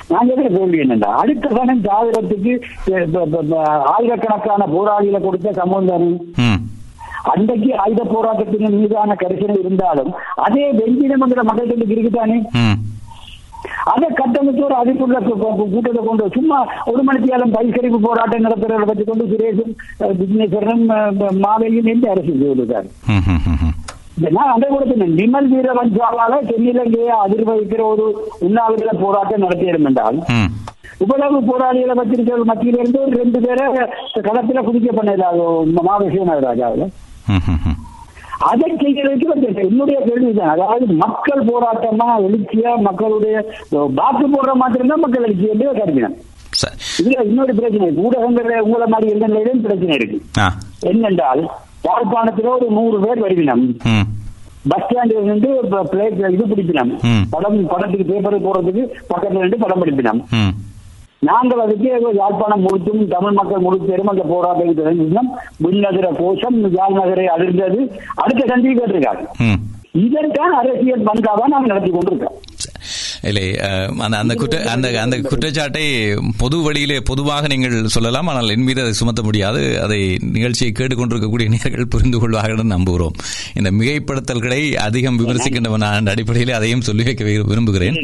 [SPEAKER 2] நாங்க இருக்கிற கேள்வி என்னண்டா அடுத்த கணம் சாதகத்துக்கு ஆயிரக்கணக்கான போராளிகளை கொடுத்த சமூகம் தானே அன்றைக்கு ஆயுத போராட்டத்தின் மீதான கரிசனை இருந்தாலும் அதே வெஞ்சினமங்கிற மக்களுக்கு இருக்குதானே அதை கட்டமைச்சு ஒரு கு- கூட்டத்தை கொண்டு சும்மா ஒரு மணித்தியாலும் பைசரிப்பு போராட்டம் நடத்துறதை வச்சு கொண்டு சுரேஷும் விக்னேஸ்வரனும் மாவையும் எந்த அரசு செய்திருக்காரு நிமல் வீரவஞ்சாவால தென்னிலங்கையை அதிர்வகிக்கிற ஒரு உண்ணாவிரத போராட்டம் நடத்தியிடும் என்றால் இவ்வளவு போராளிகளை வச்சிருக்கிற மத்தியில இருந்து ஒரு ரெண்டு பேரை களத்துல குதிக்க பண்ணது மாவசியம் ராஜாவில் அதை செய்கிறதுக்கு வந்து என்னுடைய கேள்விதான் அதாவது மக்கள் போராட்டமா எழுச்சியா மக்களுடைய வாக்கு போடுற மாதிரி தான் மக்கள் எழுச்சி என்று கருதினேன். இதுல இன்னொரு பிரச்சனை இருக்கு. ஊடகங்கள்ல உங்களை மாதிரி எந்த நிலையிலும் பிரச்சனை இருக்கு. என்னென்றால் யாழ்ப்பாணத்துல ஒரு நூறு பேர் வருவினம் பஸ் ஸ்டாண்ட்ல இருந்து பிளேட் இது பிடிப்பினோம். படம் படத்துக்கு பேப்பர் போடுறதுக்கு பக்கத்துல இருந்து படம் பிடிப்பினோம். நாங்கள் அதுக்கு யாழ்ப்பாணம் முழுத்தும் தமிழ் மக்கள் முழுப்பேரும் அந்த போராட்டத்தை தெரிஞ்சிருந்தோம் விண்ணதிர கோஷம் யாழ் நகரை அதிர்ந்தது. அடுத்த சந்தி கேட்டிருக்காங்க. இதற்கான அரசியல் பங்காக நாம் நடத்தி கொண்டிருக்கோம்.
[SPEAKER 1] இல்லை அந்த அந்த குற்ற அந்த அந்த குற்றச்சாட்டை பொது வழியிலே பொதுவாக நீங்கள் சொல்லலாம் ஆனால் என் மீது அதை சுமத்த முடியாது. அதை நிகழ்ச்சியை கேட்டுக்கொண்டிருக்கக்கூடிய நேர்கள் புரிந்து கொள்வார்கள் நம்புகிறோம். இந்த மிகைப்படுத்தல்களை அதிகம் விமர்சிக்கின்றவன் அடிப்படையில் அதையும் சொல்லி வைக்க விரும்புகிறேன்.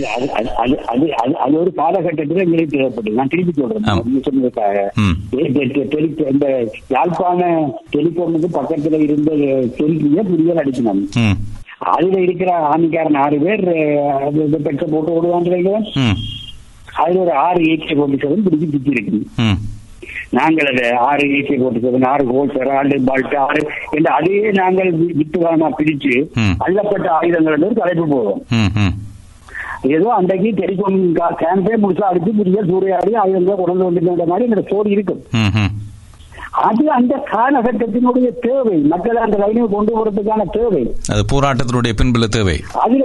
[SPEAKER 2] அது ஒரு காலகட்டத்தில் தேவைப்பட்டது நான் திருப்பி சொல்றேன். இந்த யாழ்ப்பாண டெலிபோனுக்கு பக்கத்துல இருந்த செல்விய புரியல் அடிக்கணும் அதுல இருக்கிற ஆமிக்காரன் ஆறு பேர் பெட்ரோல் போட்டு ஓடுவாங்க
[SPEAKER 1] ம்.
[SPEAKER 2] அதுல ஒரு ஆறு ஏகே போட்டு செவன் பிடிச்சி பிடிச்சி இருக்கு
[SPEAKER 1] ம்.
[SPEAKER 2] நாங்கள் அதை ஆறு ஏகே போட்டு செவன் ஆறு ஹோல்சர் ஆறு பால்ட் ஆறு என்று அதையே நாங்கள் வி- வித்துவானா பிரிச்சு
[SPEAKER 1] ம்.
[SPEAKER 2] அள்ளப்பட்ட ஆயுதங்கள் என்று தலைப்பு போவோம் ஏதோ அன்றைக்கு டெலிகாம் கேம்பே முழுசா அடிச்சு புதிய சூறையாடி ஆயுதங்களை கொண்டு வந்துட்டு மாதிரி இந்த ஸ்டோரி இருக்கும். அது அந்த காலகட்டத்தினுடைய தேவை. மக்களை அந்த லைனை கொண்டு போறதுக்கான தேவை.
[SPEAKER 1] அது போராட்டத்தினுடைய பின்புல தேவை.
[SPEAKER 2] அதுல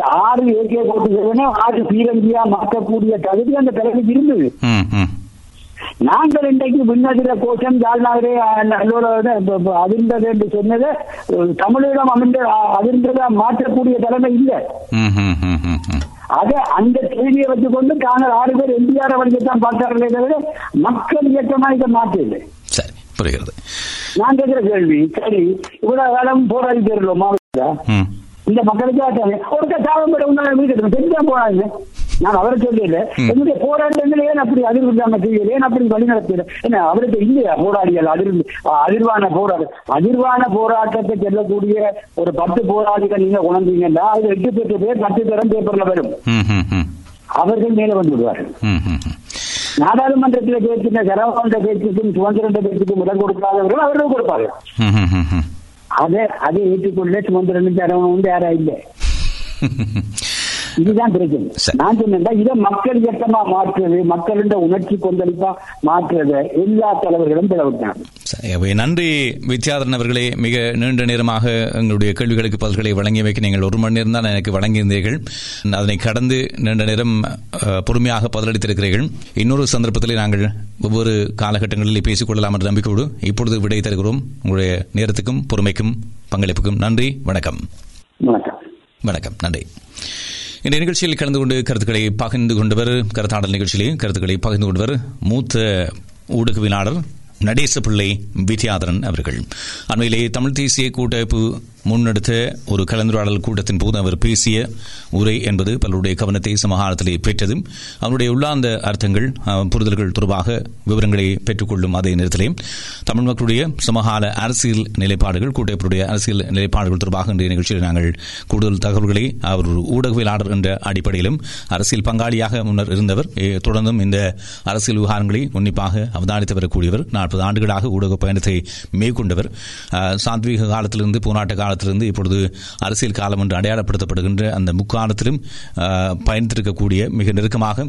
[SPEAKER 2] ஆறு ஏகே போட்டு ஆறு பீரங்கியா மாற்றக்கூடிய தகுதி அந்த தலைமைக்கு இருந்தது. நாங்கள் இன்றைக்கு விண்ணதிர கோஷம் ஜால்நாகரே அதிர்ந்தது என்று சொன்னதை. அஹ், அதிர்ந்ததா மாற்றக்கூடிய தலைமை இல்லை. அத அந்த செய்தியை வச்சுக்கொண்டு தாங்கள் ஆறு பேர் எம்ஜிஆர் வழியத்தான் பார்த்தார்களே தவிர மக்கள் இயக்கமா இதை மாற்றல
[SPEAKER 1] சரி புரிகிறது.
[SPEAKER 2] நான் கேட்கிற கேள்வி சரி இவ்வளவு காலம் போராடி தேர்தல் மாவட்ட
[SPEAKER 1] ம்.
[SPEAKER 2] இந்த மக்களுக்கு ஒருத்தர் சாதம் பெற உண்டான வீடு செஞ்சுதான் போனாங்க. நான் அவரை சொல்லல. என்னுடைய போராட்டங்கள் ஏன் அப்படி அதிர்வு இல்லாம செய்யல? ஏன் அப்படி வழி நடத்தல என்ன அவருக்கு இல்லையா போராடிகள் அதிர்வு அதிர்வான போராட்டம் அதிர்வான போராட்டத்தை செல்லக்கூடிய ஒரு பத்து போராளிகள் நீங்க உணர்ந்தீங்கன்னா அது எட்டு பத்து பேர் பத்து தரம் பேப்பர்ல வரும். அவர்கள் மேல வந்து விடுவார்கள் நாடாளுமன்றத்தில் பேசின சரவண பேச்சுக்கும் சுதந்திர பேச்சுக்கும் இடம் கொடுக்காதவர்கள் அவர்கள் கொடுப்பார்கள். அதை அதை ஏற்றுக்கொள்ள சுதந்திரன் சரவணன் வந்து யாரா இல்லை. இதுதான் பிரச்சனை. நான் சொன்னேன்டா இதை மக்கள் இயக்கமா மாற்றுறது மக்களிட உணர்ச்சி கொந்தளிப்பா மாற்றுறத எல்லா தலைவர்களும் பிளவிட்டாங்க
[SPEAKER 1] நன்றி வித்யாதரன் அவர்களே. மிக நீண்ட நேரமாக எங்களுடைய கேள்விகளுக்கு பதில்களை வழங்கியமைக்கு நீங்கள் ஒரு மணி நேரம் தான் எனக்கு வழங்கியிருந்தீர்கள். அதனை கடந்து நீண்ட நேரம் பொறுமையாக பதிலளித்திருக்கிறீர்கள். இன்னொரு சந்தர்ப்பத்தில் நாங்கள் ஒவ்வொரு காலகட்டங்களில் பேசிக்கொள்ளலாம் என்ற நம்பிக்கையோடு இப்பொழுது விடை தருகிறோம். உங்களுடைய நேரத்துக்கும் பொறுமைக்கும் பங்களிப்புக்கும் நன்றி. வணக்கம்.
[SPEAKER 2] வணக்கம்.
[SPEAKER 1] வணக்கம். நன்றி. இந்த நிகழ்ச்சியில் கலந்து கொண்டு கருத்துக்களை பகிர்ந்து கொண்டவர் கருத்தாடல் நிகழ்ச்சியிலே கருத்துக்களை பகிர்ந்து கொண்டவர் மூத்த ஊடகவியலாளர் நடேச பிள்ளை வித்யாதரன் அவர்கள். அண்மையிலே தமிழ் தேசிய கூட்டமைப்பு முன்னெடுத்த ஒரு கலந்துரையாடல் கூட்டத்தின் போது அவர் பேசிய உரை என்பது பலருடைய கவனத்தை சமகாலத்திலே பெற்றதும் அவருடைய உள்ளார்ந்த அர்த்தங்கள் புரிதல்கள் தொடர்பாக விவரங்களை பெற்றுக்கொள்ளும் அதே நேரத்திலே தமிழ் மக்களுடைய சமகால அரசியல் நிலைப்பாடுகள் கூட்டப்பருடைய அரசியல் நிலைப்பாடுகள் தொடர்பாக இன்றைய நிகழ்ச்சியில் நாங்கள் கூடுதல் தகவல்களை அவர் ஒரு ஊடகவியலாளர் என்ற அடிப்படையிலும் அரசியல் பங்காளியாக முன்னர் இருந்தவர் தொடர்ந்தும் இந்த அரசியல் விவகாரங்களை உன்னிப்பாக அவதானித்து வரக்கூடியவர் நாற்பது ஆண்டுகளாக ஊடக பயணத்தை மேற்கொண்டவர். சாத்வீக காலத்திலிருந்து போராட்ட காலத்திலிருந்து இப்பொழுது அரசியல் காலம் என்று அடையாளப்படுத்தப்படுகின்ற அந்த முக்காலத்திலும் பயணித்திருக்கக்கூடிய மிக நெருக்கமாக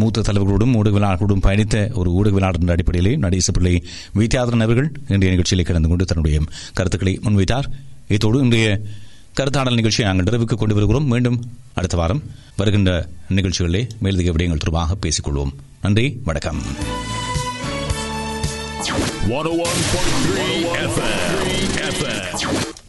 [SPEAKER 1] மூத்த தலைவர்களோடும் ஊடகவியலாளர்களோடும் பயணித்த ஒரு ஊடகவியலாளர் என்ற அடிப்படையிலே நடேச பிள்ளை வித்யாதரன் அவர்கள் இன்றைய நிகழ்ச்சியிலே கலந்து கொண்டு தன்னுடைய கருத்துக்களை முன்வைத்தார் இதோடு இன்றைய கருத்தாடல் நிகழ்ச்சியை நாங்கள் நிறைவுக்கு கொண்டு வருகிறோம் மீண்டும் அடுத்த வாரம் வருகின்ற நிகழ்ச்சிகளிலே மேலதிக விடயங்கள் தொடர்பாக பேசிக்கொள்வோம் நன்றி வணக்கம்
[SPEAKER 3] 101.3 FM. FM.